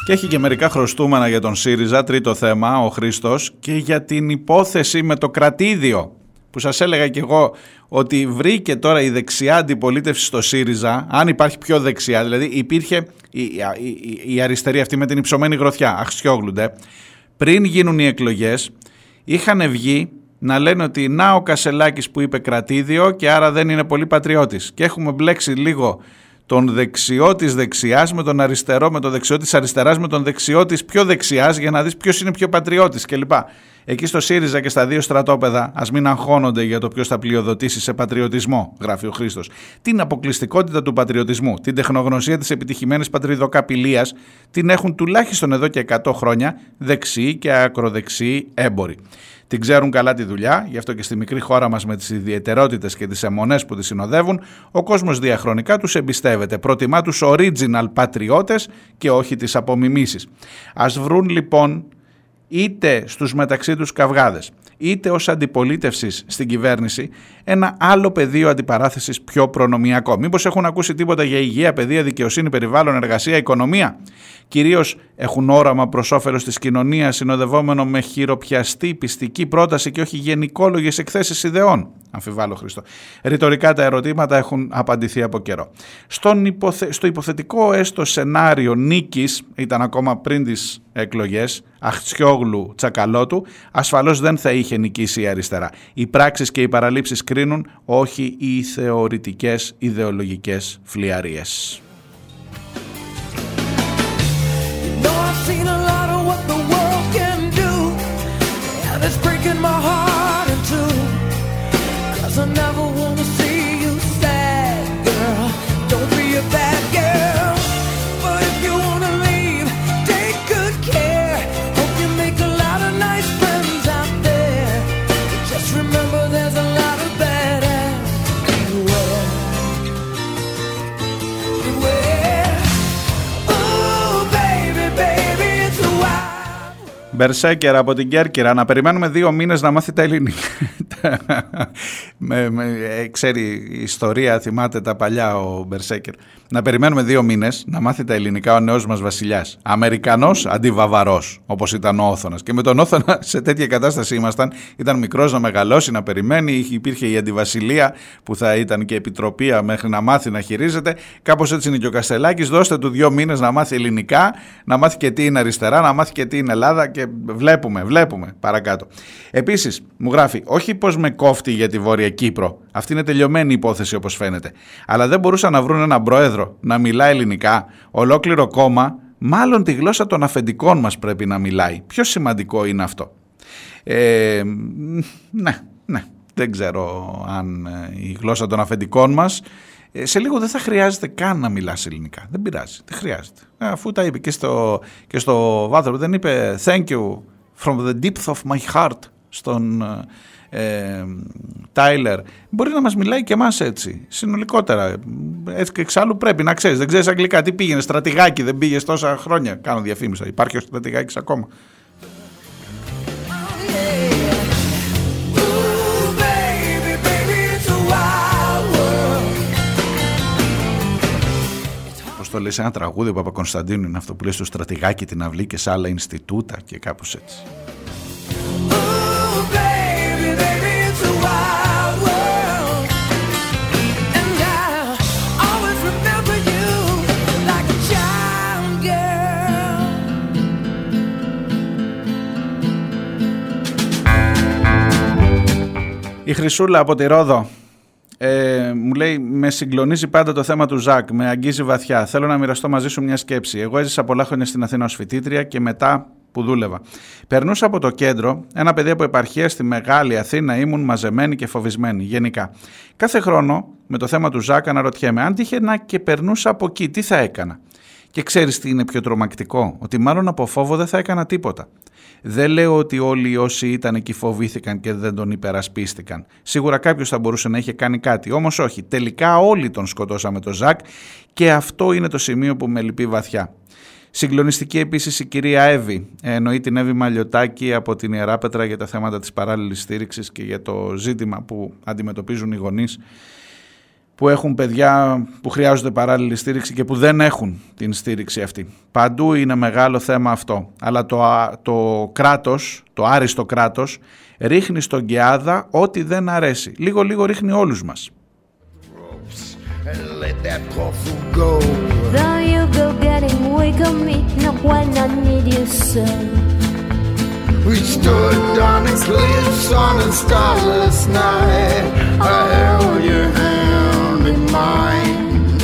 Και έχει και μερικά χρωστούμενα για τον ΣΥΡΙΖΑ, τρίτο θέμα, ο Χρήστος, και για την υπόθεση με το κρατήδιο που σας έλεγα και εγώ ότι βρήκε τώρα η δεξιά αντιπολίτευση στο ΣΥΡΙΖΑ, αν υπάρχει πιο δεξιά, δηλαδή υπήρχε η, η, η αριστερή αυτή με την υψωμένη γροθιά, αχσιόγλουντε, πριν γίνουν οι εκλογές, είχαν βγει να λένε ότι να ο Κασελάκης που είπε κρατήδιο και άρα δεν είναι πολύ πατριώτης. Και έχουμε μπλέξει λίγο τον δεξιό της δεξιάς με τον αριστερό, με τον δεξιό της αριστεράς, με τον δεξιό της πιο δεξιάς για να δεις ποιος είναι πιο πατριώτης κλπ. Εκεί στο ΣΥΡΙΖΑ και στα δύο στρατόπεδα, ας μην αγχώνονται για το ποιος θα πλειοδοτήσει σε πατριωτισμό, γράφει ο Χρήστος. Την αποκλειστικότητα του πατριωτισμού, την τεχνογνωσία της επιτυχημένης πατριδοκαπηλείας την έχουν τουλάχιστον εδώ και 100 χρόνια δεξιοί και ακροδεξιοί έμποροι. Την ξέρουν καλά τη δουλειά, γι' αυτό και στη μικρή χώρα μας με τις ιδιαιτερότητες και τις αιμονές που τη συνοδεύουν, ο κόσμος διαχρονικά τους εμπιστεύεται. Προτιμά τους original πατριώτες και όχι τις απομιμήσεις. Α βρουν λοιπόν είτε στους μεταξύ τους καυγάδες, είτε ως αντιπολίτευσης στην κυβέρνηση, ένα άλλο πεδίο αντιπαράθεσης πιο προνομιακό. Μήπως έχουν ακούσει τίποτα για υγεία, παιδεία, δικαιοσύνη, περιβάλλον, εργασία, οικονομία; Κυρίως έχουν όραμα προς όφελος της κοινωνίας συνοδευόμενο με χειροπιαστή πιστική πρόταση και όχι γενικόλογες εκθέσεις ιδεών. Αμφιβάλλω Χριστό. Ρητορικά τα ερωτήματα έχουν απαντηθεί από καιρό. Στον υποθε... Στο υποθετικό έστω σενάριο νίκης, ήταν ακόμα πριν τις εκλογές, Αχτσιόγλου Τσακαλώτου, ασφαλώς δεν θα είχε νικήσει η αριστερά. Οι πράξεις και οι παραλήψεις κρίνουν, όχι οι θεωρητικές ιδεολογικές φλιαρίες. Μπερσέκερ από την Κέρκυρα. Να περιμένουμε δύο μήνες να μάθει τα ελληνικά. με, με, ε, ξέρει η ιστορία, θυμάται τα παλιά ο Μπερσέκερ. Να περιμένουμε δύο μήνες να μάθει τα ελληνικά ο νέος μας βασιλιάς. Αμερικανός αντί Βαβαρός, όπως ήταν ο Όθωνας. Και με τον Όθωνα σε τέτοια κατάσταση ήμασταν. Ήταν μικρός να μεγαλώσει, να περιμένει. Υπήρχε η αντιβασιλεία που θα ήταν και επιτροπή μέχρι να μάθει να χειρίζεται. Κάπως έτσι είναι και ο Καστελάκης. Δώστε του δύο μήνες να μάθει ελληνικά, να μάθει και τι είναι αριστερά, να μάθει και τι είναι Ελλάδα και βλέπουμε, βλέπουμε παρακάτω. Επίσης, μου γράφει, όχι πως με κόφτει για τη Βόρεια Κύπρο. Αυτή είναι τελειωμένη υπόθεση όπως φαίνεται. Αλλά δεν μπορούσαν να βρουν έναν πρόεδρο να μιλά ελληνικά, ολόκληρο κόμμα, μάλλον τη γλώσσα των αφεντικών μας πρέπει να μιλάει. Πιο σημαντικό είναι αυτό. Ε, ναι, ναι. Δεν ξέρω αν ε, η γλώσσα των αφεντικών μας ε, σε λίγο δεν θα χρειάζεται καν να μιλάς ελληνικά. Δεν πειράζει, δεν χρειάζεται. Ε, αφού τα είπε και στο, και στο Βάθρο, δεν είπε thank you from the depth of my heart στον ε, Τάιλερ. Μπορεί να μας μιλάει και εμάς έτσι, συνολικότερα. Έτσι και εξάλλου πρέπει να ξέρεις. Δεν ξέρεις αγγλικά τι πήγαινε, στρατηγάκι, δεν πήγες τόσα χρόνια. Κάνω διαφήμιση. Υπάρχει ο στρατηγάκης ακόμα. Το λέει σε ένα τραγούδι ο Κωνσταντίνου είναι αυτό που λέει στο στρατηγάκι την αυλή και σε άλλα Ινστιτούτα και κάπως έτσι. Η Χρυσούλα από τη Ρόδο ε, μου λέει: Με συγκλονίζει πάντα το θέμα του Ζακ, με αγγίζει βαθιά. Θέλω να μοιραστώ μαζί σου μια σκέψη. Εγώ έζησα πολλά χρόνια στην Αθήνα ως φοιτήτρια και μετά που δούλευα. Περνούσα από το κέντρο, ένα παιδί από επαρχία στη Μεγάλη Αθήνα, ήμουν μαζεμένη και φοβισμένη, γενικά. Κάθε χρόνο με το θέμα του Ζακ αναρωτιέμαι, αν τύχαινα και περνούσα από εκεί, τι θα έκανα; Και ξέρεις τι είναι πιο τρομακτικό, ότι μάλλον από φόβο δεν θα έκανα τίποτα. Δεν λέω ότι όλοι όσοι ήταν εκεί φοβήθηκαν και δεν τον υπερασπίστηκαν. Σίγουρα κάποιος θα μπορούσε να είχε κάνει κάτι, όμως όχι. Τελικά όλοι τον σκοτώσαμε το Ζακ και αυτό είναι το σημείο που με λυπεί βαθιά. Συγκλονιστική επίσης η κυρία Εύη. Εννοεί την Εύη Μαλιωτάκη από την Ιερά Πέτρα για τα θέματα της παράλληλης στήριξης και για το ζήτημα που αντιμετωπίζουν οι γονείς που έχουν παιδιά που χρειάζονται παράλληλη στήριξη και που δεν έχουν την στήριξη αυτή. Παντού είναι μεγάλο θέμα αυτό. Αλλά το, το κράτος, το άριστο κράτος, ρίχνει στον Κεάδα ό,τι δεν αρέσει. Λίγο-λίγο ρίχνει όλους μας. We stood on the cliffs on a starless night. I held your hand in mine.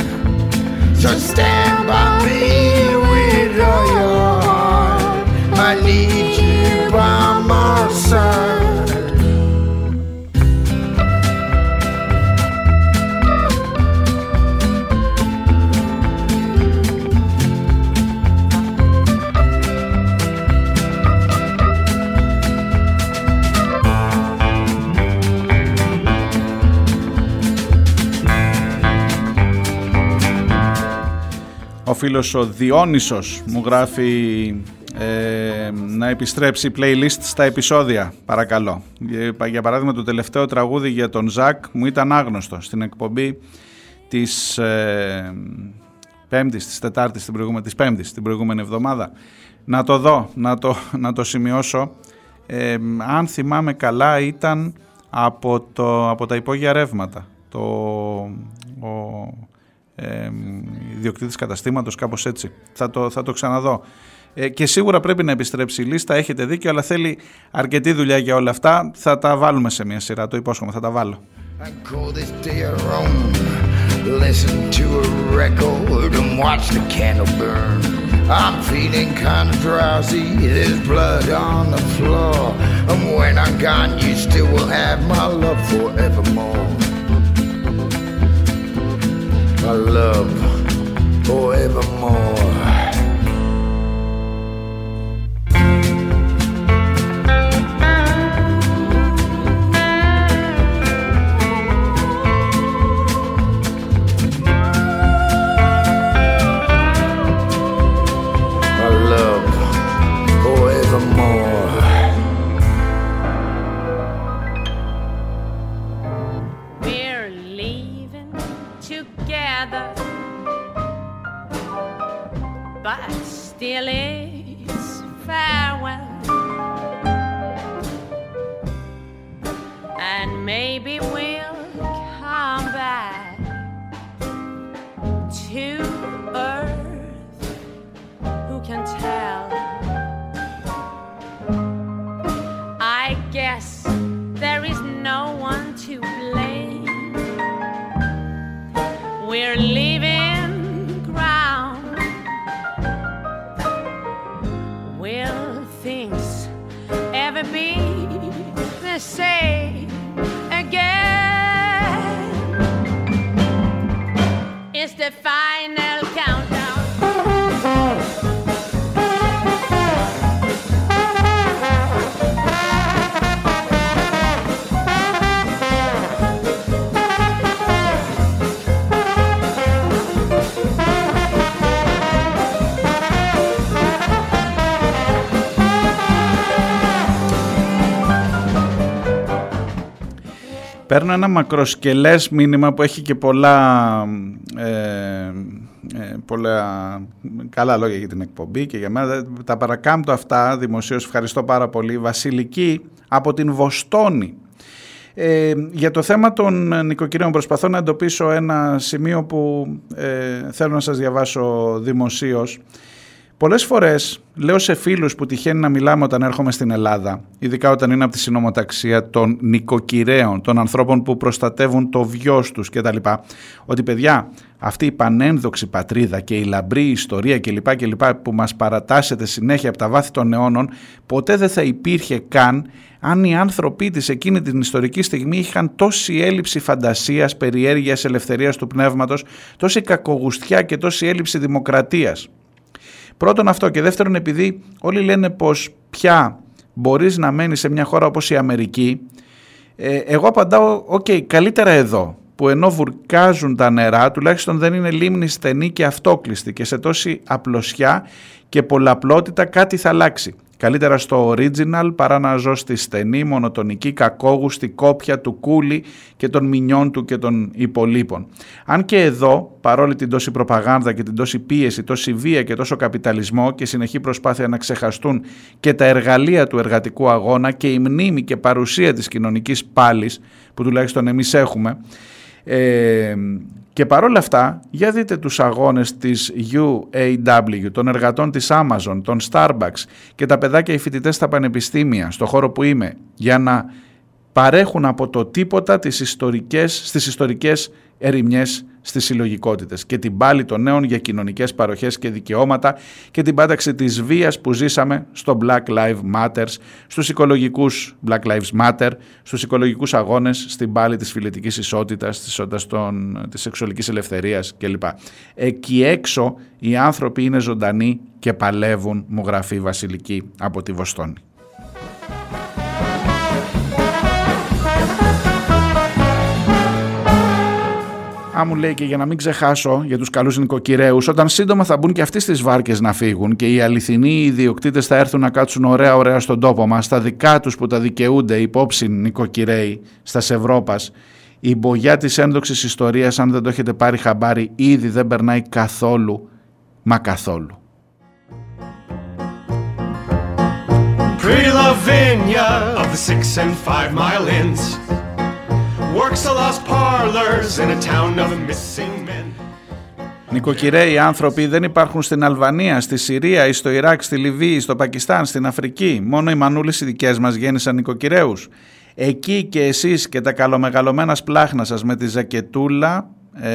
So stand by me with all your heart. I need you by my side. Ο φίλος ο Διόνυσος μου γράφει ε, να επιστρέψει playlist στα επεισόδια, παρακαλώ. Για, για παράδειγμα το τελευταίο τραγούδι για τον Ζακ μου ήταν άγνωστο στην εκπομπή της ε, Πέμπτης, της Τετάρτης, την προηγούμενη, της Πέμπτης την προηγούμενη εβδομάδα. Να το δω, να το, να το σημειώσω. Ε, αν θυμάμαι καλά ήταν από, το, από τα υπόγεια ρεύματα. Το, ο, ε, ιδιοκτήτης καταστήματος, κάπως έτσι. Θα το, θα το ξαναδώ. Ε, και σίγουρα πρέπει να επιστρέψει η λίστα, έχετε δίκιο, αλλά θέλει αρκετή δουλειά για όλα αυτά. Θα τα βάλουμε σε μια σειρά, το υπόσχομαι, θα τα βάλω. Listen to a record and watch the candle burn. I'm feeling kind of drowsy, there's blood on the floor. And when I'm gone, you still will have my love forevermore. My love forevermore. Still it's farewell. And maybe we'll come back to Earth. Who can tell? I guess there is no one to blame. We're ever be the same again? It's the final Παίρνω ένα μακροσκελές μήνυμα που έχει και πολλά, ε, ε, πολλά καλά λόγια για την εκπομπή και για μένα. Τα παρακάμπτω αυτά δημοσίως. Ευχαριστώ πάρα πολύ. Βασιλική από την Βοστόνη. Ε, για το θέμα των νοικοκυρίων προσπαθώ να εντοπίσω ένα σημείο που ε, θέλω να σας διαβάσω δημοσίως. Πολλές φορές λέω σε φίλους που τυχαίνει να μιλάμε όταν έρχομαι στην Ελλάδα, ειδικά όταν είναι από τη συνομοταξία των νοικοκυρέων, των ανθρώπων που προστατεύουν το βιός τους κτλ. Ότι παιδιά, αυτή η πανένδοξη πατρίδα και η λαμπρή ιστορία κλπ. κλπ που μας παρατάσσεται συνέχεια από τα βάθη των αιώνων, ποτέ δεν θα υπήρχε καν αν οι άνθρωποι της εκείνη την ιστορική στιγμή είχαν τόση έλλειψη φαντασίας, περιέργειας, ελευθερίας του πνεύματος, τόση κακογουστιά και τόση έλλειψη δημοκρατίας. Πρώτον αυτό και δεύτερον επειδή όλοι λένε πως πια μπορείς να μένεις σε μια χώρα όπως η Αμερική, ε, εγώ απαντάω, οκ, καλύτερα εδώ, που ενώ βουρκάζουν τα νερά, τουλάχιστον δεν είναι λίμνη στενή και αυτόκλειστη και σε τόση απλωσιά και πολλαπλότητα κάτι θα αλλάξει. Καλύτερα στο original παρά να ζω στη στενή, μονοτονική, κακόγουστη κόπια του Κούλη και των minion του και των υπολείπων. Αν και εδώ, παρόλη την τόση προπαγάνδα και την τόση πίεση, τόση βία και τόσο καπιταλισμό και συνεχή προσπάθεια να ξεχαστούν και τα εργαλεία του εργατικού αγώνα και η μνήμη και παρουσία της κοινωνικής πάλης που τουλάχιστον εμείς έχουμε, ε, και παρόλα αυτά, για δείτε τους αγώνες της UAW, των εργατών της Amazon, των Starbucks και τα παιδάκια οι φοιτητές στα πανεπιστήμια, στο χώρο που είμαι, για να παρέχουν από το τίποτα τις ιστορικές, στις ιστορικές ερημιές στις συλλογικότητες και την πάλη των νέων για κοινωνικές παροχές και δικαιώματα και την πάταξη της βίας που ζήσαμε στο Black Lives Matter, στους οικολογικούς Black Lives Matter, στους οικολογικούς αγώνες, στην πάλη της φιλετικής ισότητας, της ισότητας των, της σεξουαλικής ελευθερίας κλπ. Εκεί έξω οι άνθρωποι είναι ζωντανοί και παλεύουν, μου γραφεί Βασιλική από τη Βοστόνη. Α, μου λέει και για να μην ξεχάσω για τους καλούς νοικοκυρέους, όταν σύντομα θα μπουν και αυτοί στις βάρκες να φύγουν και οι αληθινοί ιδιοκτήτες θα έρθουν να κάτσουν ωραία ωραία στον τόπο μας, τα δικά τους που τα δικαιούνται υπόψη νοικοκυρέοι στα Ευρώπας, η μπογιά της ένδοξης ιστορίας, αν δεν το έχετε πάρει χαμπάρι, ήδη δεν περνάει καθόλου, μα καθόλου. Pretty Lavinia of the six and five mile inns works the lost parlors in a town of missing men. Νοικοκυρέοι άνθρωποι δεν υπάρχουν στην Αλβανία, στη Συρία ή στο Ιράκ, στη Λιβύη, στο Πακιστάν, στην Αφρική. Μόνο οι μανούλες οι δικές μας γέννησαν νοικοκυρέους. Εκεί και εσείς και τα καλομεγαλωμένα σπλάχνα σας με τη ζακετούλα ε,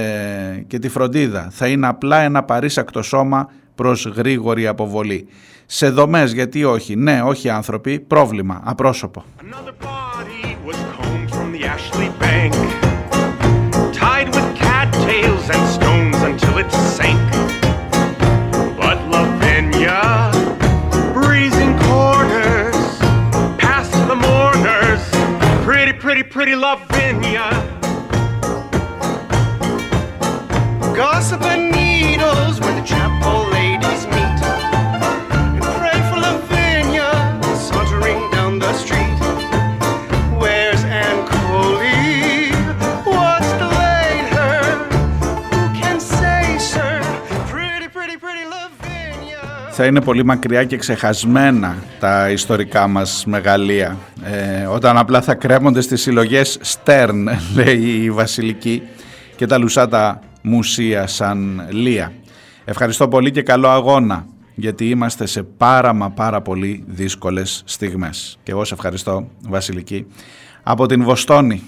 και τη φροντίδα θα είναι απλά ένα παρήσακτο σώμα προς γρήγορη αποβολή. Σε δομές γιατί όχι, ναι όχι άνθρωποι, πρόβλημα, απρόσωπο. Another body Bank, tied with cattails and stones until it sank. But Lavinia, breezing corners, past the mourners, pretty, pretty, pretty Lavinia. Gossip and needles where the chapel ladies meet. Θα είναι πολύ μακριά και ξεχασμένα τα ιστορικά μας μεγαλεία ε, όταν απλά θα κρέμονται στις συλλογές Stern λέει η Βασιλική και τα λουσάτα μουσεία σαν Λία. Ευχαριστώ πολύ και καλό αγώνα γιατί είμαστε σε πάρα μα πάρα πολύ δύσκολες στιγμές. Και εγώ σε ευχαριστώ Βασιλική από την Βοστόνη.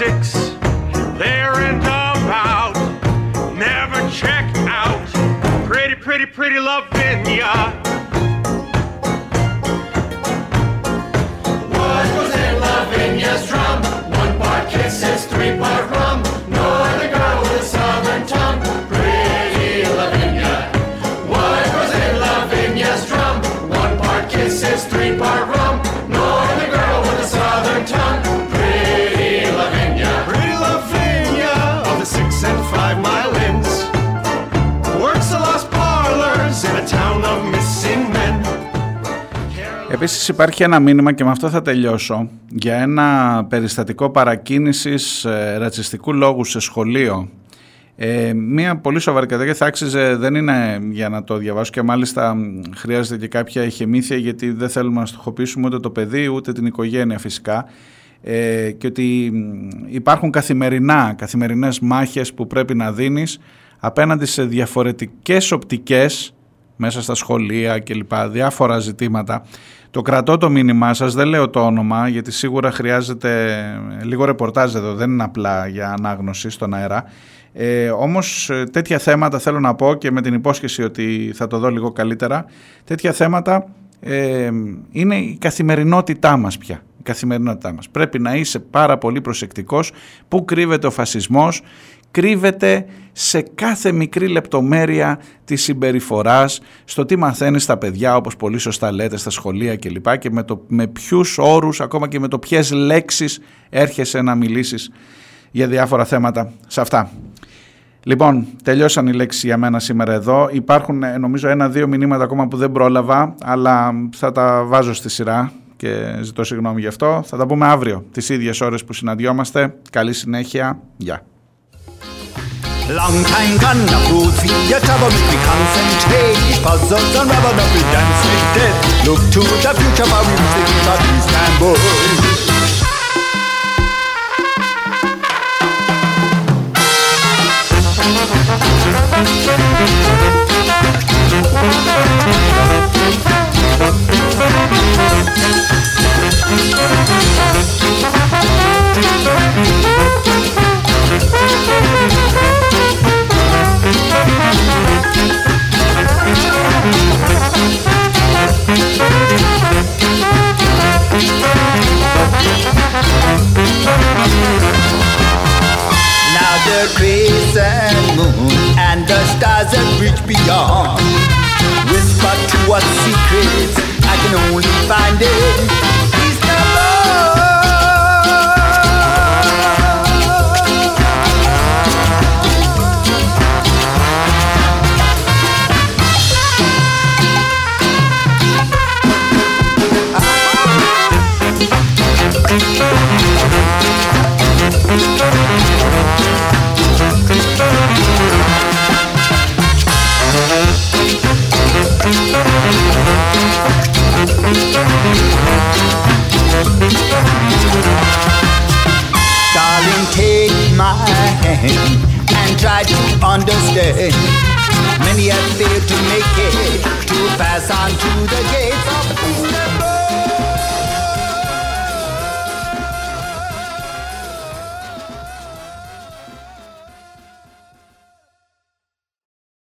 Six. There and about never check out. Pretty pretty pretty lavinia what was in lavinia's drum one part kisses three part rum Επίσης υπάρχει ένα μήνυμα και με αυτό θα τελειώσω για ένα περιστατικό παρακίνησης ε, ρατσιστικού λόγου σε σχολείο. Ε, μία πολύ σοβαρή κατάσταση θα άξιζε, δεν είναι για να το διαβάσω και μάλιστα χρειάζεται και κάποια ηχεμήθεια γιατί δεν θέλουμε να στοχοποιήσουμε ούτε το παιδί ούτε την οικογένεια φυσικά ε, και ότι υπάρχουν καθημερινά, καθημερινές μάχες που πρέπει να δίνεις απέναντι σε διαφορετικές οπτικές μέσα στα σχολεία κλπ. Διάφορα ζητήματα. Το κρατώ το μήνυμά σας, δεν λέω το όνομα γιατί σίγουρα χρειάζεται λίγο ρεπορτάζ εδώ, δεν είναι απλά για ανάγνωση στον αέρα. Ε, όμως τέτοια θέματα θέλω να πω και με την υπόσχεση ότι θα το δω λίγο καλύτερα, τέτοια θέματα ε, είναι η καθημερινότητά μας πια. Η καθημερινότητά μας. Πρέπει να είσαι πάρα πολύ προσεκτικός πού κρύβεται ο φασισμός κρύβεται σε κάθε μικρή λεπτομέρεια της συμπεριφοράς, στο τι μαθαίνεις στα παιδιά, όπως πολύ σωστά λέτε, στα σχολεία κλπ. Και με, το, με ποιους όρους, ακόμα και με το ποιες λέξεις έρχεσαι να μιλήσεις για διάφορα θέματα σε αυτά. Λοιπόν, τελειώσαν οι λέξεις για μένα σήμερα εδώ. Υπάρχουν ε, νομίζω ένα-δύο μηνύματα ακόμα που δεν πρόλαβα, αλλά θα τα βάζω στη σειρά και ζητώ συγγνώμη γι' αυτό. Θα τα πούμε αύριο, τις ίδιες ώρες που συναντιόμαστε. Καλή συνέχεια. Γεια. Long time gone, the fools theatre, but we concentrate. Puzzles and rubber, not we dance with death. Look to the future, for we music is a beast and boy. Now the crescent moon and the stars that reach beyond whisper to us secrets I can only find it. Darling, take my hand and try to understand. Many have failed to make it to pass on to the gate.